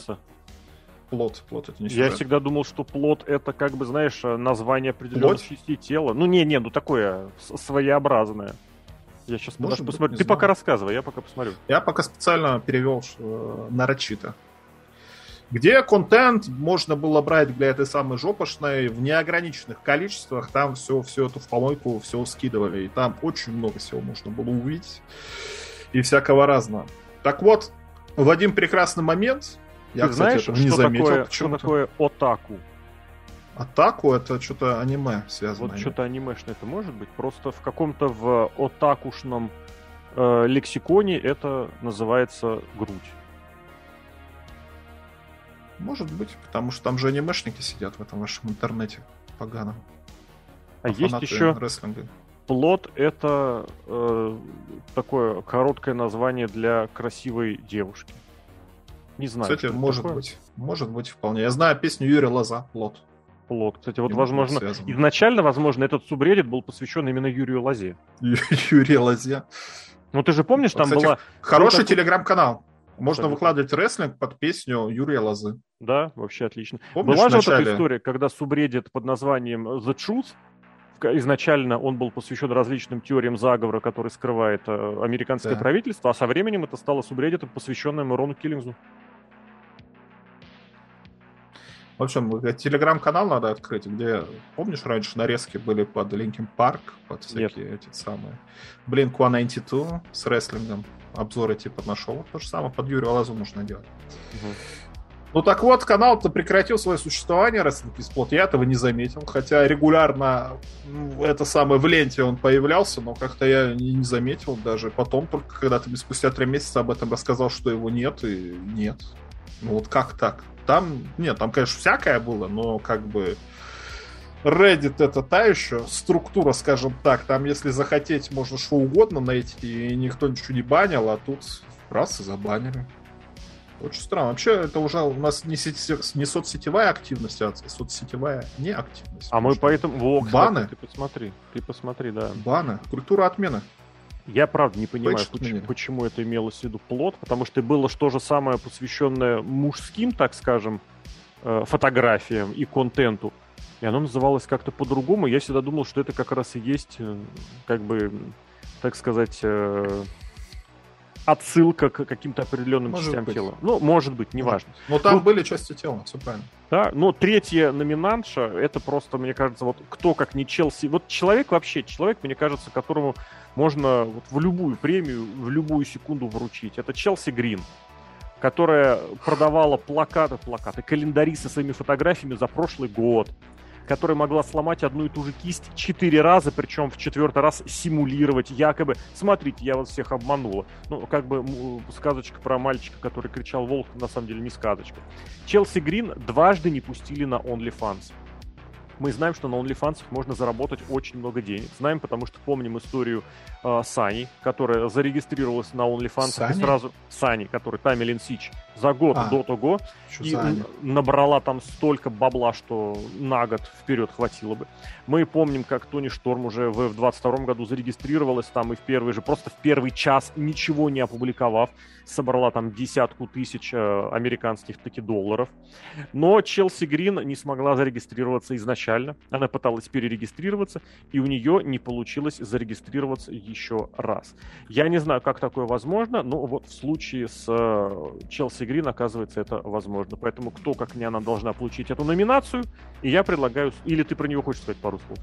Плод, плод это не сюжет. Я всегда думал, что плод это как бы, знаешь, название определенных частей тела. Ну не, не, ну такое своеобразное. Я сейчас Может быть, посмотрю. Ты знаю. пока рассказывай, я пока посмотрю. Я пока специально перевел э, нарочито где контент можно было брать для этой самой жопошной в неограниченных количествах. Там все, все эту в помойку все скидывали. И там очень много всего можно было увидеть. И всякого разного. Так вот, в один прекрасный момент, я, Ты кстати, знаешь, этого не заметил. Такое, что такое отаку? Атаку это что-то аниме связано. Вот что-то анимешное это может быть. Просто в каком-то в отакушном э, лексиконе это называется грудь. Может быть, потому что там же анимешники сидят в этом вашем интернете поганом. А, а есть еще рестлинга. Плод это э, такое короткое название для красивой девушки. Не знаю. Кстати, может такое. быть. Может быть, вполне. Я знаю песню Юрия Лоза «Плод». Плод. Кстати, вот, возможно, изначально, возможно, этот субреддит был посвящен именно Юрию Лозе. Юрий Лозе. Ну, ты же помнишь, там Кстати, была... Хороший телеграм-канал. Можно Абсолютно. выкладывать рестлинг под песню Юрия Лозы. Да, вообще отлично. Помнишь, Была же вот эта история, когда субреддит под названием The Truth, изначально он был посвящен различным теориям заговора, который скрывает э, американское да. правительство, а со временем это стало субреддитом, посвященным Рону Киллингзу. В общем, телеграм-канал надо открыть, где, помнишь, раньше нарезки были под Линкин Парк, под всякие Нет. эти самые Blink-192 с рестлингом, обзоры типа нашел. То же самое под Юрия Лозу нужно делать. Угу. Ну так вот, канал-то прекратил свое существование, Wrestling Spot. Я этого не заметил. Хотя регулярно ну, это самое в ленте он появлялся, но как-то я не, не заметил даже. Потом, только когда ты спустя три месяца об этом рассказал, что его нет, и нет. Ну вот как так? Там, нет, там, конечно, всякое было, но как бы Reddit это та еще структура, скажем так. Там, если захотеть, можно что угодно найти, и никто ничего не банил, а тут раз и забанили. Очень странно. Вообще, это уже у нас не, сети, не соцсетевая активность, а соцсетевая неактивность. А мы поэтому... Во, Баны. Ты посмотри, ты посмотри, да. Баны. Культура отмены. Я правда не понимаю, почему, почему это имелось в виду плод, потому что было что же самое посвященное мужским, так скажем, э, фотографиям и контенту. И оно называлось как-то по-другому. Я всегда думал, что это как раз и есть, э, как бы, так сказать, э, отсылка к каким-то определенным может частям быть. тела. Ну, может быть, неважно. Но там ну, были части тела, все правильно. Да, но третья номинантша, это просто, мне кажется, вот кто как не Челси. Вот человек вообще, человек, мне кажется, которому можно вот в любую премию, в любую секунду вручить. Это Челси Грин которая продавала плакаты, плакаты, календари со своими фотографиями за прошлый год, которая могла сломать одну и ту же кисть четыре раза, причем в четвертый раз симулировать якобы. Смотрите, я вас всех обманула. Ну, как бы сказочка про мальчика, который кричал волк, на самом деле не сказочка. Челси Грин дважды не пустили на OnlyFans. Мы знаем, что на OnlyFans можно заработать очень много денег. Знаем, потому что помним историю э, Сани, которая зарегистрировалась на OnlyFans Сани? и сразу... Сани, который Тамилин Сич за год а, до того и набрала там столько бабла, что на год вперед хватило бы. Мы помним, как Тони Шторм уже в 22 году зарегистрировалась там и в первый же, просто в первый час, ничего не опубликовав, собрала там десятку тысяч э, американских таки долларов. Но Челси Грин не смогла зарегистрироваться изначально. Она пыталась перерегистрироваться, и у нее не получилось зарегистрироваться еще раз. Я не знаю, как такое возможно, но вот в случае с э, Челси Грин, оказывается, это возможно. Поэтому кто, как не она, должна получить эту номинацию, и я предлагаю... Или ты про нее хочешь сказать пару слов?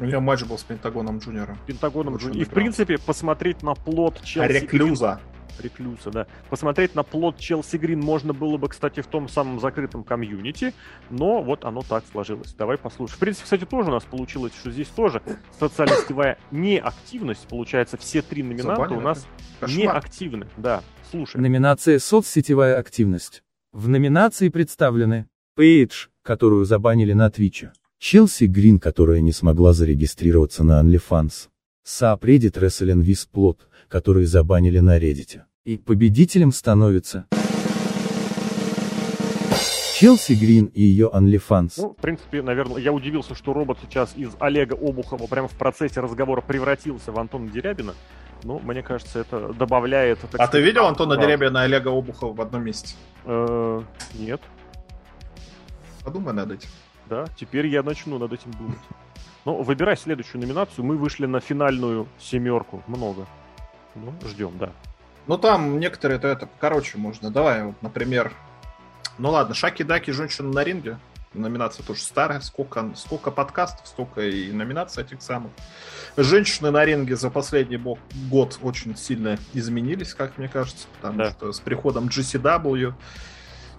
У нее матч был с Пентагоном Джуниора. Пентагоном Джуниора. И, в принципе, посмотреть на плод Челси... Реклюза. Реклюса, да. Посмотреть на плод Челси Грин можно было бы, кстати, в том самом закрытом комьюнити, но вот оно так сложилось. Давай послушаем. В принципе, кстати, тоже у нас получилось, что здесь тоже социально-сетевая неактивность. Получается, все три номинанта Забанили, у нас неактивны. Да, слушай. Номинация «Соцсетевая активность». В номинации представлены Пейдж, которую забанили на Твиче. Челси Грин, которая не смогла зарегистрироваться на OnlyFans. Сап Reddit Wrestling Висплот, которые забанили на Reddit. И победителем становится... Челси Грин и ее OnlyFans. Ну, в принципе, наверное, я удивился, что робот сейчас из Олега Обухова прямо в процессе разговора превратился в Антона Дерябина. Ну, мне кажется, это добавляет... а сказать, ты видел Антона правда. Дерябина и Олега Обухова в одном месте? Э, нет. Подумай над этим. Да, теперь я начну над этим думать. Ну, выбирай следующую номинацию. Мы вышли на финальную семерку. Много. Ну, ждем, да. Ну, там некоторые это, короче, можно. Давай, вот, например, ну ладно, Шаки-Даки, женщина на ринге. Номинация тоже старая. Сколько, сколько подкастов, столько и номинаций этих самых. Женщины на ринге за последний год очень сильно изменились, как мне кажется, потому да. что с приходом GCW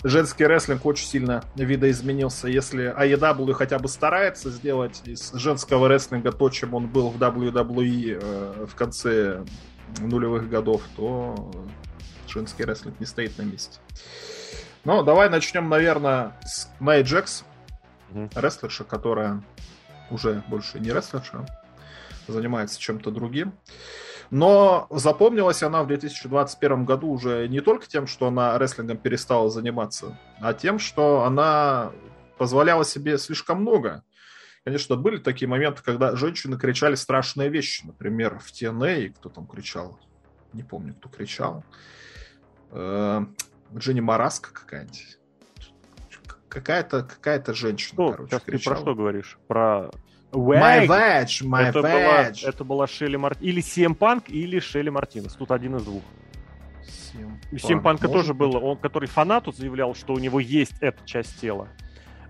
женский рестлинг очень сильно видоизменился. Если AEW хотя бы старается сделать из женского рестлинга то, чем он был в WWE э, в конце нулевых годов, то женский рестлинг не стоит на месте. Ну, давай начнем, наверное, с Най Джекс, mm-hmm. рестлерша, которая уже больше не рестлерша, занимается чем-то другим. Но запомнилась она в 2021 году уже не только тем, что она рестлингом перестала заниматься, а тем, что она позволяла себе слишком много. Конечно, были такие моменты, когда женщины кричали страшные вещи. Например, в TNA, кто там кричал? Не помню, кто кричал. Э, Дженни Мараска какая-нибудь. Какая-то какая женщина, что, короче, сейчас кричала. ты про что говоришь? Про My Veg, My это Была, это была Шелли Мартинес. Или CM Punk, или Шелли Мартинес. Тут один из двух. У CM Панка тоже было, он, который фанату заявлял, что у него есть эта часть тела.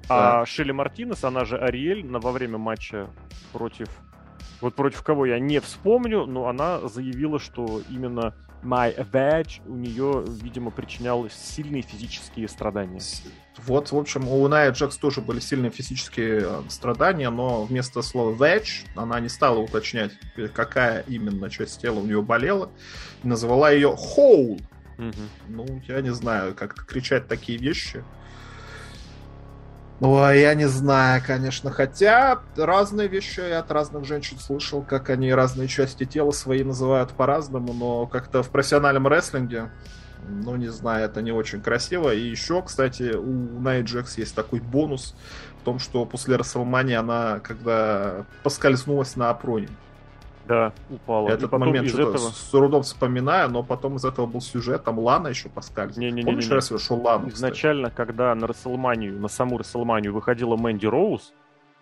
А да. А Шелли Мартинес, она же Ариэль, во время матча против... Вот против кого я не вспомню, но она заявила, что именно My Veg у нее, видимо, причинял сильные физические страдания. Вот, в общем, у Ная Джекс тоже были сильные физические э, страдания, но вместо слова veg она не стала уточнять, какая именно часть тела у нее болела, и назвала ее whole. Угу. Ну, я не знаю, как кричать такие вещи. Ой, я не знаю, конечно. Хотя разные вещи я от разных женщин слышал, как они разные части тела свои называют по-разному, но как-то в профессиональном рестлинге, ну, не знаю, это не очень красиво. И еще, кстати, у Найт Джекс есть такой бонус в том, что после Расселмани она, когда поскользнулась на опроне, да, упала. Этот момент из этого... с трудом вспоминаю, но потом из этого был сюжет, там Лана еще поскальзывалась. Не, не, Помнишь, не, не, не. шел Лана, Изначально, кстати? когда на Расселманию, на саму Расселманию выходила Мэнди Роуз,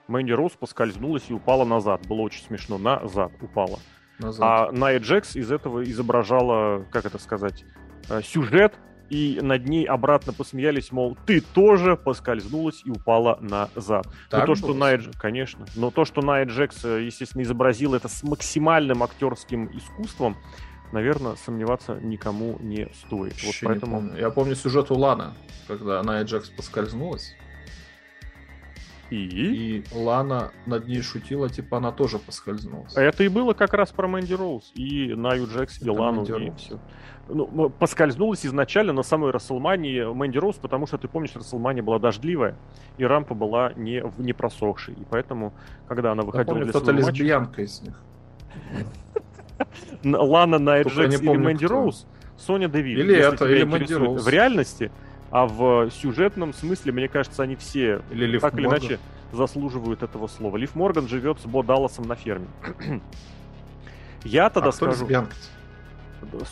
Мэнди Роуз поскользнулась и упала назад. Было очень смешно. Назад упала. Назад. А Найя Джекс из этого изображала, как это сказать, э, сюжет, и над ней обратно посмеялись, мол, ты тоже поскользнулась и упала назад. Так но то, что Найя, конечно, но то, что Найя Джекс, э, естественно, изобразил это с максимальным актерским искусством, наверное, сомневаться никому не стоит. вот поэтому... Не помню. Я помню сюжет у Лана, когда Найя Джекс поскользнулась. И? И Лана над ней шутила, типа она тоже поскользнулась. А это и было как раз про Мэнди Роуз и Наю Джекс, и Лану, и все ну, поскользнулась изначально на самой Расселмании Мэнди Роуз, потому что, ты помнишь, Расселмания была дождливая, и рампа была не, не просохшей. И поэтому, когда она выходила Я помню, для своего лесбиянка из них. Лана Найджекс или Мэнди Роуз, Соня Девиль. Или это, или Мэнди Роуз. В реальности, а в сюжетном смысле, мне кажется, они все, или так или иначе, заслуживают этого слова. Лив Морган живет с Бо Далласом на ферме. Я тогда а скажу...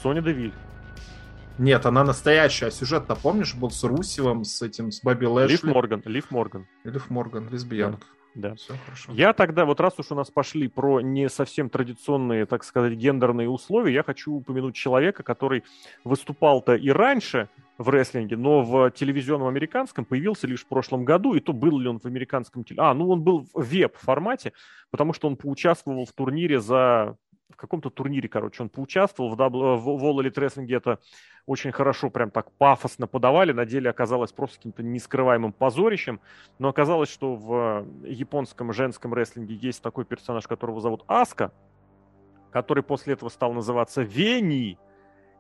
Соня Девиль. Нет, она настоящая. А сюжет-то помнишь, был с Русевым, с этим, с Бобби Лэшли? Лив Морган, Лив Морган. Лив Морган, лесбиянка. Да. да. Все хорошо. Я тогда, вот раз уж у нас пошли про не совсем традиционные, так сказать, гендерные условия, я хочу упомянуть человека, который выступал-то и раньше в рестлинге, но в телевизионном американском появился лишь в прошлом году, и то был ли он в американском теле... А, ну он был в веб-формате, потому что он поучаствовал в турнире за в каком-то турнире, короче, он поучаствовал в, double, в, в All Elite Wrestling, это очень хорошо, прям так пафосно подавали, на деле оказалось просто каким-то нескрываемым позорищем, но оказалось, что в японском женском рестлинге есть такой персонаж, которого зовут Аска, который после этого стал называться Вини,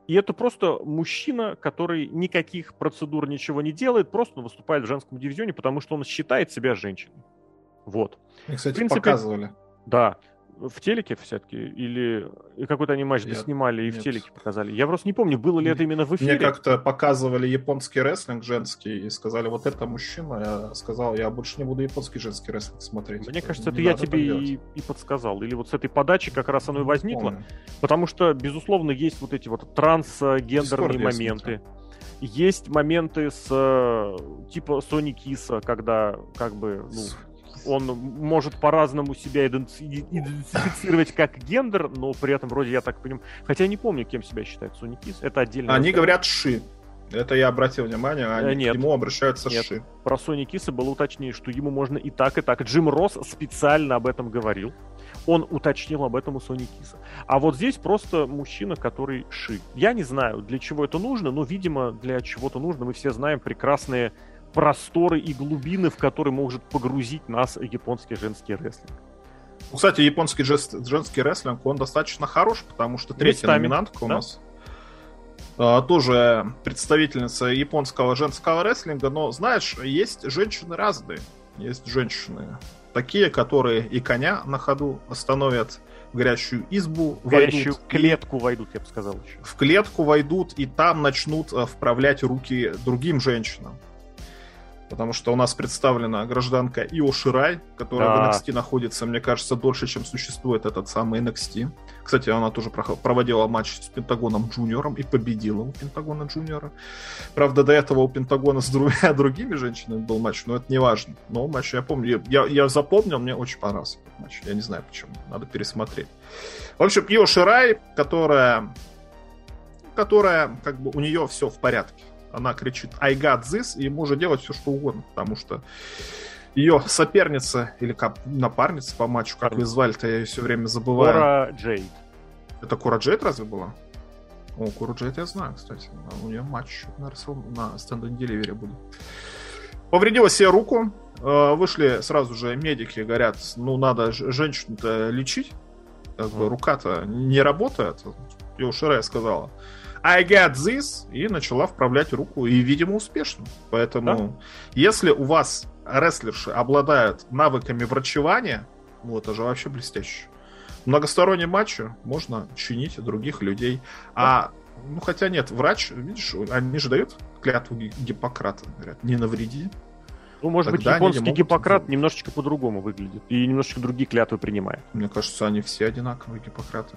и это просто мужчина, который никаких процедур, ничего не делает, просто выступает в женском дивизионе, потому что он считает себя женщиной. Вот. И, кстати, принципе, показывали. Да в телеке все-таки? Или какой-то они матч доснимали и нет. в телеке показали? Я просто не помню, было ли это именно в эфире. Мне как-то показывали японский рестлинг женский и сказали, вот это мужчина. Я сказал, я больше не буду японский женский рестлинг смотреть. Мне кажется, это я тебе и, и подсказал. Или вот с этой подачи как раз оно и возникло. Помню. Потому что, безусловно, есть вот эти вот трансгендерные моменты. Есть моменты с э, типа Сони Киса, когда как бы ну, он может по-разному себя идентифицировать как гендер, но при этом вроде я так понимаю... Хотя я не помню, кем себя считает Сони Кис. Это отдельно. Они говорят «ши». Это я обратил внимание, они нет, к нему обращаются нет. «ши». Про Сони Киса было уточнее, что ему можно и так, и так. Джим Росс специально об этом говорил. Он уточнил об этом у Сони Киса. А вот здесь просто мужчина, который ши. Я не знаю, для чего это нужно, но, видимо, для чего-то нужно. Мы все знаем прекрасные просторы и глубины, в которые может погрузить нас японский женский рестлинг. Ну, кстати, японский женский рестлинг, он достаточно хорош, потому что третья Местами, номинантка у да? нас а, тоже представительница японского женского рестлинга, но, знаешь, есть женщины разные. Есть женщины такие, которые и коня на ходу остановят, в горящую избу в горящую войдут. клетку войдут, я бы сказал еще. В клетку войдут и там начнут а, вправлять руки другим женщинам потому что у нас представлена гражданка Ио Ширай, которая да. в NXT находится, мне кажется, дольше, чем существует этот самый NXT. Кстати, она тоже проводила матч с Пентагоном Джуниором и победила у Пентагона Джуниора. Правда, до этого у Пентагона с двумя другими женщинами был матч, но это не важно. Но матч я помню, я, я запомнил, мне очень понравился этот матч. Я не знаю почему, надо пересмотреть. В общем, Ио Ширай, которая которая, как бы, у нее все в порядке она кричит I got this, и может делать все, что угодно, потому что ее соперница или как напарница по матчу, как вы звали-то, я ее все время забываю. Кора Джейд. Это Кора Джейд разве была? О, Кора Джейд я знаю, кстати. У нее матч на, на стендинг деливере будет. Повредила себе руку. Э, вышли сразу же медики, говорят, ну надо женщину-то лечить. Как бы рука-то не работает. Йошире сказала. I got this, и начала вправлять руку, и, видимо, успешно. Поэтому, да? если у вас рестлерши обладают навыками врачевания, ну, это же вообще блестяще. Многосторонние матчи можно чинить других людей. А, ну, хотя нет, врач, видишь, они же дают клятву Гиппократа, говорят, не навреди. Ну, может Тогда быть, японский Гиппократ немножечко по-другому выглядит и немножечко другие клятвы принимает. Мне кажется, они все одинаковые, Гиппократы.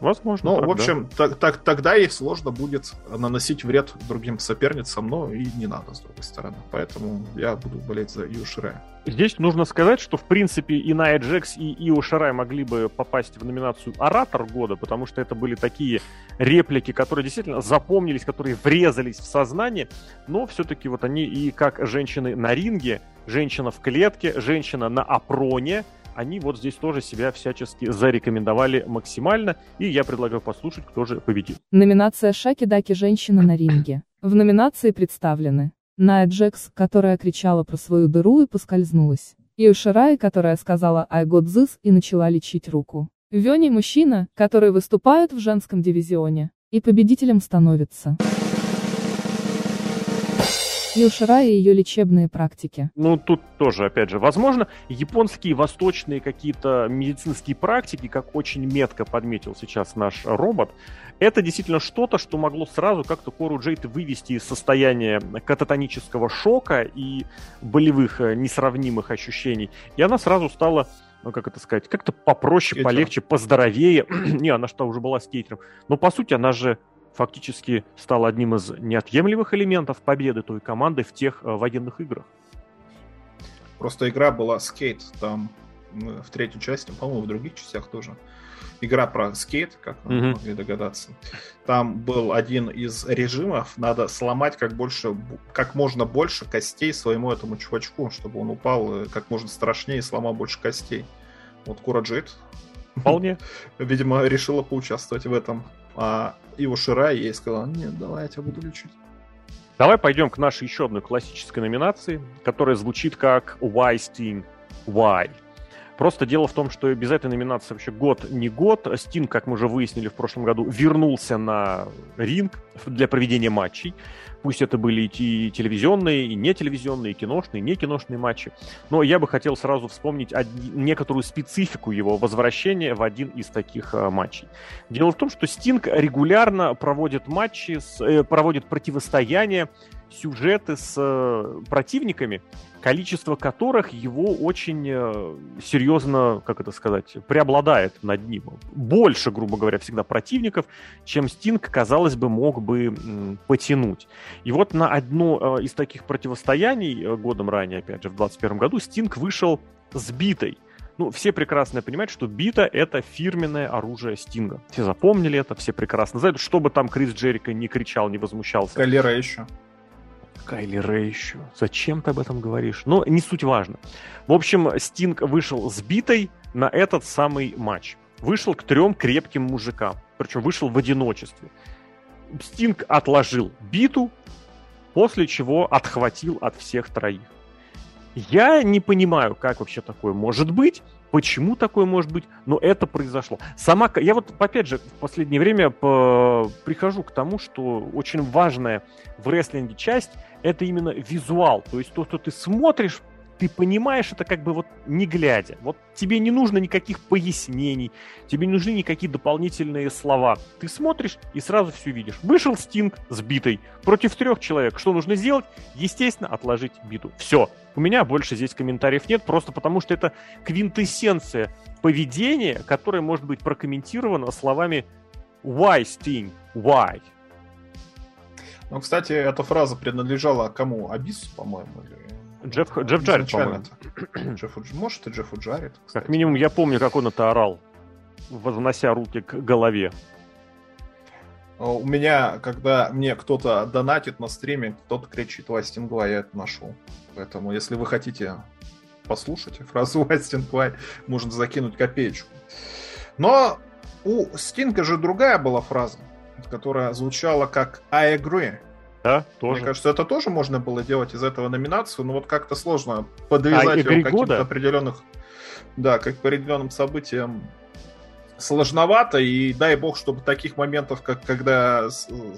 Возможно. Ну, так, в общем, так, так, тогда ей сложно будет наносить вред другим соперницам, но и не надо, с другой стороны. Поэтому я буду болеть за Ширай. Здесь нужно сказать, что, в принципе, и Ная Джекс, и Ио Ширай могли бы попасть в номинацию «Оратор года», потому что это были такие реплики, которые действительно запомнились, которые врезались в сознание, но все-таки вот они и как женщины на ринге, женщина в клетке, женщина на опроне — они вот здесь тоже себя всячески зарекомендовали максимально, и я предлагаю послушать, кто же победил. Номинация Шаки-Даки «Женщина на ринге». В номинации представлены Ная Джекс, которая кричала про свою дыру и поскользнулась. И Уширай, которая сказала «I got this» и начала лечить руку. Вёни мужчина, который выступает в женском дивизионе. И победителем становится. Юшира и ее лечебные практики. Ну, тут тоже, опять же, возможно, японские восточные какие-то медицинские практики, как очень метко подметил сейчас наш робот, это действительно что-то, что могло сразу как-то Кору Джейт вывести из состояния кататонического шока и болевых э, несравнимых ощущений. И она сразу стала ну, как это сказать, как-то попроще, Скейтер. полегче, поздоровее. Не, она что, уже была скейтером. Но, по сути, она же фактически стал одним из неотъемлемых элементов победы той команды в тех э, военных играх. Просто игра была скейт, там в третьей части, по-моему, в других частях тоже. Игра про скейт, как вы mm-hmm. могли догадаться. Там был один из режимов, надо сломать как, больше, как можно больше костей своему этому чувачку, чтобы он упал э, как можно страшнее и сломал больше костей. Вот Кураджит Вполне. Видимо, решила поучаствовать в этом. А его Шира ей сказала, нет, давай я тебя буду лечить. Давай пойдем к нашей еще одной классической номинации, которая звучит как Why Sting? Why? Просто дело в том, что без этой номинации вообще год не год. Стин, как мы уже выяснили в прошлом году, вернулся на ринг для проведения матчей. Пусть это были и телевизионные, и не телевизионные, и киношные, и не киношные матчи. Но я бы хотел сразу вспомнить некоторую специфику его возвращения в один из таких э, матчей. Дело в том, что Стинг регулярно проводит матчи, э, проводит противостояния сюжеты с э, противниками, количество которых его очень э, серьезно, как это сказать, преобладает над ним. Больше, грубо говоря, всегда противников, чем Стинг, казалось бы, мог бы потянуть. И вот на одно э, из таких противостояний годом ранее, опять же, в 2021 году, Стинг вышел с битой. Ну, все прекрасно понимают, что бита — это фирменное оружие Стинга. Все запомнили это, все прекрасно знают, что бы там Крис Джерика не кричал, не возмущался. Калера еще. Кайли Рэй еще. Зачем ты об этом говоришь? Но не суть важно. В общем, Стинг вышел с битой на этот самый матч. Вышел к трем крепким мужикам. Причем вышел в одиночестве. Стинг отложил биту, после чего отхватил от всех троих. Я не понимаю, как вообще такое может быть, почему такое может быть, но это произошло. Сама, я вот, опять же, в последнее время по, прихожу к тому, что очень важная в рестлинге часть — это именно визуал. То есть то, что ты смотришь, ты понимаешь это как бы вот не глядя. Вот тебе не нужно никаких пояснений, тебе не нужны никакие дополнительные слова. Ты смотришь и сразу все видишь. Вышел Стинг с против трех человек. Что нужно сделать? Естественно, отложить биту. Все. У меня больше здесь комментариев нет, просто потому что это квинтэссенция поведения, которое может быть прокомментировано словами «Why, Sting? Why?» Ну, кстати, эта фраза принадлежала кому? Абису, по-моему, или Джефф, Джефф Джаред, по-моему. Джеффу, может, и Джеффу Джаред. Кстати. Как минимум, я помню, как он это орал, вознося руки к голове. А у меня, когда мне кто-то донатит на стриме, кто-то кричит «Вастингва», я это нашел. Поэтому, если вы хотите послушать фразу «Вастингва», можно закинуть копеечку. Но у Стинга же другая была фраза, которая звучала как «I agree». Да, тоже. Мне кажется, это тоже можно было делать из этого номинацию, но вот как-то сложно подвязать а, его каким-то определенных, да, как определенным событиям сложновато, и дай бог, чтобы таких моментов, как когда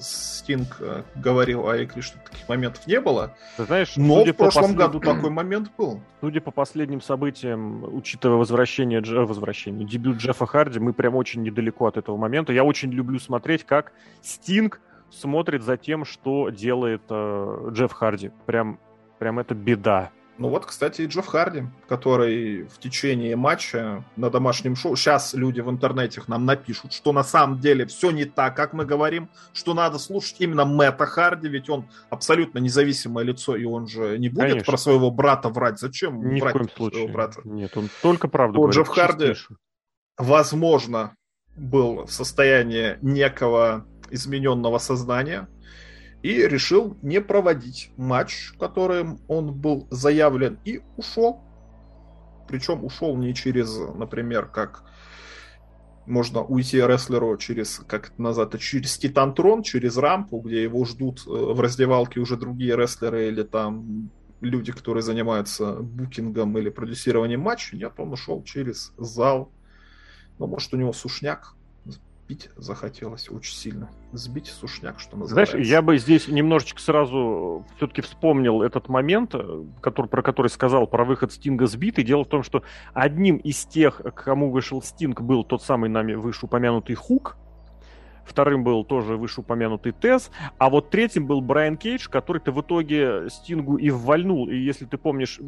Стинг э, говорил о Экли, чтобы таких моментов не было. Ты знаешь, но в прошлом послед... году такой момент был. Судя по последним событиям, учитывая возвращение, Дж... возвращение, дебют Джеффа Харди, мы прям очень недалеко от этого момента. Я очень люблю смотреть, как Стинг смотрит за тем, что делает э, Джефф Харди. Прям, прям это беда. Ну вот, кстати, Джефф Харди, который в течение матча на домашнем шоу, сейчас люди в интернете нам напишут, что на самом деле все не так, как мы говорим, что надо слушать именно Мэтта Харди, ведь он абсолютно независимое лицо, и он же не будет Конечно. про своего брата врать. Зачем Ни врать в коем случае. своего брата? Нет, он только правду вот говорит. Джефф Харди, возможно, был в состоянии некого измененного сознания и решил не проводить матч, которым он был заявлен, и ушел. Причем ушел не через, например, как можно уйти рестлеру через, как это назад, через Титантрон, через рампу, где его ждут э, в раздевалке уже другие рестлеры или там люди, которые занимаются букингом или продюсированием матча. Нет, он ушел через зал. Ну, может, у него сушняк пить захотелось очень сильно. Сбить сушняк, что называется. Знаешь, я бы здесь немножечко сразу все-таки вспомнил этот момент, э, который, про который сказал, про выход Стинга сбитый. Дело в том, что одним из тех, к кому вышел Стинг, был тот самый нами вышеупомянутый Хук, вторым был тоже вышеупомянутый Тесс, а вот третьим был Брайан Кейдж, который-то в итоге Стингу и ввальнул. И если ты помнишь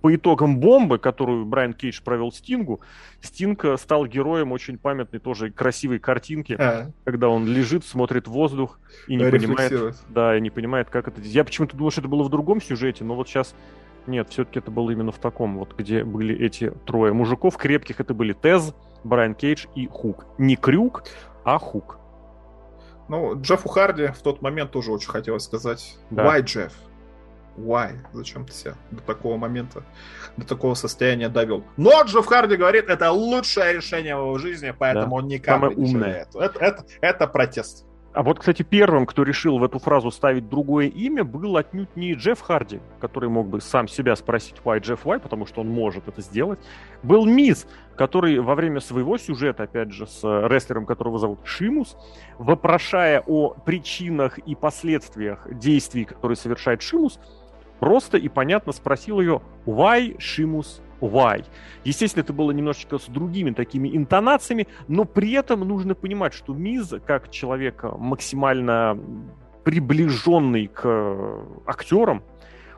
по итогам бомбы, которую Брайан Кейдж провел Стингу, Стинг э, стал героем очень памятной тоже красивой картинки, а. когда он лежит, смотрит в воздух и не понимает, да, и не понимает, как это. Я почему-то думал, что это было в другом сюжете, но вот сейчас нет, все-таки это было именно в таком, вот где были эти трое мужиков крепких. Это были Тез, Брайан Кейдж и Хук. Не Крюк, а Хук. Ну, Джеффу Харди в тот момент тоже очень хотелось сказать. Да. Why, Джефф? Why? Зачем ты себя до такого момента, до такого состояния довел? Но Джефф Харди говорит, это лучшее решение в его жизни, поэтому да. он никак Самое не умное. Это, это, это протест. А вот, кстати, первым, кто решил в эту фразу ставить другое имя, был отнюдь не Джефф Харди, который мог бы сам себя спросить why Джефф why, потому что он может это сделать. Был Миз, который во время своего сюжета, опять же, с рестлером, которого зовут Шимус, вопрошая о причинах и последствиях действий, которые совершает Шимус, просто и понятно спросил ее why Шимус why. Естественно, это было немножечко с другими такими интонациями, но при этом нужно понимать, что Миз, как человек максимально приближенный к актерам,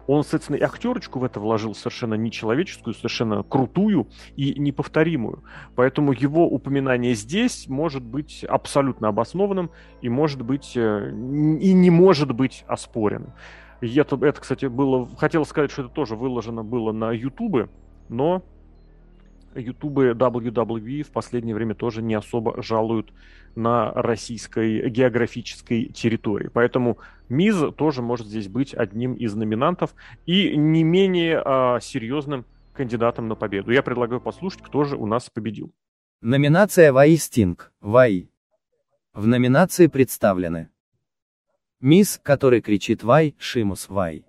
он, соответственно, и актерочку в это вложил совершенно нечеловеческую, совершенно крутую и неповторимую. Поэтому его упоминание здесь может быть абсолютно обоснованным и может быть э, и не может быть оспоренным. Это, это, кстати, было... Хотел сказать, что это тоже выложено было на Ютубе, но ютубы WWE в последнее время тоже не особо жалуют на российской географической территории. Поэтому Миз тоже может здесь быть одним из номинантов и не менее а, серьезным кандидатом на победу. Я предлагаю послушать, кто же у нас победил. Номинация Ваи Стинг. Ваи. В номинации представлены Мисс, который кричит Вай, Шимус Вай.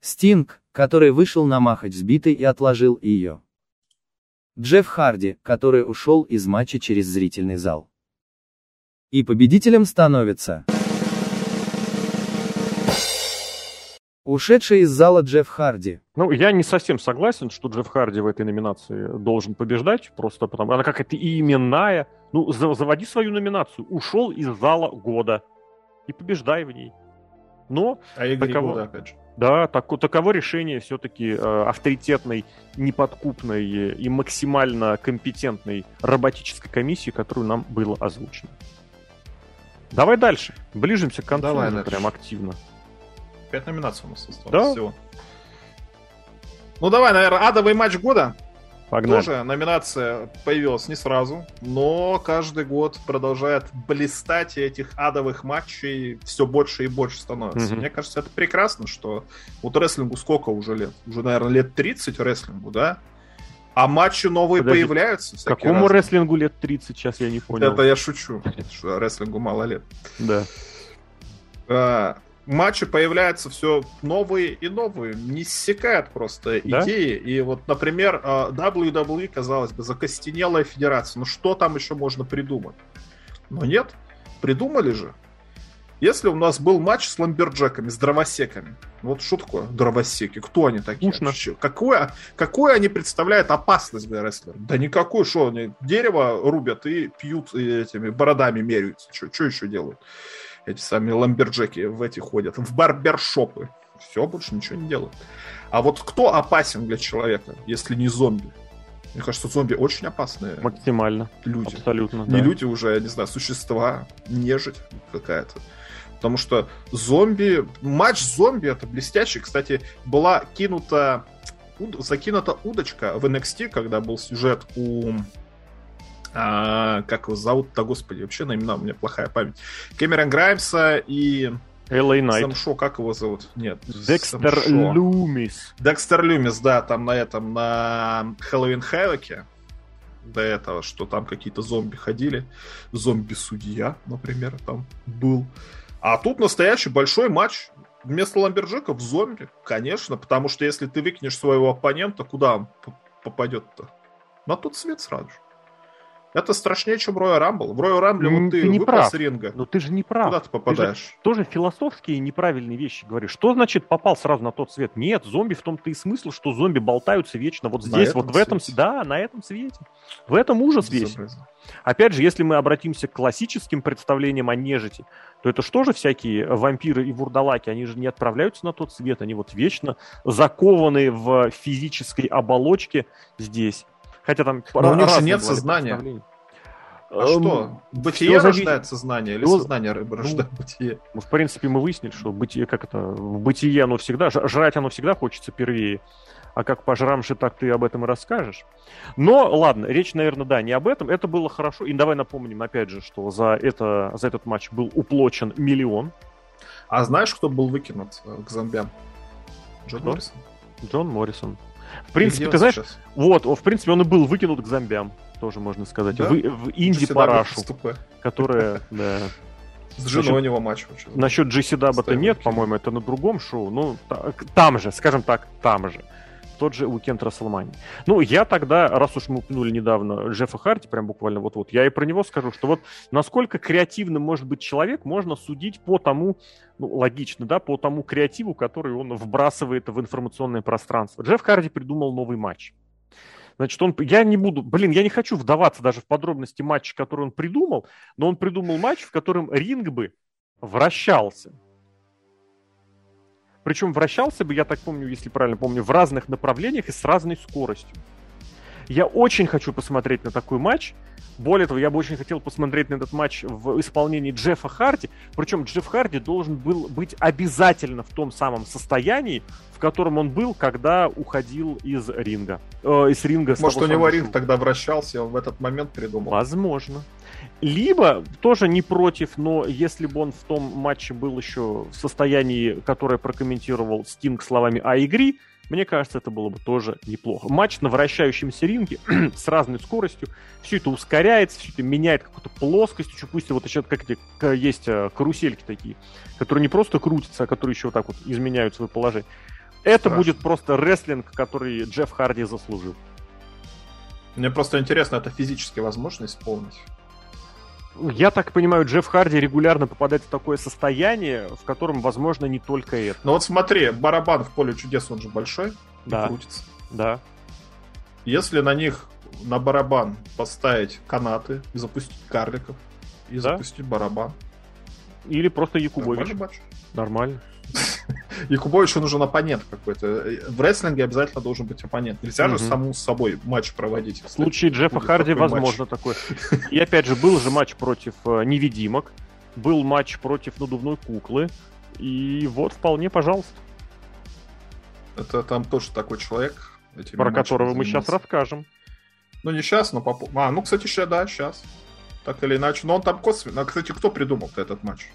Стинг, который вышел на махач сбитый и отложил ее. Джефф Харди, который ушел из матча через зрительный зал. И победителем становится... Ушедший из зала Джефф Харди. Ну, я не совсем согласен, что Джефф Харди в этой номинации должен побеждать, просто потому она какая-то именная. Ну, заводи свою номинацию. Ушел из зала года. И побеждай в ней. Но... А таково... года, опять же. Да, так, таково решение все-таки э, авторитетной, неподкупной и максимально компетентной роботической комиссии, которую нам было озвучено. Давай дальше. Ближимся к концу. Давай дальше. Прям активно. Пять номинаций у нас осталось да? всего. Ну давай, наверное, адовый матч года. Погнали. Тоже номинация появилась не сразу, но каждый год продолжает блистать, и этих адовых матчей все больше и больше становится. Mm-hmm. Мне кажется, это прекрасно, что вот рестлингу сколько уже лет? Уже, наверное, лет 30 рестлингу, да? А матчи новые Подожди, появляются. Какому разные. рестлингу лет 30, сейчас я не понял. Это я шучу, что рестлингу мало лет. Да. Матчи появляются все новые и новые, не иссякают просто да? идеи. И вот, например, а, WWE, казалось бы, закостенелая федерация. Ну что там еще можно придумать? Но нет, придумали же. Если у нас был матч с ламберджеками, с дровосеками, вот что такое дровосеки? Кто они такие? Скучно. Какое, какое они представляют опасность для рестлера? Да никакой, что они дерево рубят и пьют и этими бородами меряются. Что еще делают? Эти сами ламберджеки в эти ходят, в барбершопы. Все, больше ничего не делают. А вот кто опасен для человека, если не зомби? Мне кажется, зомби очень опасные. Максимально. Люди. Абсолютно. Не да. люди уже, я не знаю, существа, нежить какая-то. Потому что зомби... Матч зомби это блестящий. Кстати, была кинута... Закинута удочка в NXT, когда был сюжет у а, как его зовут-то, господи, вообще на имена у меня плохая память. Кэмерон Граймса и... Элэй Найт. Самшо, как его зовут? Нет. Декстер Люмис. Декстер Люмис, да, там на этом, на Хэллоуин Хэвоке до этого, что там какие-то зомби ходили. Зомби-судья, например, там был. А тут настоящий большой матч. Вместо ламберджеков зомби, конечно, потому что если ты выкинешь своего оппонента, куда он попадет-то? На тот свет сразу же. Это страшнее, чем Royal Rumble. В Royal Rumble вот ты, ты не прав. с ринга. Но ты же не прав. Куда ты попадаешь? Ты же тоже философские неправильные вещи говоришь. Что значит попал сразу на тот свет? Нет, зомби в том-то и смысл, что зомби болтаются вечно вот здесь, вот в этом... Свете. Да, на этом свете. В этом ужас весь. Опять же, если мы обратимся к классическим представлениям о нежити, то это что же всякие вампиры и вурдалаки? Они же не отправляются на тот свет, они вот вечно закованы в физической оболочке здесь. Хотя там Но у них же нет сознания. А эм, что? Бытие Все рождает сознание или сознание ну, рождает бытие? Ну, в принципе, мы выяснили, что бытие, как это, в бытие оно всегда, жрать оно всегда хочется первее. А как пожрамши, так ты об этом и расскажешь. Но, ладно, речь, наверное, да, не об этом. Это было хорошо. И давай напомним, опять же, что за, это, за этот матч был уплочен миллион. А знаешь, кто был выкинут э, к зомбям? Джон Кто? Моррисон. Джон Моррисон. В принципе, ты знаешь, сейчас? вот, в принципе, он и был выкинут к зомбям, тоже можно сказать. Да? В, в инди парашу, которая, да. С женой у него матч вообще. Насчет GCW-то Ставим нет, по-моему, это на другом шоу. Ну, та- там же, скажем так, там же. Тот же уикенд Расселмани. Ну, я тогда, раз уж мы упомянули недавно Джеффа Харти, прям буквально вот-вот, я и про него скажу, что вот насколько креативным может быть человек, можно судить по тому, ну, логично, да, по тому креативу, который он вбрасывает в информационное пространство. Джефф Харди придумал новый матч. Значит, он, я не буду, блин, я не хочу вдаваться даже в подробности матча, который он придумал, но он придумал матч, в котором ринг бы вращался. Причем вращался бы, я так помню, если правильно помню, в разных направлениях и с разной скоростью. Я очень хочу посмотреть на такой матч. Более того, я бы очень хотел посмотреть на этот матч в исполнении Джеффа Харди. Причем Джефф Харди должен был быть обязательно в том самом состоянии, в котором он был, когда уходил из ринга. Э, из ринга. Может, у него ринг шоу. тогда вращался, и он в этот момент придумал. Возможно. Либо тоже не против, но если бы он в том матче был еще в состоянии, которое прокомментировал Стинг словами «I agree», мне кажется, это было бы тоже неплохо. Матч на вращающемся ринге с разной скоростью. Все это ускоряется, все это меняет какую-то плоскость. Еще пусть вот еще как эти есть э, карусельки такие, которые не просто крутятся, а которые еще вот так вот изменяют свое положение. Это Страшно. будет просто рестлинг, который Джефф Харди заслужил. Мне просто интересно, это физически возможно исполнить? Я так понимаю, Джефф Харди регулярно попадает в такое состояние, в котором, возможно, не только это. Ну вот смотри, барабан в поле чудес, он же большой, Да. крутится. Да. Если на них, на барабан поставить канаты и запустить карликов, и Да. запустить барабан. Или просто Якубович. Нормальный матч. Нормально. Якубовичу нужен оппонент какой-то. В рестлинге обязательно должен быть оппонент. Нельзя же Мгм. саму с собой матч проводить. В случае Джеффа Харди такой возможно такое. И опять же, был же матч против э, невидимок, был матч против надувной куклы. И вот вполне, пожалуйста, Это там тоже такой человек. про которого мы сейчас расскажем. Ну, не сейчас, но попо- А, ну, кстати, сейчас, да, сейчас. Так или иначе. Но он там косвенно. А, кстати, кто придумал этот матч?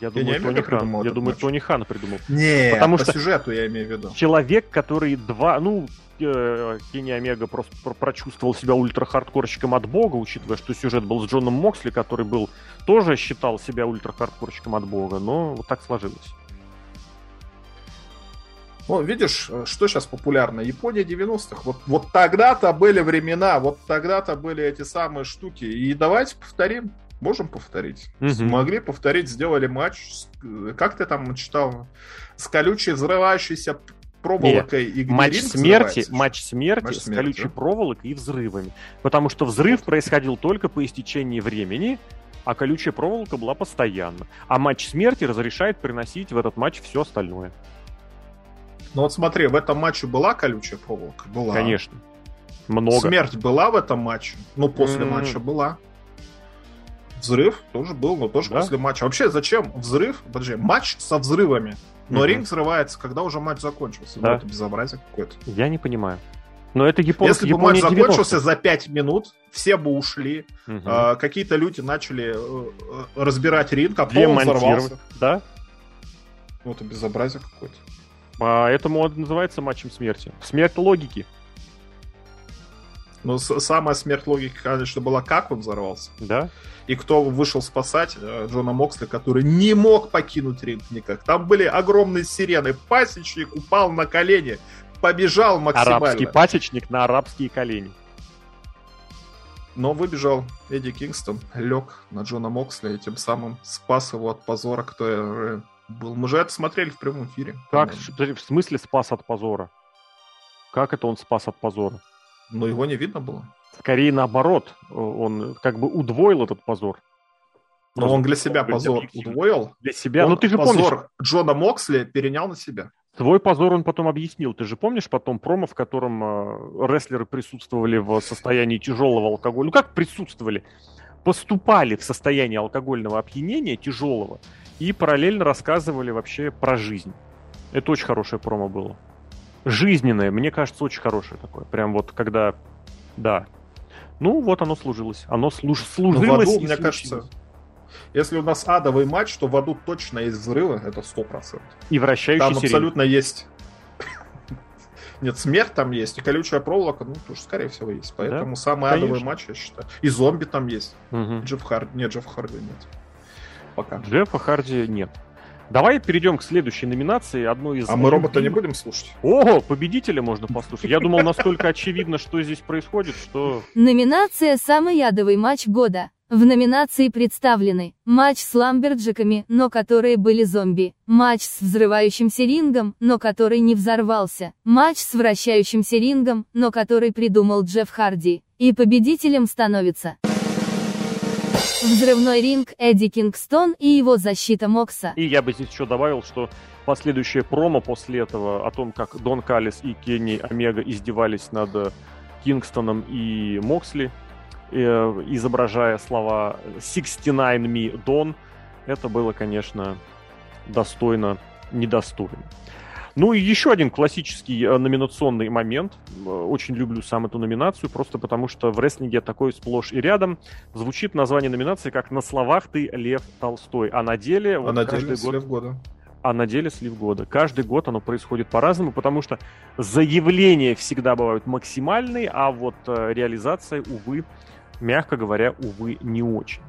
Я думаю, Омега Тони Хан. придумал Я думаю, матч? Тони Хан придумал. Не, Потому по что- сюжету я имею в виду. Человек, который два, ну, э, Кенни Омега просто про- прочувствовал себя ультра-хардкорщиком от бога, учитывая, что сюжет был с Джоном Моксли, который был тоже считал себя ультра-хардкорщиком от бога, но вот так сложилось. Ну, видишь, э, что сейчас популярно? Япония 90-х. Вот, вот тогда-то были времена, вот тогда-то были эти самые штуки. И давайте повторим. Можем повторить. Мгм. Смогли повторить, сделали матч. с- э, Как ты там читал? С колючей взрывающейся проволокой. и где матч смерти, матч смерти Матч с смерти, колючей да. проволокой и взрывами. Потому что взрыв происходил только по истечении времени, а колючая проволока была постоянно. А матч смерти разрешает приносить в этот матч все остальное. Ну вот смотри, в этом матче была колючая проволока? Была. Конечно. Много. Смерть была в этом матче? Ну, после М. матча была. Взрыв тоже был, но тоже Да. после матча. Вообще, зачем взрыв? Подожди, матч со взрывами. Но Мгм. ринг взрывается, когда уже матч закончился. Да. Ну, это безобразие какое-то. Я не понимаю. Но это Япон... Если бы Япония матч 90-х. закончился за 5 минут, все бы ушли. Мгм. а, какие-то люди начали э, э, разбирать ринг, а потом Демонтировать. взорвался. Да? Ну, это безобразие какое-то. Поэтому он называется матчем смерти. Смерть логики. Но с- самая смерть логики, конечно, была, как он взорвался. Да? И кто вышел спасать э, Джона Моксли, который не мог покинуть ринг никак. Там были огромные сирены. Пасечник упал на колени, побежал максимально. Арабский пасечник на арабские колени. Но выбежал Эдди Кингстон, лег на Джона Моксли и тем самым спас его от позора, который был. Мы же это смотрели в прямом эфире. Как? В смысле спас от позора? Как это он спас от позора? Но его не видно было. Скорее наоборот, он как бы удвоил этот позор. Но он для себя позор объективно. удвоил. Для себя. Он ну ты же позор помнишь, Джона Моксли перенял на себя. свой позор он потом объяснил. Ты же помнишь потом промо, в котором э, рестлеры присутствовали в состоянии тяжелого алкоголя? Ну как присутствовали? Поступали в состояние алкогольного опьянения тяжелого и параллельно рассказывали вообще про жизнь. Это очень хорошее промо было. Жизненное, мне кажется, очень хорошее такое. Прям вот когда... Да. Ну, вот оно служилось. Оно служ... Но в служилось аду, мне случилось. кажется, если у нас адовый матч, то в аду точно есть взрывы, это 100%. И вращающийся Там ринг. абсолютно есть Нет, смерть там есть, и колючая проволока, ну, тоже, скорее всего, есть. Поэтому Да? самый Конечно. адовый матч, я считаю. И зомби там есть. Мгм. Джефф Харди. Нет, Джефф Харди нет. Пока. Джеффа Харди нет. Давай перейдем к следующей номинации, одной из... А мы робота не будем слушать? Ого, победителя можно послушать. Я думал, настолько очевидно, что здесь происходит, что... Номинация «Самый ядовитый матч года». В номинации представлены матч с ламберджеками, но которые были зомби, матч с взрывающимся рингом, но который не взорвался, матч с вращающимся рингом, но который придумал Джефф Харди, и победителем становится Взрывной ринг Эдди Кингстон и его защита Мокса. И я бы здесь еще добавил, что последующее промо после этого о том, как Дон Каллис и Кенни Омега издевались над э, Кингстоном и Моксли, э, изображая слова 69 me Don, это было, конечно, достойно, недостойно. Ну и еще один классический э, номинационный момент. Э, Очень люблю сам эту номинацию, просто потому что в рестлинге такой сплошь и рядом. Звучит название номинации как «На словах ты Лев Толстой», а на деле... А вот на деле год слив года. а на деле слив года. Каждый год оно происходит по-разному, потому что заявления всегда бывают максимальные, а вот э, реализация, увы, мягко говоря, увы, не очень.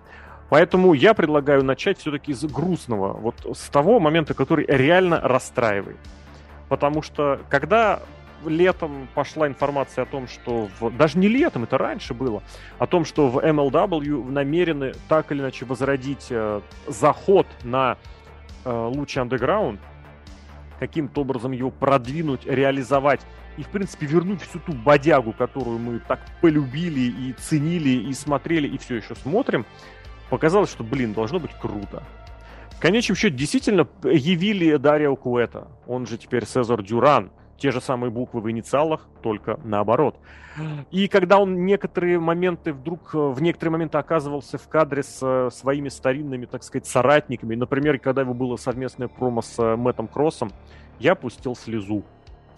Поэтому я предлагаю начать все-таки с грустного, вот с того момента, который реально расстраивает. Потому что когда летом пошла информация о том, что в... даже не летом, это раньше было, о том, что в MLW намерены так или иначе возродить э, заход на э, Луч Underground, каким-то образом его продвинуть, реализовать и, в принципе, вернуть всю ту бодягу, которую мы так полюбили и ценили, и смотрели, и все еще смотрим, показалось, что, блин, должно быть круто. В конечном счете, действительно явили Дарио Куэта, он же теперь Сезар Дюран, те же самые буквы в инициалах, только наоборот. И когда он некоторые моменты вдруг, э, в некоторые моменты оказывался в кадре с э, своими старинными, так сказать, соратниками, например, когда его было совместное промо с э, Мэттом Кроссом, я пустил слезу.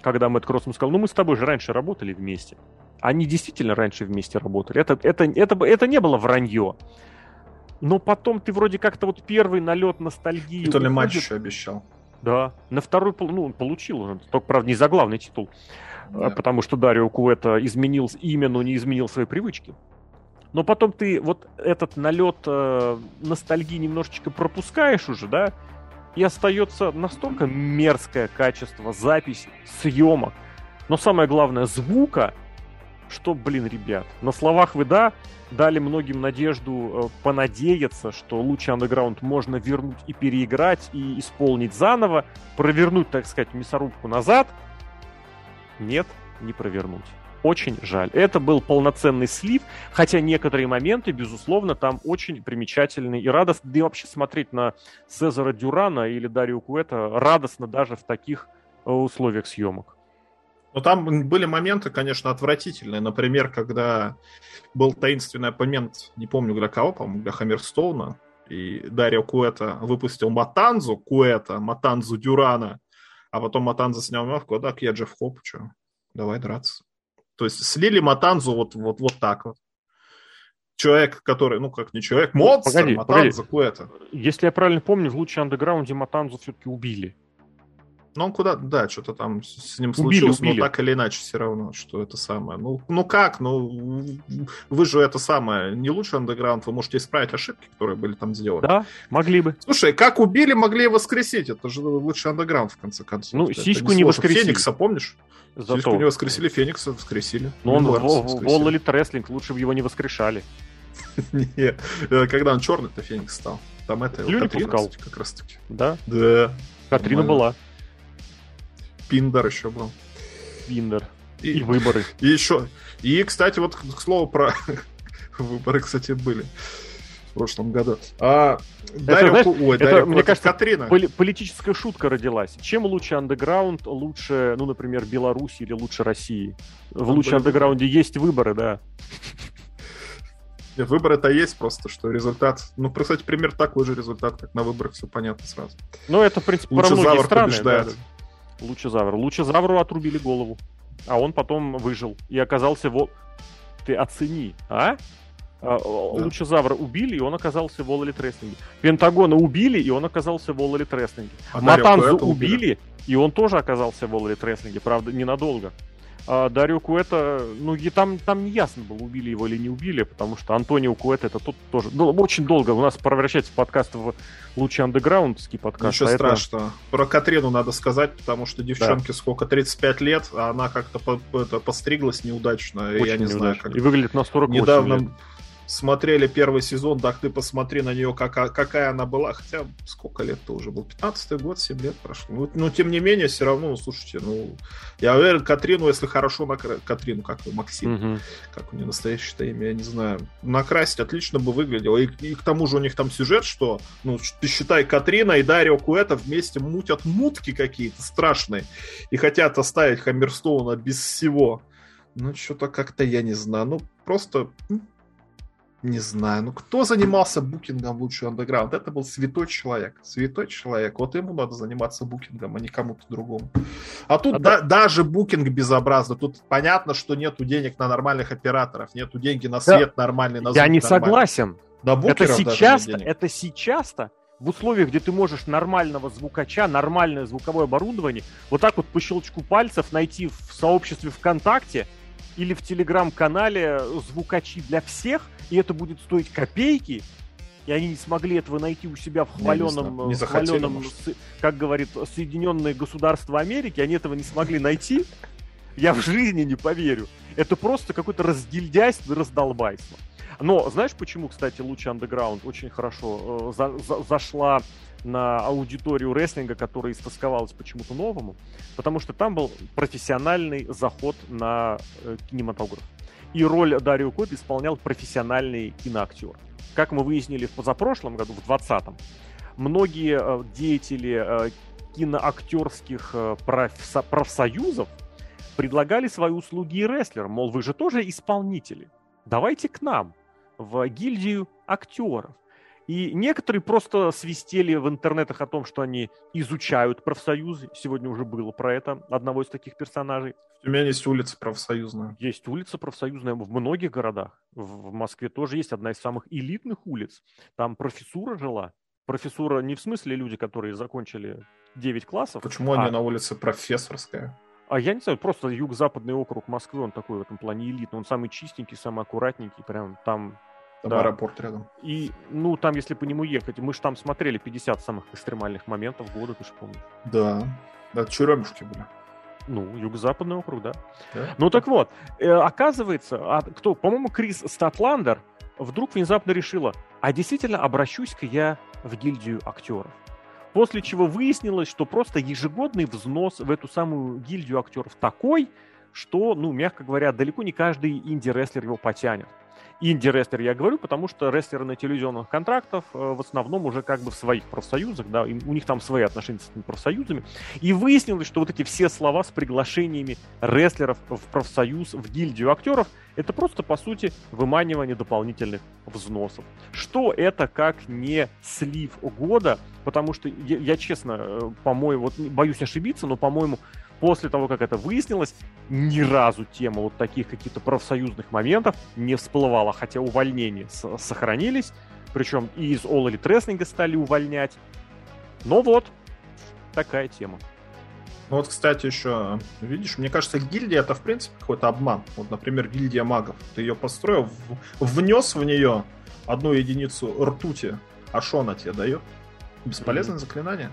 Когда Мэтт Кросс ему сказал, ну мы с тобой же раньше работали вместе. Они действительно раньше вместе работали. Это, это, это, это не было вранье. Но потом ты вроде как-то вот первый налет ностальгии... И то ли матч уходит. еще обещал. Да, на второй, ну, он получил уже, только, правда, не за главный титул, Да. а, потому что Дарио Куэта изменил имя, но не изменил свои привычки. Но потом ты вот этот налет э, ностальгии немножечко пропускаешь уже, да, и остается настолько мерзкое качество записи, съемок, но самое главное звука, что, блин, ребят, на словах вы да, дали многим надежду э, понадеяться, что лучший андеграунд можно вернуть и переиграть, и исполнить заново, провернуть, так сказать, мясорубку назад. Нет, не провернуть. Очень жаль. Это был полноценный слив, хотя некоторые моменты, безусловно, там очень примечательные и радостно. Да и вообще смотреть на Цезара Дюрана или Дарио Куэта радостно даже в таких э, условиях съемок. Но там были моменты, конечно, отвратительные. Например, когда был таинственный оппонент, не помню для кого, по-моему, для Хаммерстоуна, и Дарио Куэта выпустил Матанзу Куэта, Матанзу Дюрана, а потом Матанза снял мявку, да, я Джефф Хоп, что, давай драться. То есть слили Матанзу вот, вот, вот так вот. Человек, который, ну как не человек, монстр, Погоди, Матанза Куэта. Если я правильно помню, в лучшем андеграунде Матанзу все-таки убили. Ну, он куда, да, что-то там с ним Убили, случилось, убили. но так или иначе все равно, что это самое. Ну, ну как, ну, вы же это самое, не лучше андеграунд, вы можете исправить ошибки, которые были там сделаны. Да, могли бы. Слушай, как убили, могли и воскресить, это же лучший андеграунд, в конце концов. Ну, Это сишку не сложно. воскресили. Феникса, помнишь? Зато. не воскресили, Феникса воскресили. Но он в, Ларса в, в воскресили. All Elite Wrestling, лучше бы его не воскрешали. Не, э, Когда он черный-то Феникс стал. Там это Катрина, пускал. как раз таки. Да, Да. Катрина была. Пиндер еще был. Виндер. И И, выборы. и еще. И, кстати, вот к слову про выборы, кстати, были в прошлом году. А, Дарья знаешь, Ку- Ой, это, Дарья мне кажется, Катрина. Поли- политическая шутка родилась. Чем лучше андеграунд, лучше, ну, например, Беларуси или лучше России? В Там лучшем андеграунде есть выборы, да. Выборы-то есть просто, что результат... Ну, кстати, пример такой же результат, как на выборах, все понятно сразу. Ну, это, в принципе, про многие страны. побеждает. да, да. Лучезавр. Лучезавру отрубили голову. А он потом выжил. И оказался в... Ол- Ты оцени, а? А, Лучезавра убили, и он оказался в Elite Wrestling. Пентагона убили, и он оказался в Elite Wrestling. А Матанзу Куэту убили, И он тоже оказался в Elite Wrestling, правда, ненадолго. А Дарио Куэта, ну, и там, там не ясно было, убили его или не убили, потому что Антонио Куэта это тот тоже... Ну, очень долго у нас превращается подкаст в лучший андеграундский подкаст. Ничего а страшного. Это... Про Катрину надо сказать, потому что девчонке да. сколько, 35 лет, а она как-то по, это, постриглась неудачно. Очень я не неудачно. знаю, как... И выглядит на 48 Недавно лет смотрели первый сезон, так ты посмотри на нее, как, какая она была. Хотя сколько лет-то уже был? 15 год, 7 лет прошло. Ну, но тем не менее, все равно, ну, слушайте, ну, я уверен, Катрину, если хорошо на Катрину, как у Максим, угу. как у нее настоящее имя, я не знаю, накрасить отлично бы выглядело. И, и к тому же у них там сюжет, что, ну, ты считай, Катрина и Дарио Куэта вместе мутят мутки какие-то страшные и хотят оставить Хаммерстоуна без всего. Ну, что-то как-то, я не знаю, ну, просто не знаю, ну кто занимался букингом лучший андеграунд? Это был святой человек. Святой человек. Вот ему надо заниматься букингом, а не кому-то другому. А тут а да, да. даже букинг безобразно. Тут понятно, что нету денег на нормальных операторов, нету денег на свет да. нормальный, на звук Я не нормальный. согласен. На это сейчас, это сейчас-то в условиях, где ты можешь нормального звукача, нормальное звуковое оборудование, вот так вот по щелчку пальцев найти в сообществе ВКонтакте или в телеграм-канале звукачи для всех, и это будет стоить копейки, и они не смогли этого найти у себя в хваленом, не, захотели, хваленом как говорит, Соединенные Государства Америки, они этого не смогли найти, я в жизни не поверю. Это просто какое-то раздельдяйство и раздолбайство. Но знаешь, почему, кстати, лучше Underground очень хорошо э, за, за, зашла на аудиторию рестлинга, которая истосковалась почему-то новому? Потому что там был профессиональный заход на э, кинематограф. И роль Дарио Кот исполнял профессиональный киноактер. Как мы выяснили в позапрошлом году, в 2020-м, многие э, деятели э, киноактерских э, проф- профсоюзов предлагали свои услуги и рестлерам. Мол, вы же тоже исполнители. Давайте к нам, в гильдию актеров. И некоторые просто свистели в интернетах о том, что они изучают профсоюзы. Сегодня уже было про это одного из таких персонажей. У меня есть улица профсоюзная. Есть улица профсоюзная в многих городах. В Москве тоже есть одна из самых элитных улиц. Там профессура жила. Профессура не в смысле люди, которые закончили 9 классов. Почему а... они на улице профессорская? А я не знаю, просто юго-западный округ Москвы, он такой в этом плане элитный. Он самый чистенький, самый аккуратненький. Прям там там да. аэропорт рядом. И, ну, там, если по нему ехать, мы же там смотрели 50 самых экстремальных моментов года, ты же помнишь. Да. Да, Черемушки были. Ну, юго-западный округ, да. да. Ну так вот, э, оказывается, а, кто, по-моему, Крис Статландер вдруг внезапно решила, а действительно обращусь-ка я в гильдию актеров. После чего выяснилось, что просто ежегодный взнос в эту самую гильдию актеров такой, что, ну, мягко говоря, далеко не каждый инди-рестлер его потянет инди-рестлер я говорю, потому что рестлеры на телевизионных контрактах э, в основном уже как бы в своих профсоюзах, да, у них там свои отношения с этими профсоюзами. И выяснилось, что вот эти все слова с приглашениями рестлеров в профсоюз, в гильдию актеров, это просто, по сути, выманивание дополнительных взносов. Что это как не слив года, потому что я, я честно, э, по-моему, вот боюсь ошибиться, но, по-моему, после того, как это выяснилось, ни разу тема вот таких каких-то профсоюзных моментов не всплывала, хотя увольнения сохранились, причем и из All Elite Wrestling стали увольнять. Но вот, такая тема. Ну вот, кстати, еще, видишь, мне кажется, гильдия это, в принципе, какой-то обман. Вот, например, гильдия магов. Ты ее построил, внес в нее одну единицу ртути, а что она тебе дает? Бесполезное mm-hmm. заклинание.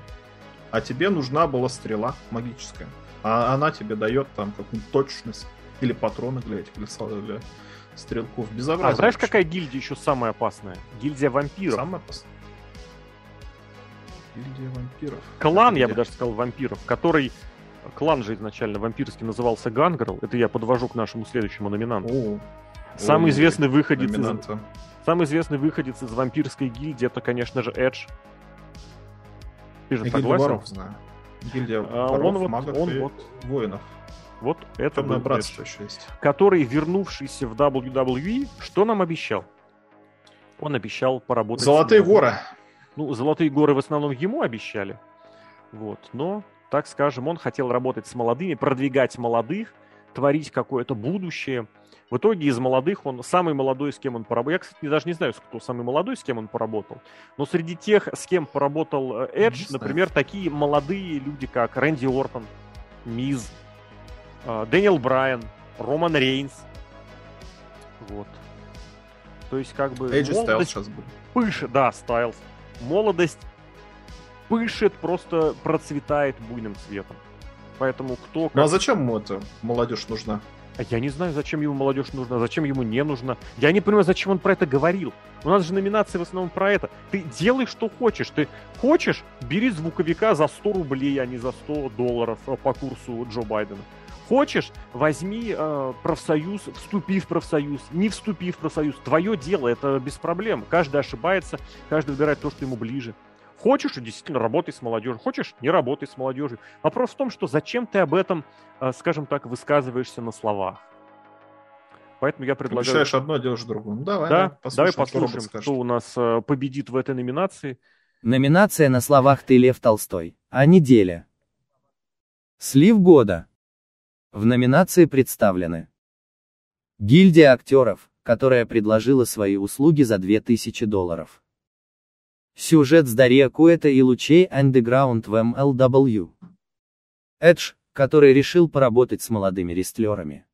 А тебе нужна была стрела магическая. А она тебе дает там какую-нибудь точность или патроны для этих для, для стрелков. Безобразие. А знаешь, вообще. какая гильдия еще самая опасная? Гильдия вампиров. Самая опасная. Гильдия вампиров. Клан, я бы даже сказал, вампиров, который... Клан же изначально вампирский назывался Гангрел. Это я подвожу к нашему следующему номинанту. О, самый ой, известный выходец из... Самый известный выходец из вампирской гильдии это, конечно же, Эдж. Ты же я согласен? Воров знаю. Гильдия а, он вот, магов он и вот, воинов. Вот это Темное братство еще есть. Который, вернувшийся в WWE, что нам обещал? Он обещал поработать... Золотые горы. Ну, золотые горы в основном ему обещали. Вот, но, так скажем, он хотел работать с молодыми, продвигать молодых, творить какое-то будущее. В итоге из молодых он самый молодой, с кем он поработал. Я, кстати, даже не знаю, кто самый молодой, с кем он поработал. Но среди тех, с кем поработал э, Эдж, например, такие молодые люди, как Рэнди Ортон, Миз, э, Дэниел Брайан, Роман Рейнс. Вот. То есть, как бы... Эйджи Стайлз сейчас будет. Пышет, да, Стайлз. Молодость пышет, просто процветает буйным цветом. Поэтому кто... Как... Ну а зачем ему это молодежь нужна? А я не знаю, зачем ему молодежь нужна, зачем ему не нужно. Я не понимаю, зачем он про это говорил. У нас же номинации в основном про это. Ты делай, что хочешь. Ты хочешь, бери звуковика за 100 рублей, а не за 100 долларов э, по курсу Джо Байдена. Хочешь, возьми э, профсоюз, вступи в профсоюз, не вступи в профсоюз. Твое дело, это без проблем. Каждый ошибается, каждый выбирает то, что ему ближе. Хочешь, действительно работай с молодежью. Хочешь, не работай с молодежью. Вопрос в том, что зачем ты об этом, э, скажем так, высказываешься на словах. Поэтому я предлагаю... Ты одно, делаешь другое. Ну, давай, да? послушаем, давай послушаем, кто, кто у нас э, победит в этой номинации. Номинация на словах «Ты Лев Толстой», о неделе. Слив года. В номинации представлены Гильдия актеров, которая предложила свои услуги за 2000 долларов. Сюжет с Дарья Куэта и лучей Underground в MLW. Эдж, который решил поработать с молодыми рестлерами.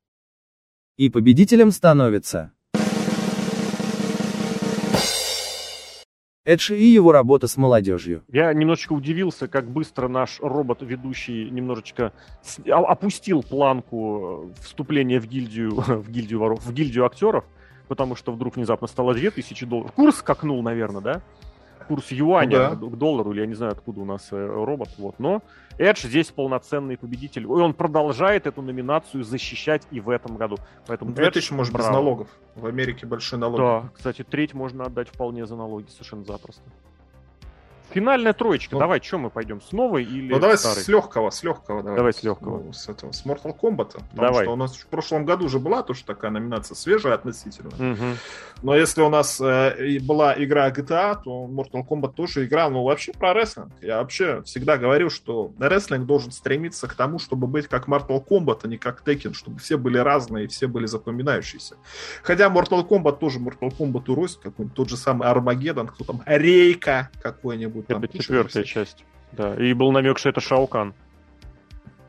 И победителем становится Эдж и его работа с молодежью. Я немножечко удивился, как быстро наш робот-ведущий немножечко опустил планку э, вступления в гильдию, в гильдию воров, в гильдию актеров, потому что вдруг внезапно стало 2000 долларов. Курс скакнул, наверное, да? Курс юаня ну, да. к доллару, или я не знаю, откуда у нас э, робот, вот, но Эдж здесь полноценный победитель, и он продолжает эту номинацию защищать и в этом году. Поэтому 2000 Эдж, может браво. без налогов. В Америке большие налоги. Да, кстати, треть можно отдать вполне за налоги, совершенно запросто. Финальная троечка. Ну, давай, что мы пойдем? С новой или Ну давай старой? с легкого, с легкого. Давай, давай с легкого. Ну, с этого, с Mortal Kombat. Потому давай. что у нас в прошлом году уже была тоже такая номинация свежая относительно. Угу. Но если у нас э, была игра GTA, то Mortal Kombat тоже игра, ну вообще про рестлинг. Я вообще всегда говорю, что рестлинг должен стремиться к тому, чтобы быть как Mortal Kombat, а не как Tekken, чтобы все были разные и все были запоминающиеся. Хотя Mortal Kombat тоже Mortal Kombat уросит, какой-нибудь тот же самый Армагеддон, кто там, Рейка какой-нибудь. Это там, четвертая часть. Да, и был намек, что это Шаукан.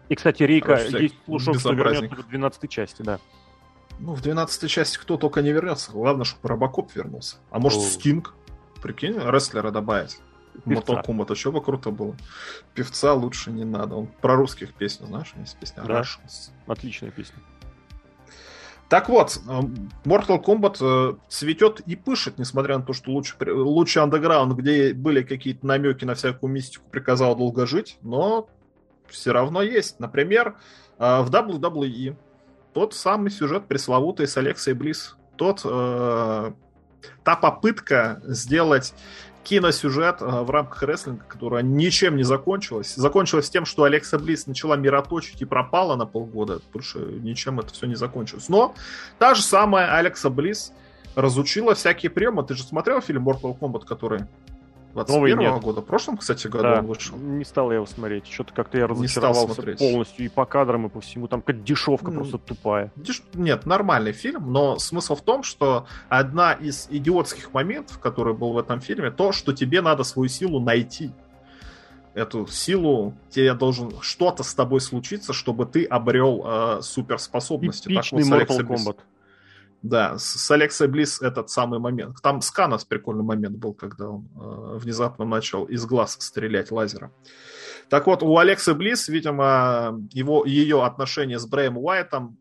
И, кстати, Рейка, Короче, есть слушок, что вернется в 12 части, да. Ну, в 12 части кто только не вернется. Главное, чтобы Робокоп вернулся. А может, О. Стинг? Прикинь, рестлера добавить. Mortal Kombat еще бы круто было. Певца лучше не надо. Он про русских песню, знаешь, есть песня да. Russians. Отличная песня. Так вот, э, Mortal Kombat э, цветет и пышет, несмотря на то, что лучше, лучше Underground, где были какие-то намеки на всякую мистику, приказал долго жить, но все равно есть. Например, э, в WWE тот самый сюжет пресловутый с Алексей Близ, тот, э, та попытка сделать киносюжет э, в рамках рестлинга, которая ничем не закончилась. Закончилась тем, что Алекса Близ начала мироточить и пропала на полгода. Больше ничем это все не закончилось. Но та же самая Алекса Близ разучила всякие приемы. Ты же смотрел фильм Mortal Kombat, который 21 года. В прошлом, кстати, году да, он вышел. Не стал я его смотреть. Что-то как-то я разочаровался полностью и по кадрам, и по всему. Там как дешевка mm. просто тупая. Деш... Нет, нормальный фильм, но смысл в том, что одна из идиотских моментов, который был в этом фильме, то, что тебе надо свою силу найти. Эту силу тебе должен что-то с тобой случиться, чтобы ты обрел э, суперспособности. Типичный так вот, Mortal Kombat. Да, с Алексой Близ этот самый момент. Там с прикольный момент был, когда он э, внезапно начал из глаз стрелять лазером. Так вот, у Алексы Близ, видимо, его, ее отношения с Брэем Уайтом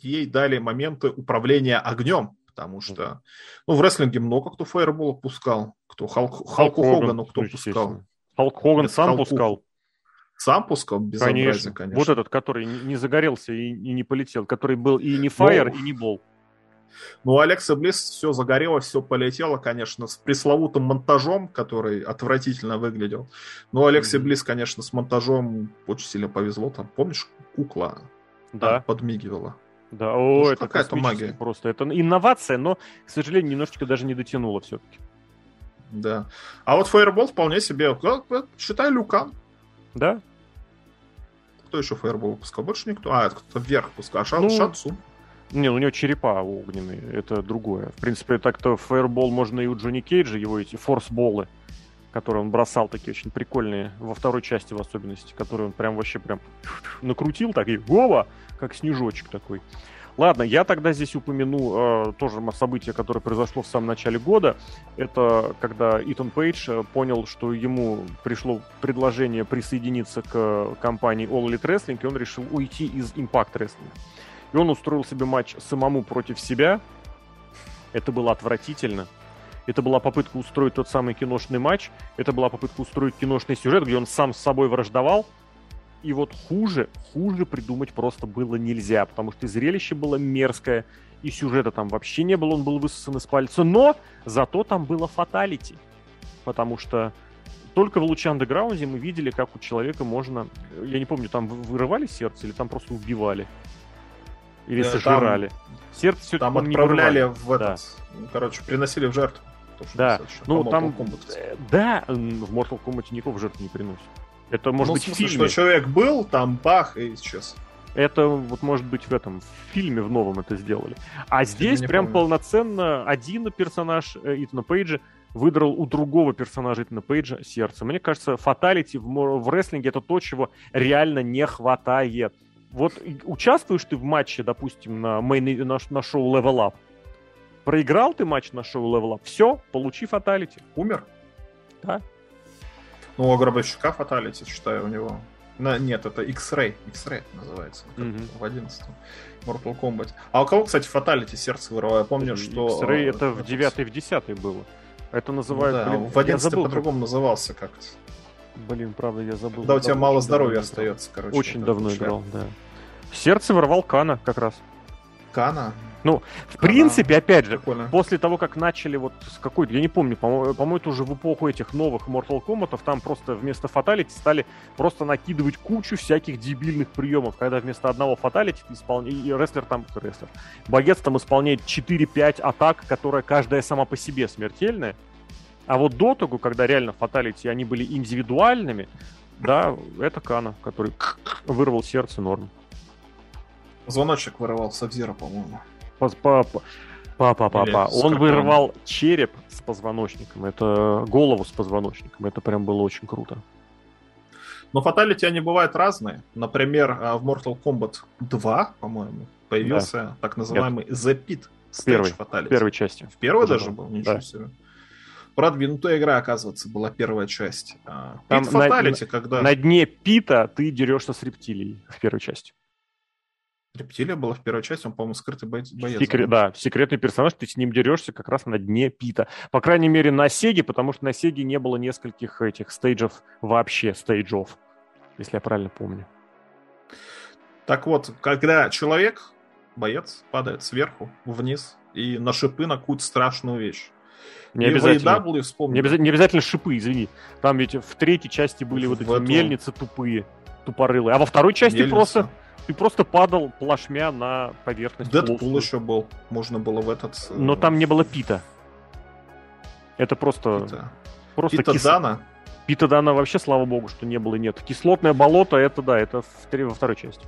ей дали моменты управления огнем, потому что ну, в рестлинге много кто фаербол пускал, кто Халк, Халку Хогану кто пускал. Халк Хоган сам Халку... пускал. Сам пускал безобразие, конечно. конечно. Вот этот, который не загорелся и, и не полетел, который был и не фаер, Но... и не бол. Ну, у Алекса Близ все загорелось, все полетело, конечно, с пресловутым монтажом, который отвратительно выглядел. Но ну, Алексе mm-hmm. Близ, конечно, с монтажом очень сильно повезло. Там, помнишь, кукла да. подмигивала. Да, о, ну, это какая-то магия. Просто это инновация, но, к сожалению, немножечко даже не дотянула все-таки. Да. А вот Фаербол вполне себе, считай, Люкан. Да. Кто еще Фаербол выпускал? Больше никто. А, это кто-то вверх пускал. А Шан, ну, Шансун. Не, у него черепа огненные, это другое. В принципе, так-то фаербол можно и у Джонни Кейджа, его эти форсболы, которые он бросал, такие очень прикольные, во второй части в особенности, которые он прям вообще прям накрутил, так и гова, как снежочек такой. Ладно, я тогда здесь упомяну э, тоже событие, которое произошло в самом начале года. Это когда Итан Пейдж э, понял, что ему пришло предложение присоединиться к компании All Elite Wrestling, и он решил уйти из Impact Wrestling. И он устроил себе матч самому против себя. Это было отвратительно. Это была попытка устроить тот самый киношный матч. Это была попытка устроить киношный сюжет, где он сам с собой враждовал. И вот хуже, хуже придумать просто было нельзя, потому что зрелище было мерзкое, и сюжета там вообще не было, он был высосан из пальца. Но зато там было фаталити. Потому что только в луче андеграунде мы видели, как у человека можно... Я не помню, там вырывали сердце или там просто убивали? Или да, сожрали? Там, сердце все Там отправляли в этот... Да. Короче, приносили в жертву. То, да, ну там... Э, да, в Mortal Kombat никого в жертву не приносит. Это может ну, быть в, смысле, в фильме. что человек был, там бах, и исчез. Это вот может быть в этом в фильме в новом это сделали. А здесь прям помню. полноценно один персонаж э, Итана Пейджа выдрал у другого персонажа Итана Пейджа сердце. Мне кажется, фаталити в, в рестлинге это то, чего реально не хватает. Вот участвуешь ты в матче, допустим, на, main, на, на шоу Level Up, проиграл ты матч на шоу Level Up, все, получи fatality. Умер? Да. Ну, у Гробовщика fatality, считаю, у него. На, нет, это X-Ray. X-Ray называется. Mm-hmm. В 11 Mortal Kombat. А у кого, кстати, fatality сердце вырвало? Я помню, X-Ray что... X-Ray это в 9 и в 10 было. Это называют... Ну, да, блин, в 11 по-другому назывался как-то. Блин, правда, я забыл. Да, у тебя мало здоровья остается, короче. Очень давно играл, да. Сердце ворвал Кана как раз. Кана? Ну, в принципе, опять же, Прикольно. после того, как начали вот с какой-то, я не помню, по-моему, по это уже в эпоху этих новых Mortal Kombat, там просто вместо фаталити стали просто накидывать кучу всяких дебильных приемов, когда вместо одного фаталити исполня... и рестлер там, рестлер, боец там исполняет 4-5 атак, которая каждая сама по себе смертельная, а вот до того, когда реально фаталити, они были индивидуальными, да, это Кана, который вырвал сердце норм. Звоночек вырывал Сабзира, по-моему. Папа, папа, папа. Он вырвал череп с позвоночником. Это голову с позвоночником. Это прям было очень круто. Но фаталити они бывают разные. Например, а, в Mortal Kombat 2, по-моему, появился да. так называемый Нет. The Pit. Первый, в первой части. В первой даже был? Ничего да. себе. Продвинутая игра, оказывается, была первая часть. А, Там Pit Fatality, на, когда... На дне Пита ты дерешься с рептилией в первой части. Рептилия была в первой части, он, по-моему, скрытый боец. Секрет, да, секретный персонаж, ты с ним дерешься как раз на дне Пита. По крайней мере, на Сеге, потому что на Сеге не было нескольких этих стейджев вообще, стейджов, если я правильно помню. Так вот, когда человек, боец, падает сверху, вниз, и на шипы на какую-то страшную вещь. Не обязательно. Не, обязательно, не обязательно шипы, извини. Там ведь в третьей части были в вот эти эту... мельницы тупые, тупорылые. А во второй части Мельница. просто ты просто падал плашмя на поверхность. Дэдпул еще был. Можно было в этот... Э, Но там не было пита. Это просто... Пита, просто пита кис... Дана? Пита Дана вообще, слава богу, что не было и нет. Кислотное болото, это да, это в, во второй части.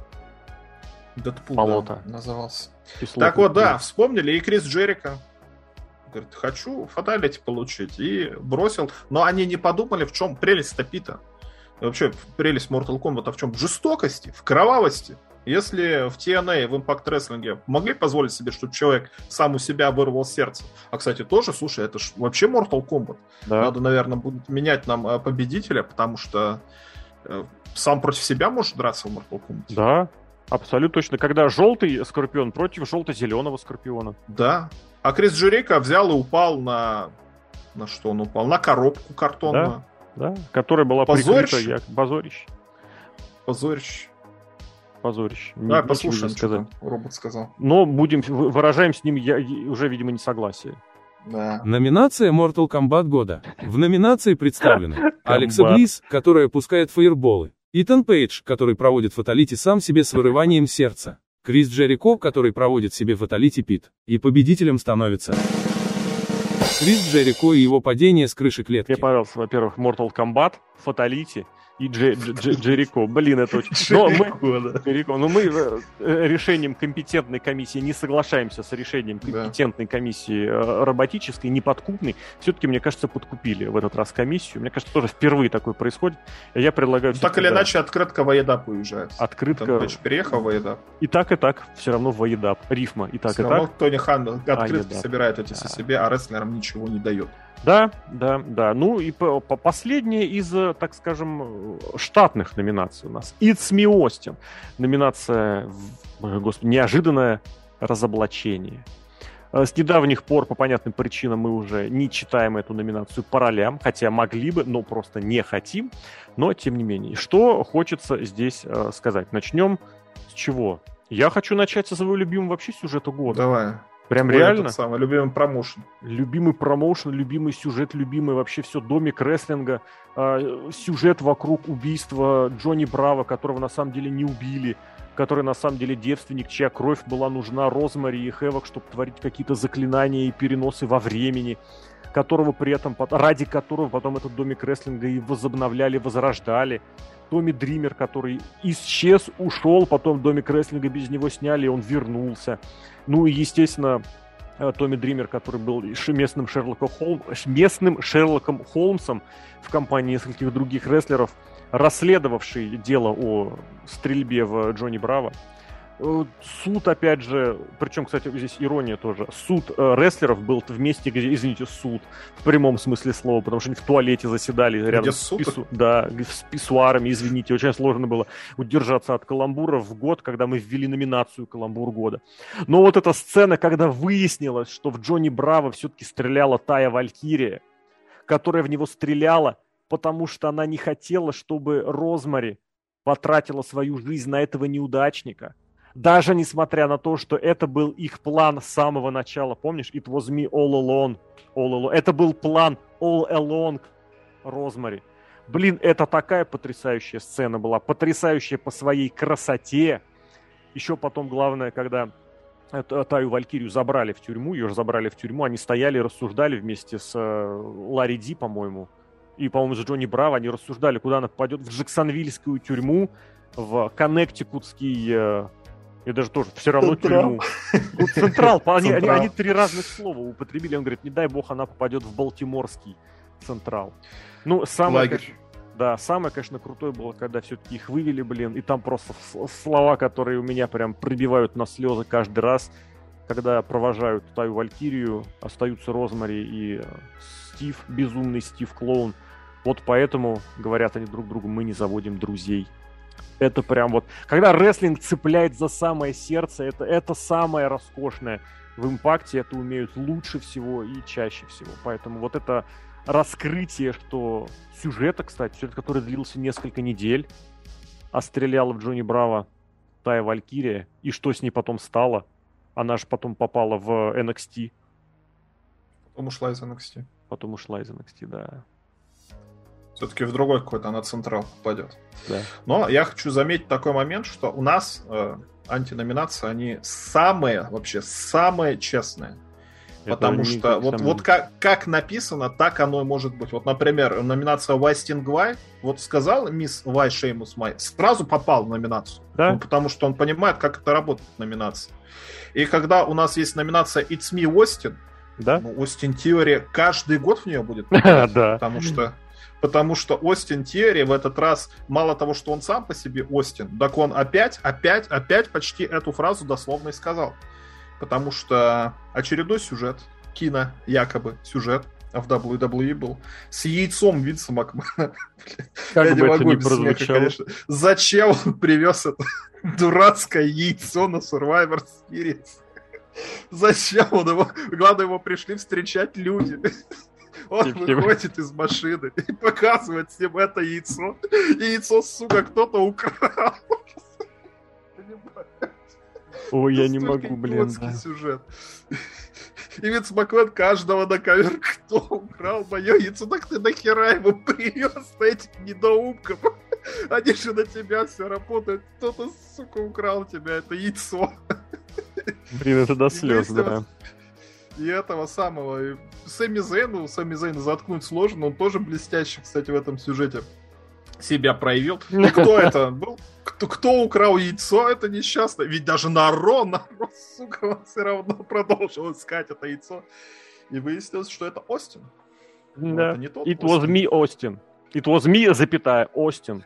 Дэдпул, болото. Да, назывался. Кислотное, так вот, да, вспомнили и Крис Джерика. Говорит, хочу фаталити получить. И бросил. Но они не подумали, в чем прелесть-то Пита. И вообще, прелесть Mortal Kombat в чем? В жестокости, в кровавости. Если в TNA, в Impact Wrestling могли позволить себе, чтобы человек сам у себя вырвал сердце, а, кстати, тоже, слушай, это ж вообще Mortal Kombat. Да. Надо, наверное, будет менять нам э, победителя, потому что э, сам против себя может драться в Mortal Kombat. Да, абсолютно точно. Когда желтый скорпион против желто-зеленого скорпиона. Да. А Крис Джерика взял и упал на... На что он упал? На коробку картонную. Да, да которая была Позорищ. прикрыта як позорище. Позорище позорище. Да, послушаем, сказать. робот сказал. Но будем, выражаем с ним я, уже, видимо, несогласие. Да. Номинация Mortal Kombat года. В номинации представлены Алекса Близ, которая пускает фаерболы, Итан Пейдж, который проводит фаталити сам себе с вырыванием сердца, Крис Джерико, который проводит себе фаталити пит, и победителем становится Крис Джерико и его падение с крыши клетки. Мне понравился, во-первых, Mortal Kombat, фаталити, и Дже, Дже, Джерико. Блин, это очень... Но мы, да. Джерико, но мы э, решением компетентной комиссии не соглашаемся с решением компетентной да. комиссии э, роботической, неподкупной. Все-таки, мне кажется, подкупили в этот раз комиссию. Мне кажется, тоже впервые такое происходит. Я предлагаю... Ну, так или иначе, открытка Воедап уезжает. Открытка... Там, переехал Воедап. И так, и так. Все равно Воедап. Рифма. И так, все и равно так. Тони Хан открытки а, собирает эти да. себе, а рестлерам ничего не дает. Да, да, да. Ну и по, по последнее из, э, так скажем, штатных номинаций у нас. It's Me Austin. Номинация, господи, неожиданное разоблачение. Э, с недавних пор, по понятным причинам, мы уже не читаем эту номинацию по ролям, хотя могли бы, но просто не хотим. Но, тем не менее, что хочется здесь э, сказать? Начнем с чего? Я хочу начать со своего любимого вообще сюжета года. Давай. Прям Ой, реально? Самый любимый промоушен. Любимый промоушен, любимый сюжет, любимый вообще все домик рестлинга, э, сюжет вокруг убийства Джонни Браво, которого на самом деле не убили, который на самом деле девственник, чья кровь была нужна Розмари и Хэвок, чтобы творить какие-то заклинания и переносы во времени, которого при этом, ради которого потом этот домик рестлинга и возобновляли, возрождали. Томми Дример, который исчез, ушел, потом домик рестлинга без него сняли, и он вернулся. Ну и, естественно, э, Томми Дример, который был местным Шерлоком, Холм... местным Шерлоком Холмсом в компании нескольких других рестлеров, расследовавший дело о стрельбе в Джонни Браво. Э, суд, опять же, причем, кстати, здесь ирония тоже. Суд э, рестлеров был в месте, где, извините, суд в прямом смысле слова, потому что они в туалете заседали рядом где с, пису, да, с писсуарами, извините. Очень сложно было удержаться от каламбура в год, когда мы ввели номинацию «Каламбур года». Но вот эта сцена, когда выяснилось, что в Джонни Браво все-таки стреляла Тая Валькирия, которая в него стреляла, потому что она не хотела, чтобы Розмари потратила свою жизнь на этого неудачника – даже несмотря на то, что это был их план с самого начала. Помнишь? It was me all alone. All alone. Это был план all along Розмари. Блин, это такая потрясающая сцена была. Потрясающая по своей красоте. Еще потом, главное, когда Таю Валькирию забрали в тюрьму, ее же забрали в тюрьму, они стояли рассуждали вместе с э, Ларри Ди, по-моему, и, по-моему, с Джонни Браво, они рассуждали, куда она попадет, в Джексонвильскую тюрьму, в Коннектикутский э, я даже тоже все равно тюрьму. Ну, централ, они, они, они три разных слова употребили. Он говорит, не дай бог, она попадет в Балтиморский Централ. Ну, самое, да, самое, конечно, крутое было, когда все-таки их вывели, блин, и там просто слова, которые у меня прям пробивают на слезы каждый раз, когда провожают Таю Валькирию, остаются Розмари и э, Стив, безумный Стив Клоун. Вот поэтому, говорят они друг другу, мы не заводим друзей это прям вот... Когда рестлинг цепляет за самое сердце, это, это самое роскошное в импакте, это умеют лучше всего и чаще всего. Поэтому вот это раскрытие, что сюжета, кстати, сюжет, который длился несколько недель, а стреляла в Джонни Браво Тая Валькирия, и что с ней потом стало? Она же потом попала в NXT. Потом ушла из NXT. Потом ушла из NXT, да. Все-таки в другой какой-то она централ попадет. Да. Но я хочу заметить такой момент, что у нас э, антиноминации, они самые, вообще самые честные. Это Потому что вот, вот как, как написано, так оно и может быть. Вот, например, номинация Вайстинг Вай, вот сказал мисс Вай Шеймус Май, сразу попал в номинацию. Да? Ну, потому что он понимает, как это работает номинация. И когда у нас есть номинация It's Me Остин, да? ну, Остин Теория каждый год в нее будет. Да. Потому что потому что Остин Терри в этот раз, мало того, что он сам по себе Остин, так он опять, опять, опять почти эту фразу дословно и сказал. Потому что очередной сюжет, кино, якобы сюжет, а в WWE был, с яйцом Винса Макмена. Как Я бы не могу без смеха, конечно. Зачем он привез это дурацкое яйцо на Survivor Series? Зачем он его... Главное, его пришли встречать люди. Он выходит из машины и показывает всем это яйцо. И яйцо, сука, кто-то украл. Ой, я не могу, блин. Да. сюжет. И Винс Маклен каждого на камеру, кто украл мое яйцо, так ты нахера его привез этим недоумкам? Они же на тебя все работают. Кто-то, сука, украл тебя это яйцо. Блин, это до слез, да и этого самого. И Сэмми Зейну, Сэмми Зейна заткнуть сложно, он тоже блестящий, кстати, в этом сюжете себя проявил. Ну, кто это был? Кто, кто украл яйцо, это несчастно. Ведь даже Наро, Наро, сука, он все равно продолжил искать это яйцо. И выяснилось, что это Остин. Да. Это не тот It Остин. was me, Остин. It was me, запятая, Остин.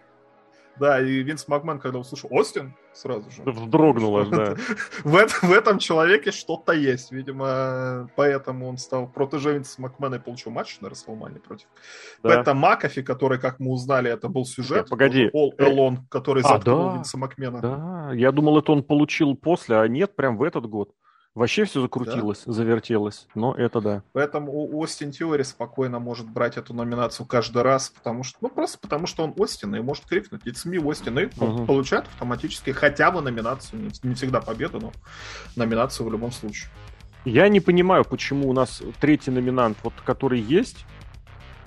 Да, и Винс Макмен, когда услышал Остин, сразу же. Вздрогнуло, да. в, этом, в этом человеке что-то есть. Видимо, поэтому он стал протеже Винса Макмена и получил матч на Расселмане против да. Пэта Макафи, который, как мы узнали, это был сюжет. Нет, погоди. Ол Элон, который а, заткнул да. Винса Макмена. Да, я думал, это он получил после, а нет, прям в этот год. Вообще все закрутилось, да. завертелось, но это да. Поэтому Остин Теори спокойно может брать эту номинацию каждый раз, потому что, ну просто потому что он Остин и может крикнуть «It's me, Остин», и угу. получает автоматически хотя бы номинацию, не, не всегда победу, но номинацию в любом случае. Я не понимаю, почему у нас третий номинант, вот который есть,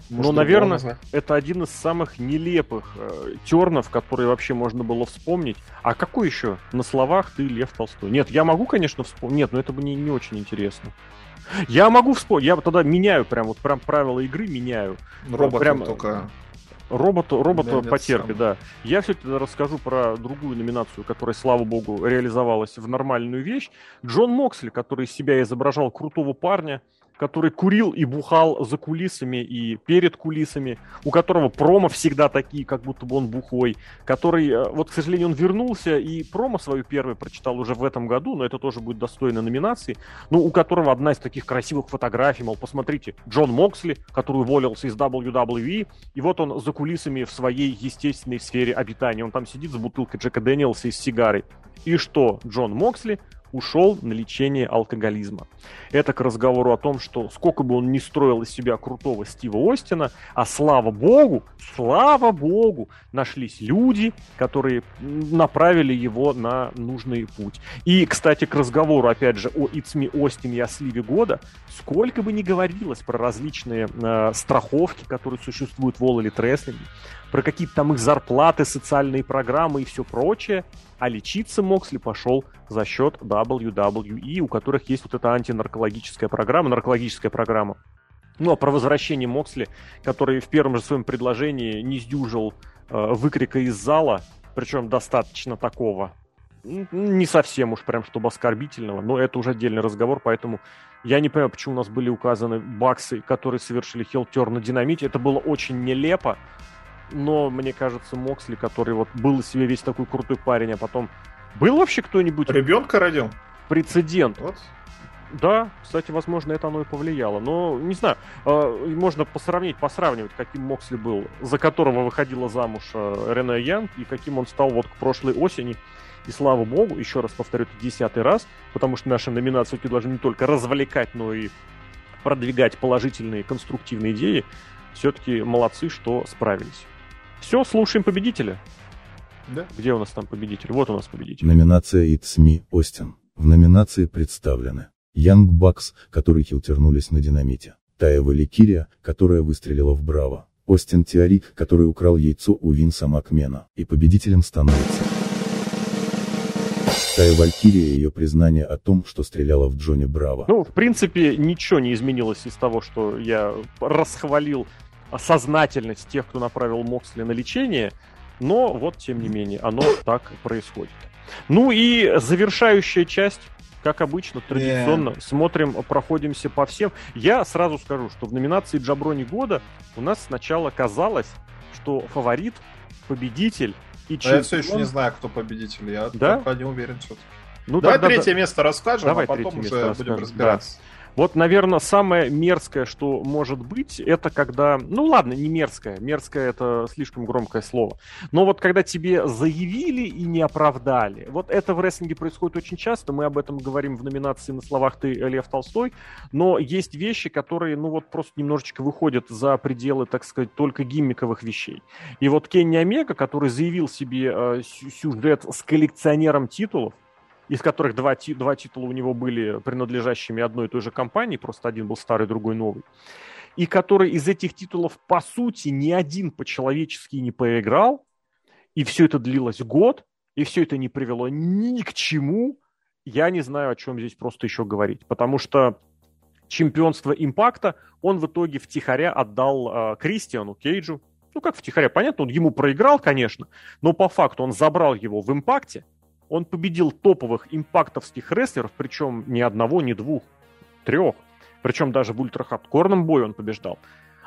может, Но, наверное, это один из самых нелепых э, тернов, которые вообще можно было вспомнить. А какой еще на словах ты Лев Толстой? Нет, я могу, конечно, вспомнить. Нет, но это бы не, очень интересно. Я могу вспомнить. Я тогда меняю прям вот прям правила игры меняю. Робот прям только Робот, робот потерпит, да. Я все-таки расскажу про другую номинацию, которая, слава богу, реализовалась в нормальную вещь. Джон Моксли, который из себя изображал крутого парня, который курил и бухал за кулисами и перед кулисами, у которого промо всегда такие, как будто бы он бухой, который, э, вот, к сожалению, он вернулся и промо свою первую прочитал уже в этом году, но это тоже будет достойно номинации, ну, у которого одна из таких красивых фотографий, мол, посмотрите, Джон Моксли, который уволился из WWE, и вот он за кулисами в своей естественной сфере обитания, он там сидит с бутылкой Джека Дэниелса и с сигарой. И что, Джон Моксли ушел на лечение алкоголизма. Это к разговору о том, что сколько бы он ни строил из себя крутого Стива Остина, а слава богу, слава богу, нашлись люди, которые направили его на нужный путь. И, кстати, к разговору, опять же, о It's Me Остин и о сливе года, сколько бы ни говорилось про различные э, страховки, которые существуют в Elite Wrestling, про какие-то там их зарплаты, социальные программы и все прочее, а лечиться Моксли пошел за счет WWE, у которых есть вот эта антинаркологическая программа, наркологическая программа. Ну, а про возвращение Моксли, который в первом же своем предложении не сдюжил э, выкрика из зала, причем достаточно такого, не совсем уж прям чтобы оскорбительного, но это уже отдельный разговор, поэтому я не понимаю, почему у нас были указаны баксы, которые совершили хилтер на динамите. Это было очень нелепо, но мне кажется, Моксли, который вот был из себя весь такой крутой парень, а потом... Был вообще кто-нибудь... Ребенка родил? Прецедент. Вот. Да, кстати, возможно, это оно и повлияло. Но, не знаю, э, можно посравнить, посравнивать, каким Моксли был, за которого выходила замуж э, Рене Янг, и каким он стал вот к прошлой осени. И слава богу, еще раз повторю, это десятый раз, потому что наши номинации должны не только развлекать, но и продвигать положительные, конструктивные идеи. Все-таки молодцы, что справились. Все, слушаем победителя. Да? Где у нас там победитель? Вот у нас победитель. Номинация It's Me, Остин. В номинации представлены Янг Бакс, которые хилтернулись на динамите, Тая Валикирия, которая выстрелила в Браво, Остин Теори, который украл яйцо у Винса Макмена, и победителем становится Тая Валькирия и ее признание о том, что стреляла в Джонни Браво. Ну, в принципе, ничего не изменилось из того, что я расхвалил сознательность тех, кто направил Моксли на лечение, но вот, тем не менее, оно так происходит. Ну и завершающая часть, как обычно, традиционно, yeah. смотрим, проходимся по всем. Я сразу скажу, что в номинации Джаброни года у нас сначала казалось, что фаворит, победитель и чемпион... Я все еще не знаю, кто победитель, я да? не уверен все-таки. Ну, Давай тогда... третье место расскажем, Давай а потом уже будем разбираться. Да. Вот, наверное, самое мерзкое, что может быть, это когда... Ну ладно, не мерзкое. Мерзкое это слишком громкое слово. Но вот когда тебе заявили и не оправдали. Вот это в рестлинге происходит очень часто. Мы об этом говорим в номинации на словах «Ты Лев Толстой». Но есть вещи, которые, ну вот, просто немножечко выходят за пределы, так сказать, только гиммиковых вещей. И вот Кенни Омега, который заявил себе э, сюжет с коллекционером титулов, из которых два, два титула у него были принадлежащими одной и той же компании, просто один был старый, другой новый, и который из этих титулов, по сути, ни один по-человечески не поиграл, и все это длилось год, и все это не привело ни к чему, я не знаю, о чем здесь просто еще говорить, потому что чемпионство импакта он в итоге втихаря отдал э, Кристиану Кейджу, Ну, как втихаря, понятно, он ему проиграл, конечно, но по факту он забрал его в импакте, он победил топовых импактовских рестлеров, причем ни одного, ни двух, трех. Причем даже в ультрахардкорном бою он побеждал.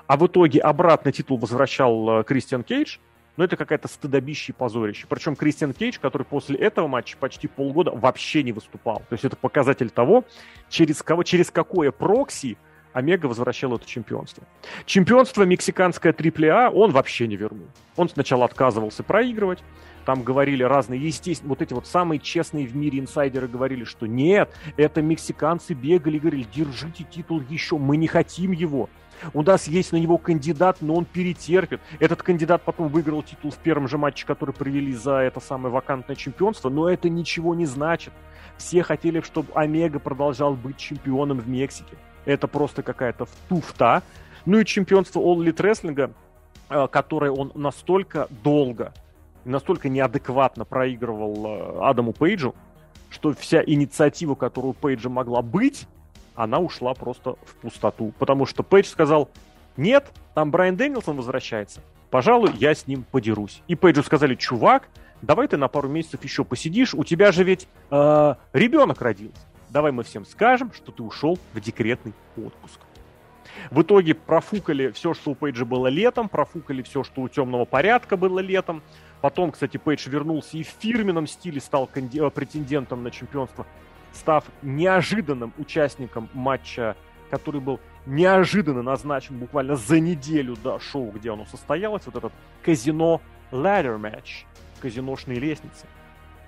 А в итоге обратно титул возвращал э, Кристиан Кейдж. Но это какая-то стыдобище и позорище. Причем Кристиан Кейдж, который после этого матча почти полгода вообще не выступал. То есть это показатель того, через, кого, через какое прокси Омега возвращал это чемпионство. Чемпионство мексиканское AAA он вообще не вернул. Он сначала отказывался проигрывать, там говорили разные, естественно, вот эти вот самые честные в мире инсайдеры говорили, что нет, это мексиканцы бегали, говорили, держите титул еще, мы не хотим его. У нас есть на него кандидат, но он перетерпит. Этот кандидат потом выиграл титул в первом же матче, который провели за это самое вакантное чемпионство, но это ничего не значит. Все хотели, чтобы Омега продолжал быть чемпионом в Мексике. Это просто какая-то туфта. Ну и чемпионство All Elite Wrestling, э, которое он настолько долго настолько неадекватно проигрывал э, Адаму Пейджу, что вся инициатива, которую у Пейджа могла быть, она ушла просто в пустоту. Потому что Пейдж сказал, нет, там Брайан Дэнилсон возвращается, пожалуй, я с ним подерусь. И Пейджу сказали, чувак, давай ты на пару месяцев еще посидишь, у тебя же ведь э, ребенок родился. Давай мы всем скажем, что ты ушел в декретный отпуск. В итоге профукали все, что у Пейджа было летом, профукали все, что у темного порядка было летом. Потом, кстати, Пейдж вернулся и в фирменном стиле стал э, претендентом на чемпионство, став неожиданным участником матча, который был неожиданно назначен буквально за неделю до шоу, где оно состоялось, вот этот казино ladder match, казиношные лестницы.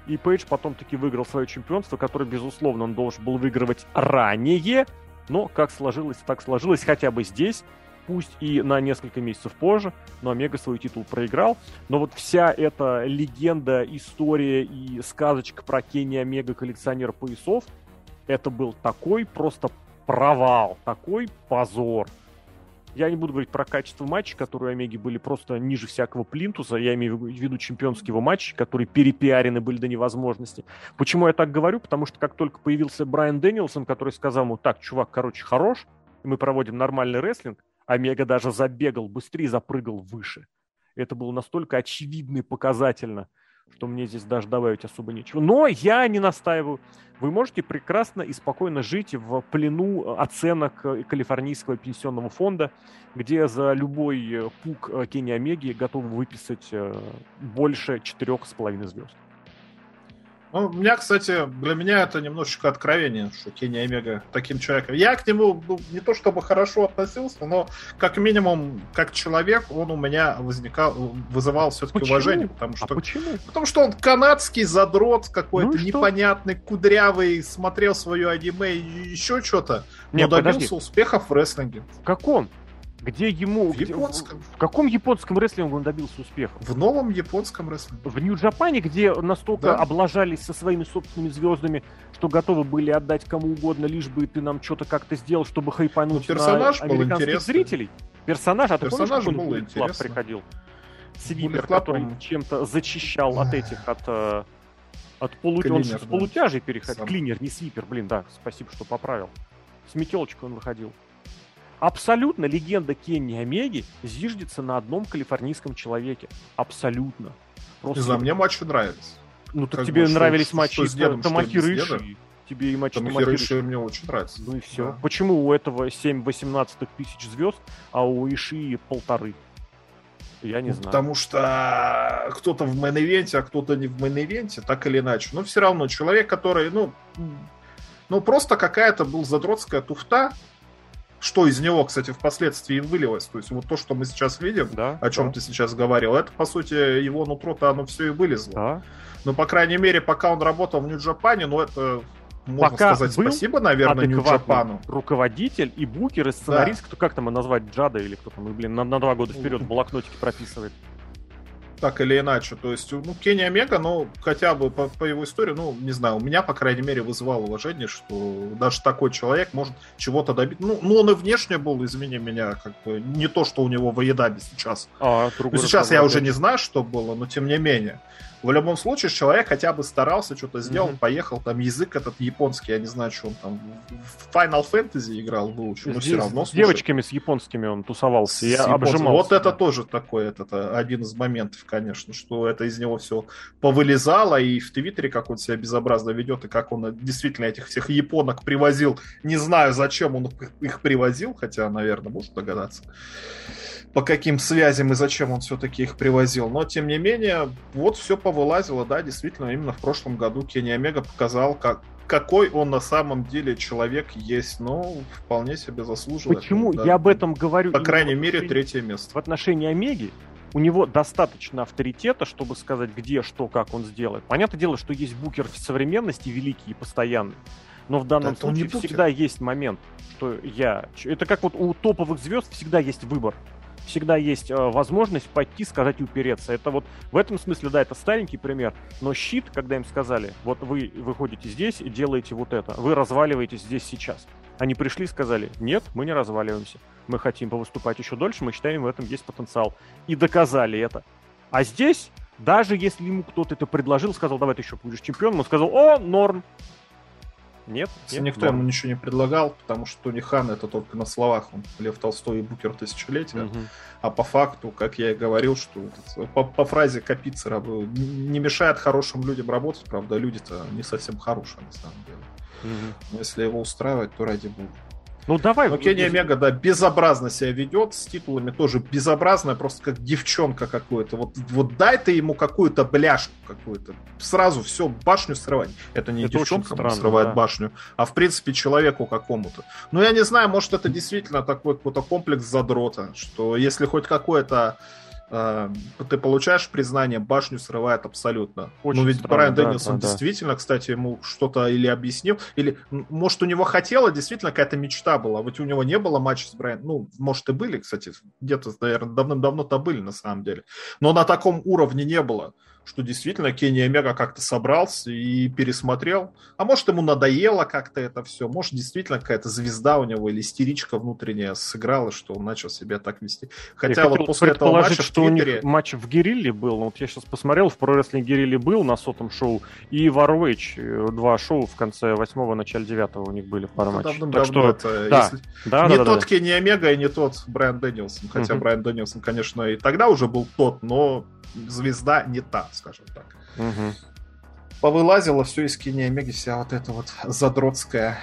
И Пейдж потом таки выиграл свое чемпионство, которое, безусловно, он должен был выигрывать ранее, но как сложилось, так сложилось хотя бы здесь пусть и на несколько месяцев позже, но Омега свой титул проиграл. Но вот вся эта легенда, история и сказочка про Кенни Омега коллекционера поясов, это был такой просто провал, такой позор. Я не буду говорить про качество матча, которые у Омеги были просто ниже всякого плинтуса. Я имею в виду чемпионские его матчи, которые перепиарены были до невозможности. Почему я так говорю? Потому что как только появился Брайан Дэнилсон, который сказал ему, так, чувак, короче, хорош, мы проводим нормальный рестлинг, Омега даже забегал быстрее, запрыгал выше. Это было настолько очевидно и показательно, что мне здесь даже добавить особо нечего. Но я не настаиваю. Вы можете прекрасно и спокойно жить в плену оценок Калифорнийского пенсионного фонда, где за любой пук Кенни Омеги готовы выписать э, больше четырех с половиной звезд. Ну, у меня, кстати, для меня это немножечко откровение, что Кенни Омега таким человеком. Я к нему ну, не то чтобы хорошо относился, но как минимум, как человек, он у меня возникал, вызывал все-таки уважение. Потому а что, а почему? Потому что он канадский задрот какой-то, ну, непонятный, кудрявый, смотрел свое аниме и еще что-то, но добился подожди. успехов в рестлинге. В каком? Где ему... В где, японском. В, в каком японском рестлинге он добился успеха? В новом японском рестлинге. В Нью-Джапане, где настолько да. облажались со своими собственными звездами, что готовы были отдать кому угодно, лишь бы ты нам что-то как-то сделал, чтобы хайпануть ну, персонаж на американских был зрителей. Персонаж, а ты персонаж помнишь, был интересно. приходил? Свипер, который чем-то зачищал от этих, от... Э, от полу... Клинер, он же да. с полутяжей переходил. Сам. Клинер, не свипер, блин, да, спасибо, что поправил. С метелочкой он выходил. Абсолютно легенда Кенни Омеги зиждется на одном калифорнийском человеке. Абсолютно. Просто... Не знаю, мне матчи нравились. Ну, так как тебе бы, нравились что, матчи с дедом, Тамахиры Иши. Тебе и матчи Тамахиры Иши мне очень нравится. Ну и все. Да. Почему у этого 7 18 тысяч звезд, а у Иши полторы? Я не ну, знаю. Потому что кто-то в main event е, а кто-то не в мейн-ивенте, так или иначе. Но все равно человек, который, ну, ну просто какая-то был задротская туфта, что из него, кстати, впоследствии вылилось. То есть вот то, что мы сейчас видим, да, о чем да. ты сейчас говорил, это, по сути, его нутро-то оно все и вылезло. Да. Ну, по крайней мере, пока он работал в New Japan е, ну, это можно Пока сказать был спасибо, наверное, New Japan у. руководитель и букер, и сценарист, да. кто, как там назвать, Джада или кто там, блин, на, на два года вперед блокнотики прописывает. Так или иначе. То есть, ну, Кенни Омега, ну, хотя бы по, по его истории, ну, не знаю, у меня, по крайней мере, вызывало уважение, что даже такой человек может чего-то добиться. Ну, ну, он и внешне был, извини меня, как бы не то, что у него в Едаби сейчас. А, ну, сейчас я уже не знаю, что было, но тем не менее. В любом случае, человек хотя бы старался, что-то сделал, mm-hmm. поехал, там язык этот японский, я не знаю, что он там в Final Fantasy играл, выучил, но все равно. С девочками, с японскими он тусовался, я обжимался. Вот это тоже такой, это один из моментов, конечно, что это из него все повылезало, и в Твиттере, как он себя безобразно ведет, и как он действительно этих всех японок привозил. Не знаю, зачем он их привозил, хотя, наверное, может догадаться по каким связям и зачем он все-таки их привозил. Но, тем не менее, вот все повылазило, да, действительно, именно в прошлом году Кенни Омега показал, как, какой он на самом деле человек есть. Ну, вполне себе заслуживает. Почему да. я об этом говорю? По крайней мере, третье место. В отношении Омеги у него достаточно авторитета, чтобы сказать, где, что, как он сделает. Понятное дело, что есть букер в современности великий и постоянный. Но в данном да, случае всегда есть момент, что я... Это как вот у топовых звезд всегда есть выбор всегда есть э, возможность пойти, сказать и упереться. Это вот в этом смысле, да, это старенький пример, но щит, когда им сказали, вот вы выходите здесь и делаете вот это, вы разваливаетесь здесь сейчас. Они пришли и сказали, нет, мы не разваливаемся, мы хотим повыступать еще дольше, мы считаем, в этом есть потенциал. И доказали это. А здесь, даже если ему кто-то это предложил, сказал, давай ты еще будешь чемпионом, он сказал, о, норм, нет? нет Никто да. ему ничего не предлагал, потому что Тони Хан это только на словах. Он Лев Толстой и Букер тысячелетия. Угу. А по факту, как я и говорил, что по, по фразе Капицера не мешает хорошим людям работать, правда, люди-то не совсем хорошие на самом деле. Угу. Но если его устраивать, то ради бога. Ну давай. Ну Кенни Омега, да, безобразно себя ведет, с титулами тоже безобразно, просто как девчонка какой-то. Вот, вот дай ты ему какую-то бляшку какую-то. Сразу все, башню срывать. Это не это девчонка странно, срывает да. башню, а в принципе человеку какому-то. Ну я не знаю, может это действительно такой какой-то комплекс задрота, что если хоть какое-то ты получаешь признание, башню срывает абсолютно. Очень ну ведь странно, Брайан да, Дэнилсон да, действительно, кстати, ему что-то или объяснил, или, может, у него хотела, действительно какая-то мечта была. Вот у него не было матча с Брайаном, ну, может, и были, кстати, где-то, наверное, давным-давно-то были, на самом деле. Но на таком уровне не было что действительно Кенни Омега как-то собрался и пересмотрел. А может, ему надоело как-то это все. Может, действительно какая-то звезда у него или истеричка внутренняя сыграла, что он начал себя так вести. Хотя я вот после этого матча что в Твиттере... у них матч в Герилле был. Ну, вот я сейчас посмотрел, в Wrestling Герилле был на сотом шоу, и в ROH два шоу в конце восьмого, начале девятого у них были пара матчей. Так что, это, да. Если... Да, не да, тот да, Кенни Омега и не тот Брайан Дэнилсон. Хотя угу. Брайан Дэнилсон, конечно, и тогда уже был тот, но звезда не та, скажем так. Угу. Повылазило все из Кенни Омеги, вся вот эта вот задротская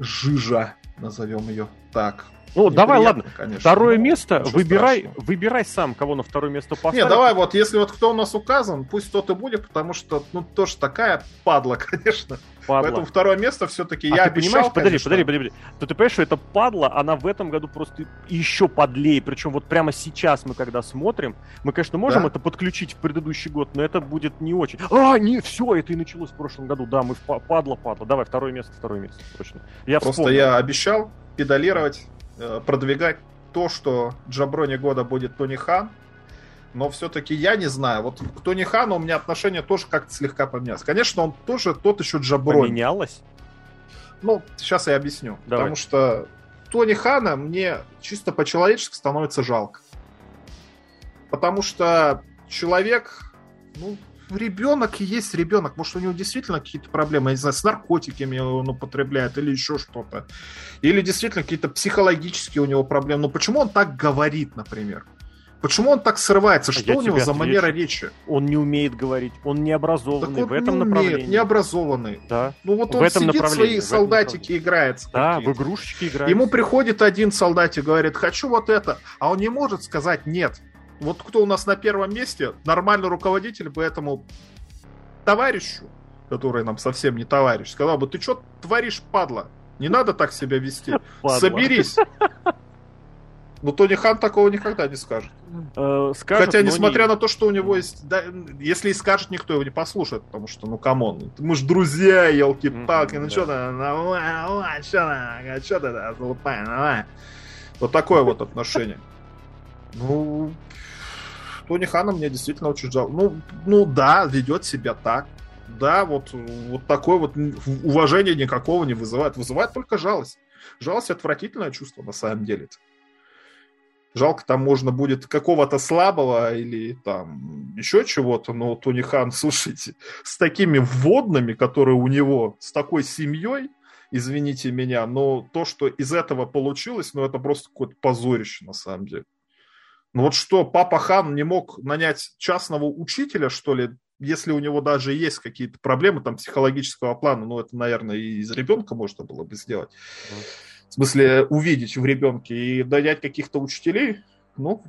жижа, назовем ее так. Ну, давай, ладно. Конечно, второе место, выбирай, страшного. выбирай сам, кого на второе место поставить. Не, давай вот, если вот кто у нас указан, пусть тот и будет, потому что, ну, тоже такая падла, конечно. Падла. Поэтому второе место все-таки а я ты обещал, понимаешь, подожди, подожди, подожди, подожди. То ты понимаешь, что это падла, она в этом году просто еще подлее. Причем вот прямо сейчас мы когда смотрим, мы, конечно, можем да? это подключить в предыдущий год, но это будет не очень. А, не, все, это и началось в прошлом году. Да, мы в падла, падла. Давай, второе место, второе место, точно. Я Просто вспомнил. я обещал педалировать Э, продвигать то, что Джаброни года будет Тони Хан, но все-таки я не знаю. Вот к Тони Хану у меня отношение тоже как-то слегка поменялось. Конечно, он тоже тот еще Джаброни. Поменялось? Ну, сейчас я объясню. Давай. Потому что Тони Хана мне чисто по-человечески становится жалко. Потому что человек, ну, ребенок и есть ребенок. Может, у него действительно какие-то проблемы, я не знаю, с наркотиками он употребляет или еще что-то. Или действительно какие-то психологические у него проблемы. Но почему он так говорит, например? Почему он так срывается? Что я у него за манера речи? Он не умеет говорить, он не образованный так он в этом не направлении. Умеет, не образованный. Да. Ну вот в он этом сидит, свои солдатики играет. Да, в игрушечки играет. Ему приходит один солдатик, говорит, хочу вот это, а он не может сказать нет. Вот кто у нас на первом месте, нормальный руководитель бы этому товарищу, который нам совсем не товарищ, сказал бы, ты что творишь, падла? Не надо так себя вести. Падла. Соберись. Но Тони Хан такого никогда не скажет. Э, скажет Хотя, несмотря не... на то, что у него есть... Да, если и скажет, никто его не послушает, потому что, ну, come on, мы же друзья, елки-палки, mm-hmm, ну да. что ты, давай, что ты, что ты, залупай, давай. Вот такое вот отношение. Ну, Тони Хана мне действительно очень жалко. Ну, ну да, ведет себя так. Да, вот, вот такое вот уважение никакого не вызывает. Вызывает только жалость. Жалость отвратительное чувство на самом деле. -то. Жалко, там можно будет какого-то слабого или там еще чего-то, но Тони Хан, слушайте, с такими вводными, которые у него, с такой семьей, извините меня, но то, что из этого получилось, ну это просто какое-то позорище на самом деле. Ну вот что, папа Хан не мог нанять частного учителя, что ли, если у него даже есть какие-то проблемы там психологического плана, ну это, наверное, и из ребенка можно было бы сделать. В смысле, увидеть в ребенке и нанять каких-то учителей, ну,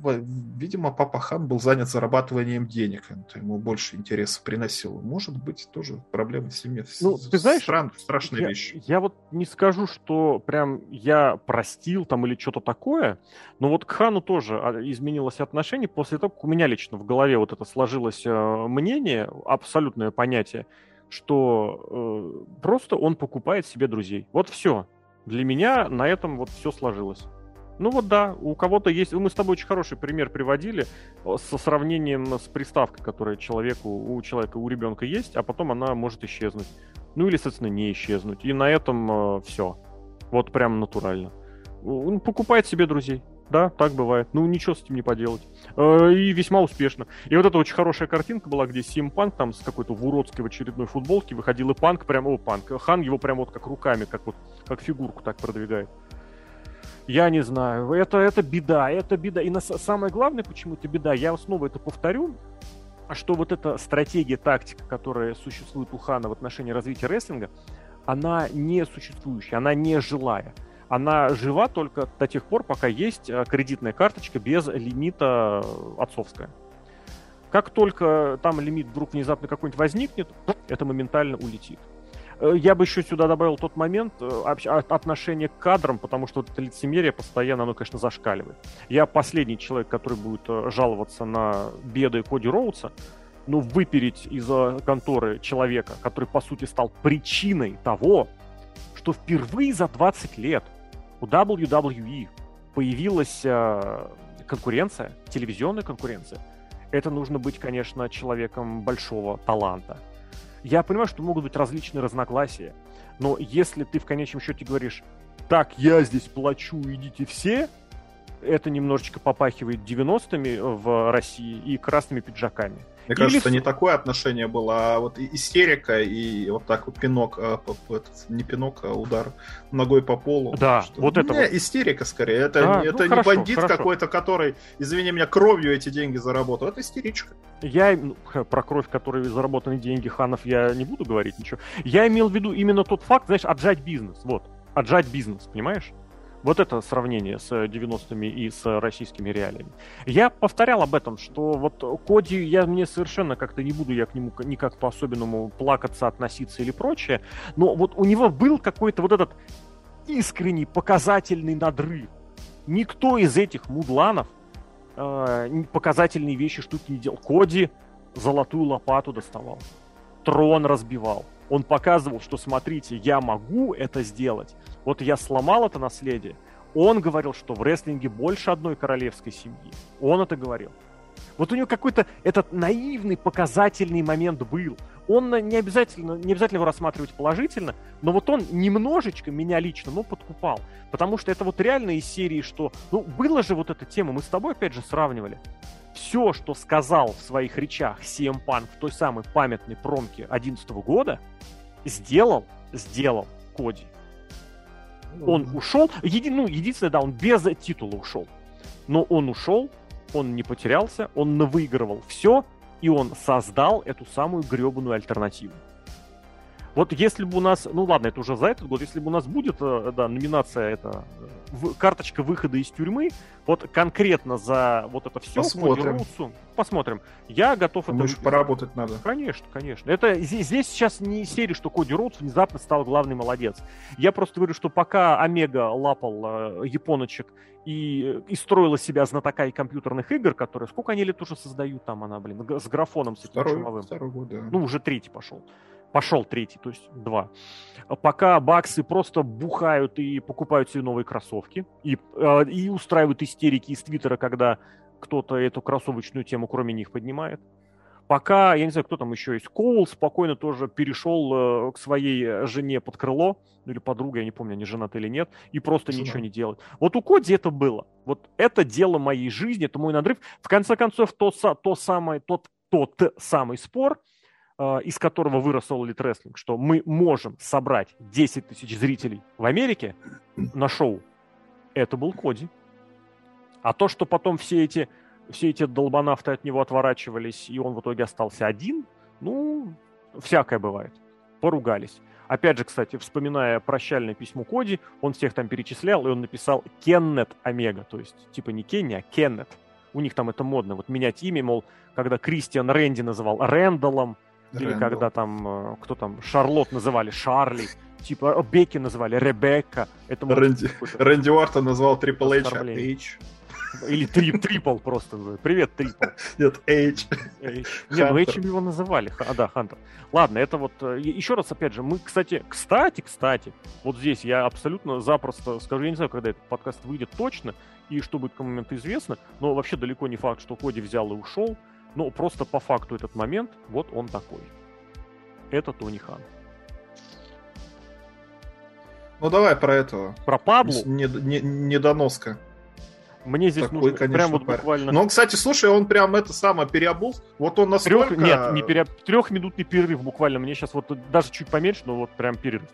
видимо, папа Хан был занят зарабатыванием денег. Это ему больше интереса приносило. Может быть, тоже проблемы в семье. Ну, ты знаешь, Стран, страшная я, вещь. Я вот не скажу, что прям я простил там или что-то такое, но вот к Хану тоже а, изменилось отношение после того, как у меня лично в голове вот это сложилось э, мнение, абсолютное понятие, что э, просто он покупает себе друзей. Вот все. Для меня на этом вот все сложилось. Ну вот да, у кого-то есть... Мы с тобой очень хороший пример приводили со сравнением с приставкой, которая человеку, у человека, у ребенка есть, а потом она может исчезнуть. Ну или, соответственно, не исчезнуть. И на этом э, все. Вот прям натурально. Покупает себе друзей. Да, так бывает. Ну, ничего с этим не поделать. Э, и весьма успешно. И вот эта очень хорошая картинка была, где Сим Панк там с какой-то в уродской в очередной футболке выходил и Панк прям, о, Панк, Хан его прям вот как руками, как вот, как фигурку так продвигает. Я не знаю, это, это беда, это беда. И на, самое главное, почему это беда, я снова это повторю, что вот эта стратегия, тактика, которая существует у Хана в отношении развития рестлинга, она не существующая, она не жилая она жива только до тех пор, пока есть э, кредитная карточка без лимита э, отцовская. Как только там лимит вдруг внезапно какой-нибудь возникнет, это моментально улетит. Э, я бы еще сюда добавил тот момент отношение к кадрам, потому что вот это лицемерие постоянно, оно, конечно, зашкаливает. Я последний человек, который будет жаловаться на беды Коди Роудса, но выпереть из конторы человека, который, по сути, стал причиной того, что впервые за 20 лет у WWE появилась э, конкуренция, телевизионная конкуренция, это нужно быть, конечно, человеком большого таланта. Я понимаю, что могут быть различные разногласия, но если ты в конечном счете говоришь, так, я здесь плачу, идите все, это немножечко попахивает 90-ми в России и красными пиджаками. Мне Или... кажется, не такое отношение было, а вот истерика и вот так вот пинок, а, не пинок, а удар ногой по полу. Да, что... вот это не, вот. истерика скорее. Это, да, это ну, не хорошо, бандит хорошо. какой-то, который, извини меня, кровью эти деньги заработал. Это истеричка. Я ну, про кровь, которой заработаны деньги ханов, я не буду говорить ничего. Я имел в виду именно тот факт, знаешь, отжать бизнес. Вот. Отжать бизнес, понимаешь? Вот это сравнение с 90-ми и с российскими реалиями. Я повторял об этом, что вот Коди, я мне совершенно как-то не буду я к нему никак по-особенному плакаться, относиться или прочее, но вот у него был какой-то вот этот искренний показательный надрыв. Никто из этих мудланов э, показательные вещи, штуки не делал. Коди золотую лопату доставал, трон разбивал, он показывал, что смотрите, я могу это сделать. Вот я сломал это наследие. Он говорил, что в рестлинге больше одной королевской семьи. Он это говорил. Вот у него какой-то этот наивный показательный момент был. Он не обязательно, не обязательно его рассматривать положительно, но вот он немножечко меня лично, ну, подкупал. Потому что это вот реально из серии, что... Ну, была же вот эта тема, мы с тобой опять же сравнивали все, что сказал в своих речах CM Punk в той самой памятной промке 2011 года, сделал, сделал Коди. Он ушел, еди, ну, единственное, да, он без титула ушел. Но он ушел, он не потерялся, он выигрывал все, и он создал эту самую гребаную альтернативу. Вот если бы у нас, ну ладно, это уже за этот год, если бы у нас будет, э, да, номинация, это карточка выхода из тюрьмы, вот конкретно за вот это все, посмотрим. Роудсу, посмотрим. Я готов Там это... еще поработать надо. Конечно, конечно. Это здесь, здесь сейчас не серия, что Коди Роудс внезапно стал главный молодец. Я просто говорю, что пока Омега лапал э, японочек и, и строила себя знатока и компьютерных игр, которые... Сколько они лет уже создают там она, блин, с графоном, с этим второй, шумовым. Второй год, да. Ну, уже третий пошел пошел третий, то есть два. Пока баксы просто бухают и покупают себе новые кроссовки, и, э, и устраивают истерики из Твиттера, когда кто-то эту кроссовочную тему кроме них поднимает. Пока, я не знаю, кто там еще есть, Коул спокойно тоже перешел э, к своей жене под крыло, ну или подруга, я не помню, они женаты или нет, и просто Жена. ничего не делает. Вот у Коди это было. Вот это дело моей жизни, это мой надрыв. В конце концов, то, то самое, тот, тот самый спор, э, из которого вырос All Elite Wrestling, что мы можем собрать 10 тысяч зрителей в Америке на шоу, это был Коди. А то, что потом все эти все эти долбанавты от него отворачивались, и он в итоге остался один, ну, всякое бывает. Поругались. Опять же, кстати, вспоминая прощальное письмо Коди, он всех там перечислял, и он написал Кеннет Омега, то есть типа не Кенни, а Кеннет. У них там это модно, вот менять имя, мол, когда Кристиан Рэнди называл Рэндаллом, или когда там, э, кто там, Шарлот называли Шарли, типа Бекки называли Ребекка. Это Рэнди, Рэнди Уортон назвал Трипл Эйч или трип, трипл просто. Привет, трипл. Нет, H. Нет, ну H его называли. А, да, Хантер. Ладно, это вот... Э, еще раз, опять же, мы, кстати, кстати, кстати, вот здесь я абсолютно запросто скажу, я не знаю, когда этот подкаст выйдет точно, и что будет к моменту известно, но вообще далеко не факт, что Коди взял и ушел, но просто по факту этот момент, вот он такой. Это Тони Хан. Ну давай про этого. Про Паблу? Недоноска. Не, не мне здесь Такой, нужно конечно, прям вот буквально... Ну, кстати, слушай, он прям это самое переобул. Вот он настолько... Трех... Нет, не пере... трехминутный перерыв буквально. Мне сейчас вот даже чуть поменьше, но вот прям перерыв.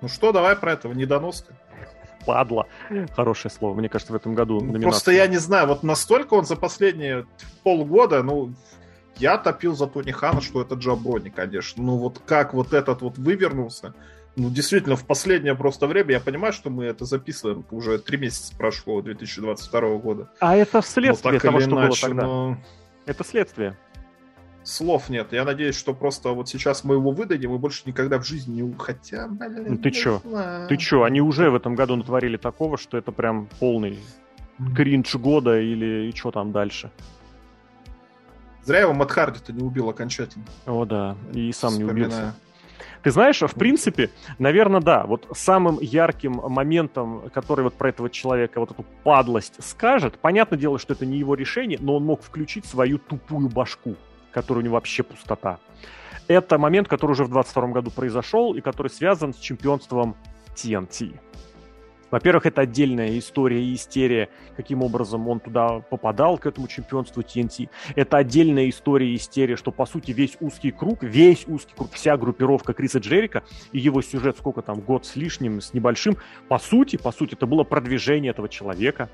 Ну что, давай про этого, недоноска. Падла. Хорошее слово, мне кажется, в этом году ну, Просто я не знаю, вот настолько он за последние полгода, ну, я топил за Тони Хана, что это Джаброни, конечно. Ну вот как вот этот вот вывернулся, ну, действительно, в последнее просто время, я понимаю, что мы это записываем, уже три месяца прошло 2022 года. А это следствие того, что иначе, было тогда. Но... Это следствие. Слов нет. Я надеюсь, что просто вот сейчас мы его выдадим, и больше никогда в жизни не... Хотя, блин, ну, ты чё? Знаю. Ты чё? Они уже в этом году натворили такого, что это прям полный кринж года или и что там дальше. Зря его Мэтт Харди-то не убил окончательно. О, да. И сам не убился. Ты знаешь, в принципе, наверное, да, вот самым ярким моментом, который вот про этого человека вот эту падлость скажет, понятное дело, что это не его решение, но он мог включить свою тупую башку, которая у него вообще пустота. Это момент, который уже в 22 году произошел и который связан с чемпионством TNT. Во-первых, это отдельная история и истерия, каким образом он туда попадал, к этому чемпионству TNT. Это отдельная история и истерия, что, по сути, весь узкий круг, весь узкий круг, вся группировка Криса Джерика и его сюжет, сколько там, год с лишним, с небольшим, по сути, по сути, это было продвижение этого человека.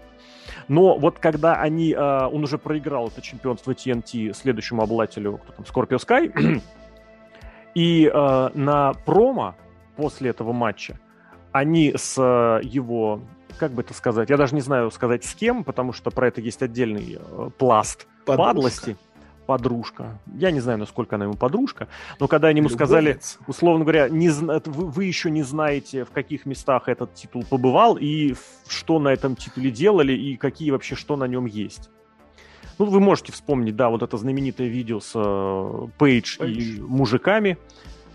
Но вот когда они, э, он уже проиграл это чемпионство TNT следующему обладателю, кто там, Scorpio Sky, и э, на промо после этого матча они с э, его, как бы это сказать, я даже не знаю сказать с кем, потому что про это есть отдельный э, пласт Подружка. падлости. Подружка. Я не знаю, насколько она ему подружка, но когда они ему Любовец. сказали, условно говоря, не, вы, вы еще не знаете, в каких местах этот титул побывал и что на этом титуле делали и какие вообще что на нем есть. Ну, вы можете вспомнить, да, вот это знаменитое видео с э, Пейдж и мужиками,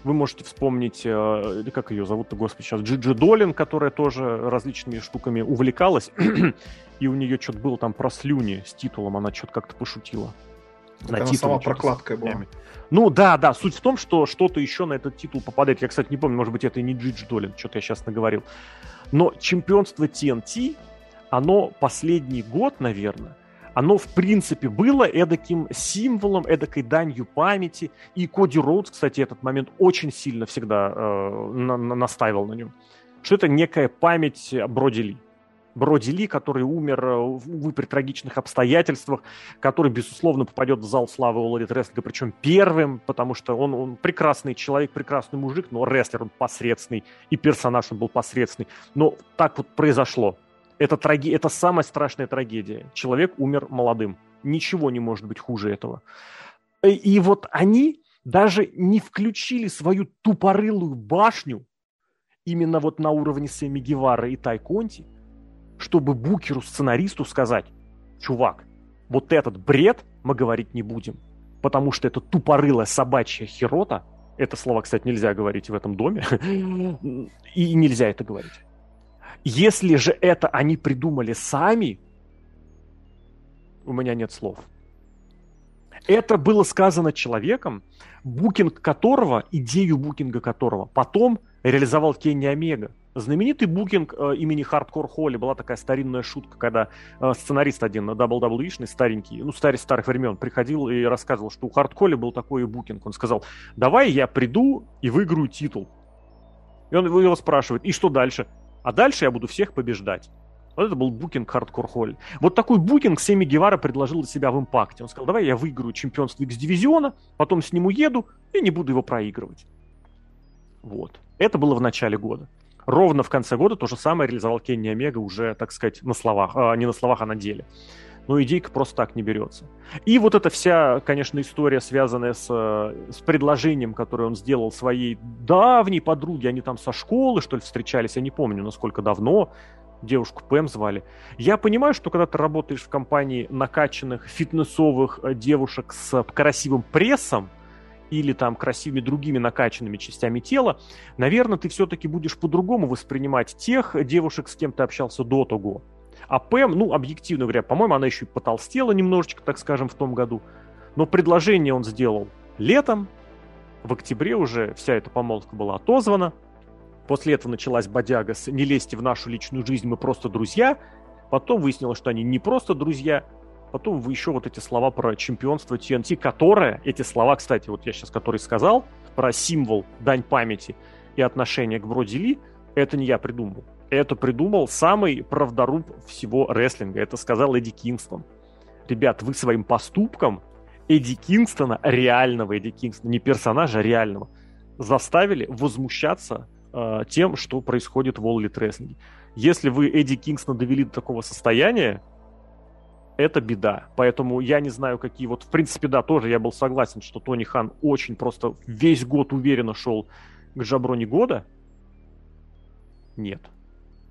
вы можете вспомнить, э, как ее зовут-то, господи, сейчас, Джиджи Долин, которая тоже различными штуками увлекалась, и у нее что-то было там про слюни с титулом, она что-то как-то пошутила. На она сама прокладкой была. Ну да, да, суть в том, что что-то еще на этот титул попадает. Я, кстати, не помню, может быть, это и не Джидж Долин, что-то я сейчас наговорил. Но чемпионство TNT, оно последний год, наверное, оно, в принципе, было эдаким символом, эдакой данью памяти. И Коди Роудс, кстати, этот момент очень сильно всегда э, на, на, настаивал на нем. Что это некая память Броди Ли. Броди Ли, который умер, э, увы, при трагичных обстоятельствах, который, безусловно, попадет в зал славы Elite Wrestling, причем первым, потому что он, он прекрасный человек, прекрасный мужик, но рестлер он посредственный, и персонаж он был посредственный. Но так вот произошло. Это, траги... это самая страшная трагедия. Человек умер молодым. Ничего не может быть хуже этого. Э, и вот они даже не включили свою тупорылую башню именно вот на уровне Сэмми Гевара и Тай Конти, чтобы букеру, сценаристу сказать, чувак, вот этот бред мы говорить не будем, потому что это тупорылая собачья херота, это слово, кстати, нельзя говорить в этом доме, и нельзя это говорить. Если же это они придумали сами, у меня нет слов. Это было сказано человеком, букинг которого, идею букинга которого потом реализовал Кенни Омега. Знаменитый букинг э, имени Хардкор Холли была такая старинная шутка, когда э, сценарист один на WWE, старенький, ну, старый старых времен, приходил и рассказывал, что у Хард Холли был такой букинг. Он сказал, давай я приду и выиграю титул. И он его спрашивает, и что дальше? А дальше я буду всех побеждать. Вот это был букинг Хардкор Холли. Вот такой букинг Семи Гевара предложил для себя в импакте. Он сказал, давай я выиграю чемпионство X-дивизиона, потом с ним уеду и не буду его проигрывать. Вот. Это было в начале года. Ровно в конце года то же самое реализовал Кенни Омега уже, так сказать, на словах, а не на словах, а на деле. Но идейка просто так не берется. И вот эта вся, конечно, история, связанная с, с предложением, которое он сделал своей давней подруге, они там со школы, что ли, встречались, я не помню, насколько давно, девушку Пэм звали. Я понимаю, что когда ты работаешь в компании накачанных, фитнесовых э, девушек с красивым прессом, или там красивыми другими накачанными частями тела, наверное, ты все-таки будешь по-другому воспринимать тех девушек, с кем ты общался до того. А Пэм, ну, объективно говоря, по-моему, она еще и потолстела немножечко, так скажем, в том году. Но предложение он сделал летом, в октябре уже вся эта помолвка была отозвана. После этого началась бодяга с «не лезьте в нашу личную жизнь, мы просто друзья». Потом выяснилось, что они не просто друзья, Потом вы еще вот эти слова про чемпионство TNT, которое, эти слова, кстати, вот я сейчас который сказал, про символ, дань памяти и отношение к Броди Ли, это не я придумал. Это придумал самый правдоруб всего рестлинга. Это сказал Эдди Кингстон. Ребят, вы своим поступком Эдди Кингстона, реального Эдди Кингстона, не персонажа, а реального, заставили возмущаться э, тем, что происходит в All Elite. Если вы Эдди Кингстона довели до такого состояния, это беда. Поэтому я не знаю, какие вот, в принципе, да, тоже я был согласен, что Тони Хан очень просто весь год уверенно шел к Жаброне года. Нет.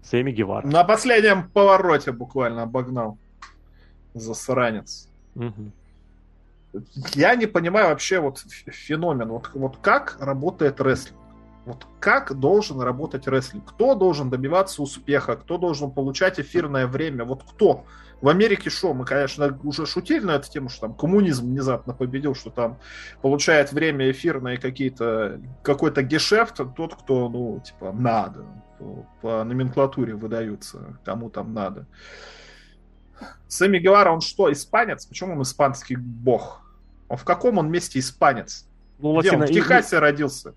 Сэмми Гевара. На последнем повороте буквально обогнал. Засранец. Угу. Я не понимаю вообще вот феномен. Вот, вот как работает рестлинг. Вот как должен работать рестлинг? Кто должен добиваться успеха? Кто должен получать эфирное время? Вот кто? В Америке что? Мы, конечно, уже шутили на эту тему, что там коммунизм внезапно победил, что там получает время эфирное какие-то какой-то гешефт тот, кто, ну, типа, надо. По номенклатуре выдаются, кому там надо. Сэмми Гевара, он что, испанец? Почему он испанский бог? Он в каком он месте испанец? Ну, Где латино... он? В Техасе родился.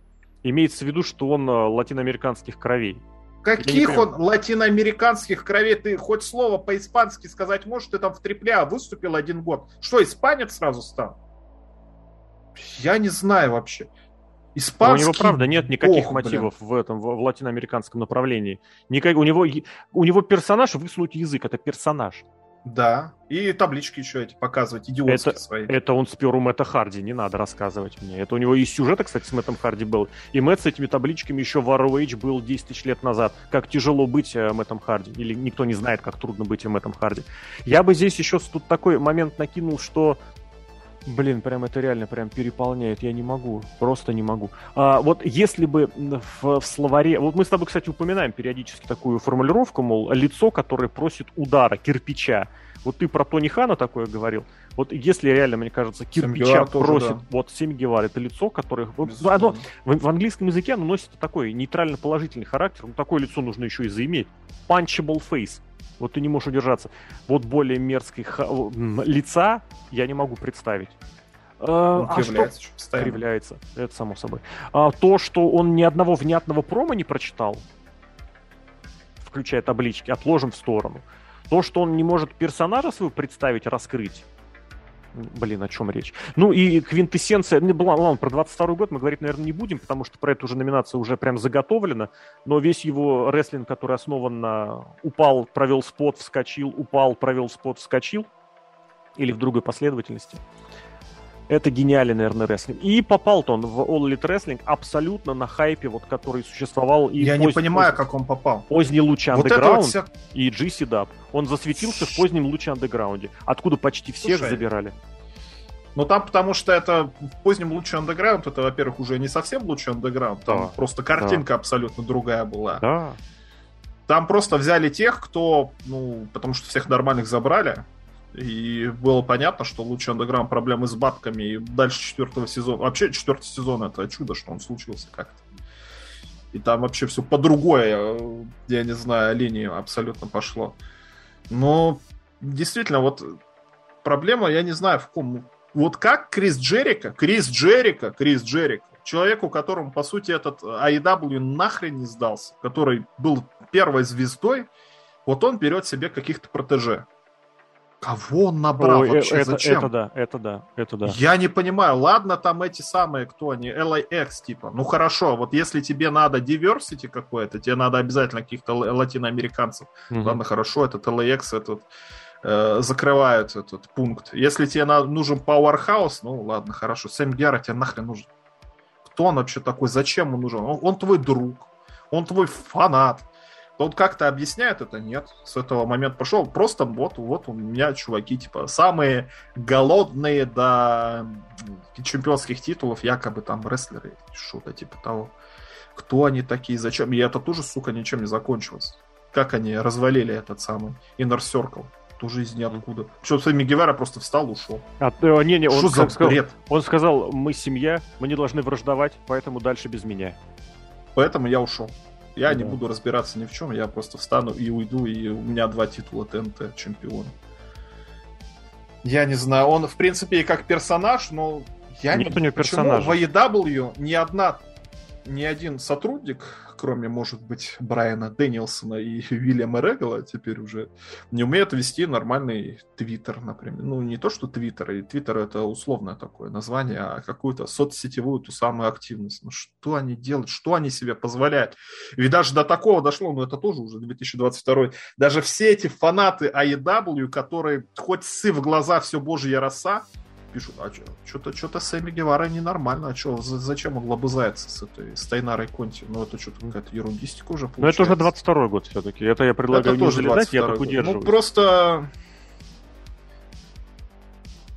Имеется в виду, что он э, латиноамериканских кровей. Каких он латиноамериканских кровей? Ты хоть слово по-испански сказать можешь? Ты там в трипле выступил один год. Что, испанец сразу стал? Я не знаю вообще. Испанский... у него, правда, нет никаких Ох, мотивов блин. в этом, в, в латиноамериканском направлении. Никак, у, него, у него персонаж высунуть язык, это персонаж. Да, и таблички еще эти показывать, идиотские это, свои. Это он спер у Мэтта Харди, не надо рассказывать мне. Это у него и сюжет, кстати, с Мэттом Харди был. И Мэтт с этими табличками еще в ROH был 10 тысяч лет назад. Как тяжело быть э, Мэттом Харди. Или никто не знает, как трудно быть Мэттом Харди. Я бы здесь еще тут такой момент накинул, что Блин, прям это реально прям переполняет. Я не могу. Просто не могу. А, вот если бы в, в словаре... Вот мы с тобой, кстати, упоминаем периодически такую формулировку, мол, лицо, которое просит удара, кирпича. Вот ты про Тони Хана такое говорил. Вот если реально, мне кажется, кирпича просит... да. Вот Семи Гевар, это лицо, которое... Оно, в, в английском языке оно носит такой нейтрально-положительный характер. Ну, такое лицо нужно еще и заиметь. Punchable face. Вот ты не можешь удержаться. Вот более мерзкой ха- лица я не могу представить. Он а кривляется, что... Кривляется, это само собой. А, то, что он ни одного внятного промо не прочитал, включая таблички, отложим в сторону. То, что он не может персонажа своего представить, раскрыть, Блин, о чем речь? Ну и квинтэссенция, не была, ладно, про 22 год мы говорить, наверное, не будем, потому что про эту уже номинация уже прям заготовлена, но весь его рестлинг, который основан на упал, провел спот, вскочил, упал, провел спот, вскочил, или в другой последовательности, это гениальный, наверное, рестлинг. И попал-то он в All Elite Wrestling абсолютно на хайпе, вот, который существовал. И Я поздний, не понимаю, поздний, как он попал. Поздний луч Underground вот вся... и GC Dub. Он засветился в позднем луче андеграунде, откуда почти всех Слушай, забирали. Ну там потому что это в позднем луче андеграунд, это, во-первых, уже не совсем лучше андеграунд, там да, просто картинка да. абсолютно другая была. Да. Там просто взяли тех, кто, ну, потому что всех нормальных забрали, и было понятно, что лучше андеграунд проблемы с бабками, и дальше четвертого сезона, вообще четвертый сезон это чудо, что он случился как-то. И там вообще все по другой, э, я не знаю, линии абсолютно пошло. Но действительно, вот проблема, я не знаю, в ком. Вот как Крис Джерика, Крис Джерика, Крис Джерика, человеку, которому, по сути, этот AEW нахрен не сдался, который был первой звездой, вот он берет себе каких-то протеже. Кого он набрал Ой, вообще? Это, Зачем? Это да, это да, это да. Я не понимаю. Ладно, там эти самые, кто они, LAX типа. Ну хорошо, вот если тебе надо diversity какое-то, тебе надо обязательно каких-то латиноамериканцев. Угу. Ладно, хорошо, этот LAX этот э, закрывает этот пункт. Если тебе на, нужен Powerhouse, ну ладно, хорошо. Сэм Гера тебе нахрен нужен. Кто он вообще такой? Зачем он нужен? Он, он твой друг, он твой фанат он как-то объясняет это? Нет. С этого момента пошел. Просто вот, вот у меня чуваки, типа, самые голодные до чемпионских титулов, якобы там рестлеры, что-то типа того. Кто они такие, зачем? И это тоже, сука, ничем не закончилось. Как они развалили этот самый Inner Circle тоже из ниоткуда. Что, Сэмми Гевара просто встал, ушел. А, э, не, не, он, Что за сказал, бред? он сказал, мы семья, мы не должны враждовать, поэтому дальше без меня. Поэтому я ушел. Я да. не буду разбираться ни в чем, я просто встану и уйду, и у меня два титула ТНТ чемпиона. Я не знаю, он, в принципе, и как персонаж, но я Нет не... у него персонажа. Почему в AEW ни одна, ни один сотрудник кроме, может быть, Брайана Дэнилсона и Уильяма Регала, теперь уже не умеют вести нормальный твиттер, например. Ну, не то, что твиттер, и твиттер это условное такое название, а какую-то соцсетевую ту самую активность. Ну, что они делают, что они себе позволяют? Ведь даже до такого дошло, но это тоже уже 2022. Даже все эти фанаты AEW, которые хоть сы в глаза все божья роса, пишут, а что-то что-то Сэмми Гевара ненормально, а что, зачем он лобызается с этой Стайнарой Конти? Ну, это что-то какая-то ерундистика уже получается. Ну, это уже 22 год все-таки. Это я предлагаю это не залезать, я так удерживаю. Ну, просто...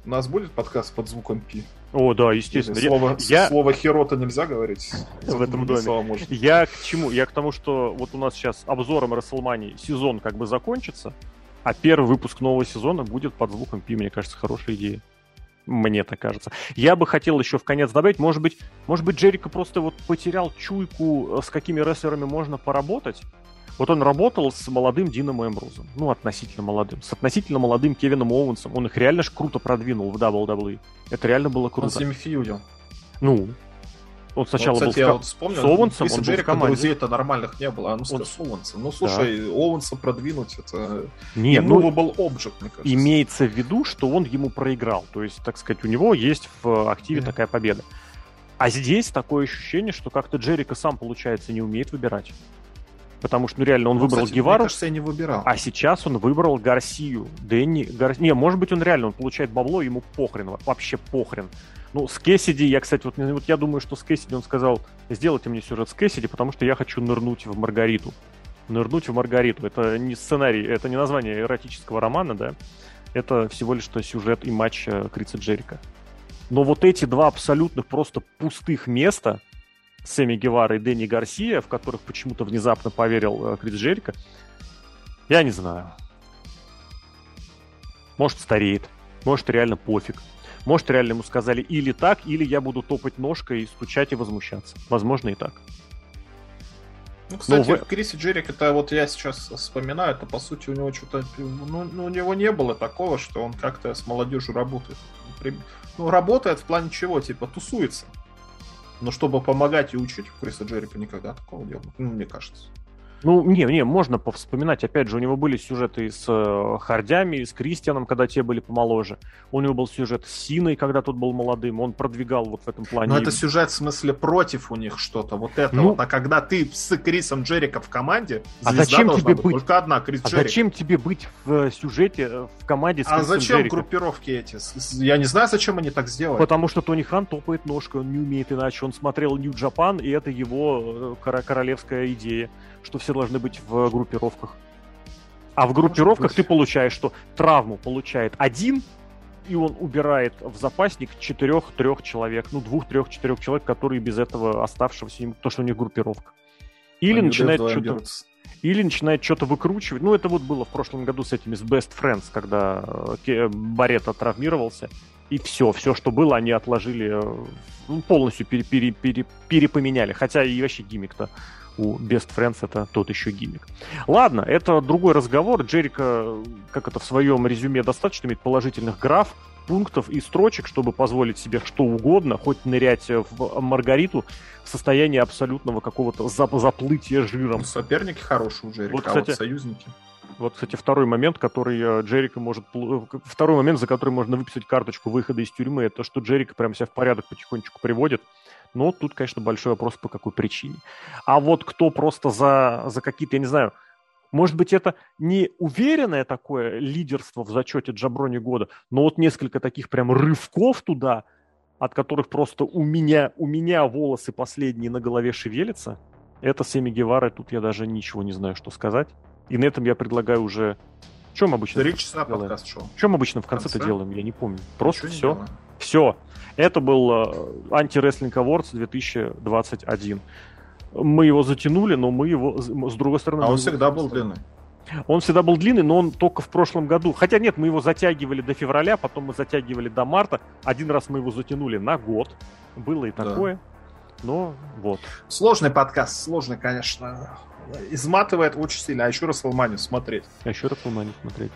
У нас будет подкаст под звуком Пи? О, да, естественно. Слово, я... слово херота нельзя говорить в этом доме. Я к чему? Я к тому, что вот у нас сейчас обзором Расселмани сезон как бы закончится, а первый выпуск нового сезона будет под звуком Пи, мне кажется, хорошая идея мне так кажется. Я бы хотел еще в конец добавить, может быть, может быть, Джерика просто вот потерял чуйку, э, с какими рестлерами можно поработать. Вот он работал с молодым Дином Эмбрузом, ну, относительно молодым, с относительно молодым Кевином Оуэнсом. Он их реально ж круто продвинул в WWE. Это реально было круто. Он с ними фьюдил. Ну, он сначала вот, кстати, был я вот вспомнил, с Оуэнсом, он был в команде. друзей-то нормальных не было, а ну он... с Оуэнсом. Ну, слушай, да. Оуэнса продвинуть, это Нет, ну, был обжиг, мне кажется. Имеется в виду, что он ему проиграл. То есть, так сказать, у него есть в активе mm. такая победа. А здесь такое ощущение, что как-то Джерика сам, получается, не умеет выбирать. Потому что, ну, реально, он ну, выбрал кстати, Гевару. Мне кажется, я не выбирал. А сейчас он выбрал Гарсию. Дэнни... Гар... Не, может быть, он реально, он получает бабло, ему похрен, вообще похрен. Ну, с Кэссиди, я, кстати, вот, вот я думаю, что с Кэссиди он сказал, сделайте мне сюжет с Кэссиди, потому что я хочу нырнуть в Маргариту. Нырнуть в Маргариту. Это не сценарий, это не название эротического романа, да. Это всего лишь что сюжет и матч э, Криса Джерика. Но вот эти два абсолютно просто пустых места, Сэмми Гевара и Дэнни Гарсия, в которых почему-то внезапно поверил э, Крис Джерика, я не знаю. Может, стареет. Может, реально пофиг. Может, реально ему сказали или так, или я буду топать ножкой, стучать и возмущаться. Возможно, и так. Ну, кстати, в... Крисе Джерик, это вот я сейчас вспоминаю, это по сути у него что-то... Ну, ну, у него не было такого, что он как-то с молодежью работает. Ну, работает в плане чего? Типа, тусуется. Но чтобы помогать и учить Криса Джерика никогда такого не было, ну, мне кажется. Ну, не, не, можно повспоминать. Опять же, у него были сюжеты с э, Хардями, с Кристианом, когда те были помоложе. У него был сюжет с Синой, когда тот был молодым. Он продвигал вот в этом плане. Но это сюжет в смысле против у них что-то. Вот это ну, вот. А когда ты с Крисом Джерика в команде, а зачем тебе быть? только одна, Крис а Джерик. зачем тебе быть в э, сюжете э, в команде с А Крисом зачем Джериком? группировки эти? Я не знаю, зачем они так сделали. Потому что Тони Хан топает ножкой, он не умеет иначе. Он смотрел Нью Джапан, и это его королевская идея что все должны быть в группировках. А в группировках ты получаешь, что травму получает один, и он убирает в запасник четырех-трех человек, ну, двух-трех-четырех человек, которые без этого оставшегося, то, что у них группировка. Или а начинает что-то... или начинает что-то выкручивать. Ну, это вот было в прошлом году с этими с Best Friends, когда э, Барета травмировался. И все, все, что было, они отложили, э, ну, полностью пере, пере, пере, перепоменяли. Хотя и вообще гиммик-то у Best Friends это тот еще гиммик. Ладно, это другой разговор. Джерика, как это в своем резюме достаточно имеет положительных граф, пунктов и строчек, чтобы позволить себе что угодно, хоть нырять в Маргариту в состоянии абсолютного какого-то заплытия жиром. Соперники хорошие у Джерика, вот, кстати, а вот союзники. Вот, кстати, второй момент, который э, Джерика может... Э, второй момент, за который можно выписать карточку выхода из тюрьмы, это что Джерика прям себя в порядок потихонечку приводит. Но тут, конечно, большой вопрос, по какой причине. А вот кто просто за, за какие-то, я не знаю, может быть, это не уверенное такое лидерство в зачете Джаброни года, но вот несколько таких прям рывков туда, от которых просто у меня, у меня волосы последние на голове шевелятся. Это Семи Гевара, тут я даже ничего не знаю, что сказать. И на этом я предлагаю уже... Чем обычно? Три часа подкаст шоу. Чем обычно в конце-то делаем, я не помню. Просто Ничего все. Все. Это был э, Анти-Рестлинг Awards 2021 мы его затянули, но мы его, с другой стороны... А он всегда был длинный. Он всегда был длинный, но он только в прошлом году. Хотя нет, мы его затягивали до февраля, потом мы затягивали до марта. Один раз мы его затянули на год. Было и такое. Да. Но вот. Сложный подкаст, сложный, конечно. Изматывает очень сильно. А еще раз Расселманию смотреть. А еще раз Расселманию смотреть.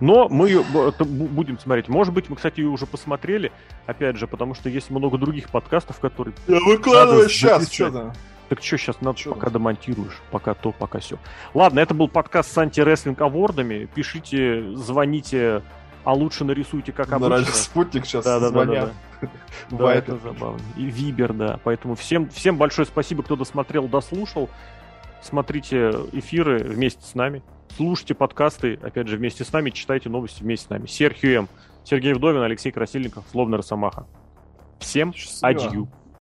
Но мы будем смотреть. Может быть, мы, кстати, ее уже посмотрели. Опять же, потому что есть много других подкастов, которые... Я выкладываю сейчас что-то. Так что, сейчас надо, что пока домонтируешь, пока то, пока все. Ладно, это был подкаст с анти-рестлинг авордами. Пишите, звоните, а лучше нарисуйте, как обычно. На спутник сейчас да, да, звонят. Да, да. да это забавно. И Вибер, да. Поэтому всем, всем большое спасибо, кто досмотрел, дослушал. Смотрите эфиры вместе с нами. Слушайте подкасты, опять же, вместе с нами. Читайте новости вместе с нами. Серхием, Сергей Вдовин, Алексей Красильников, Словно Росомаха. Всем Счастливо. адью.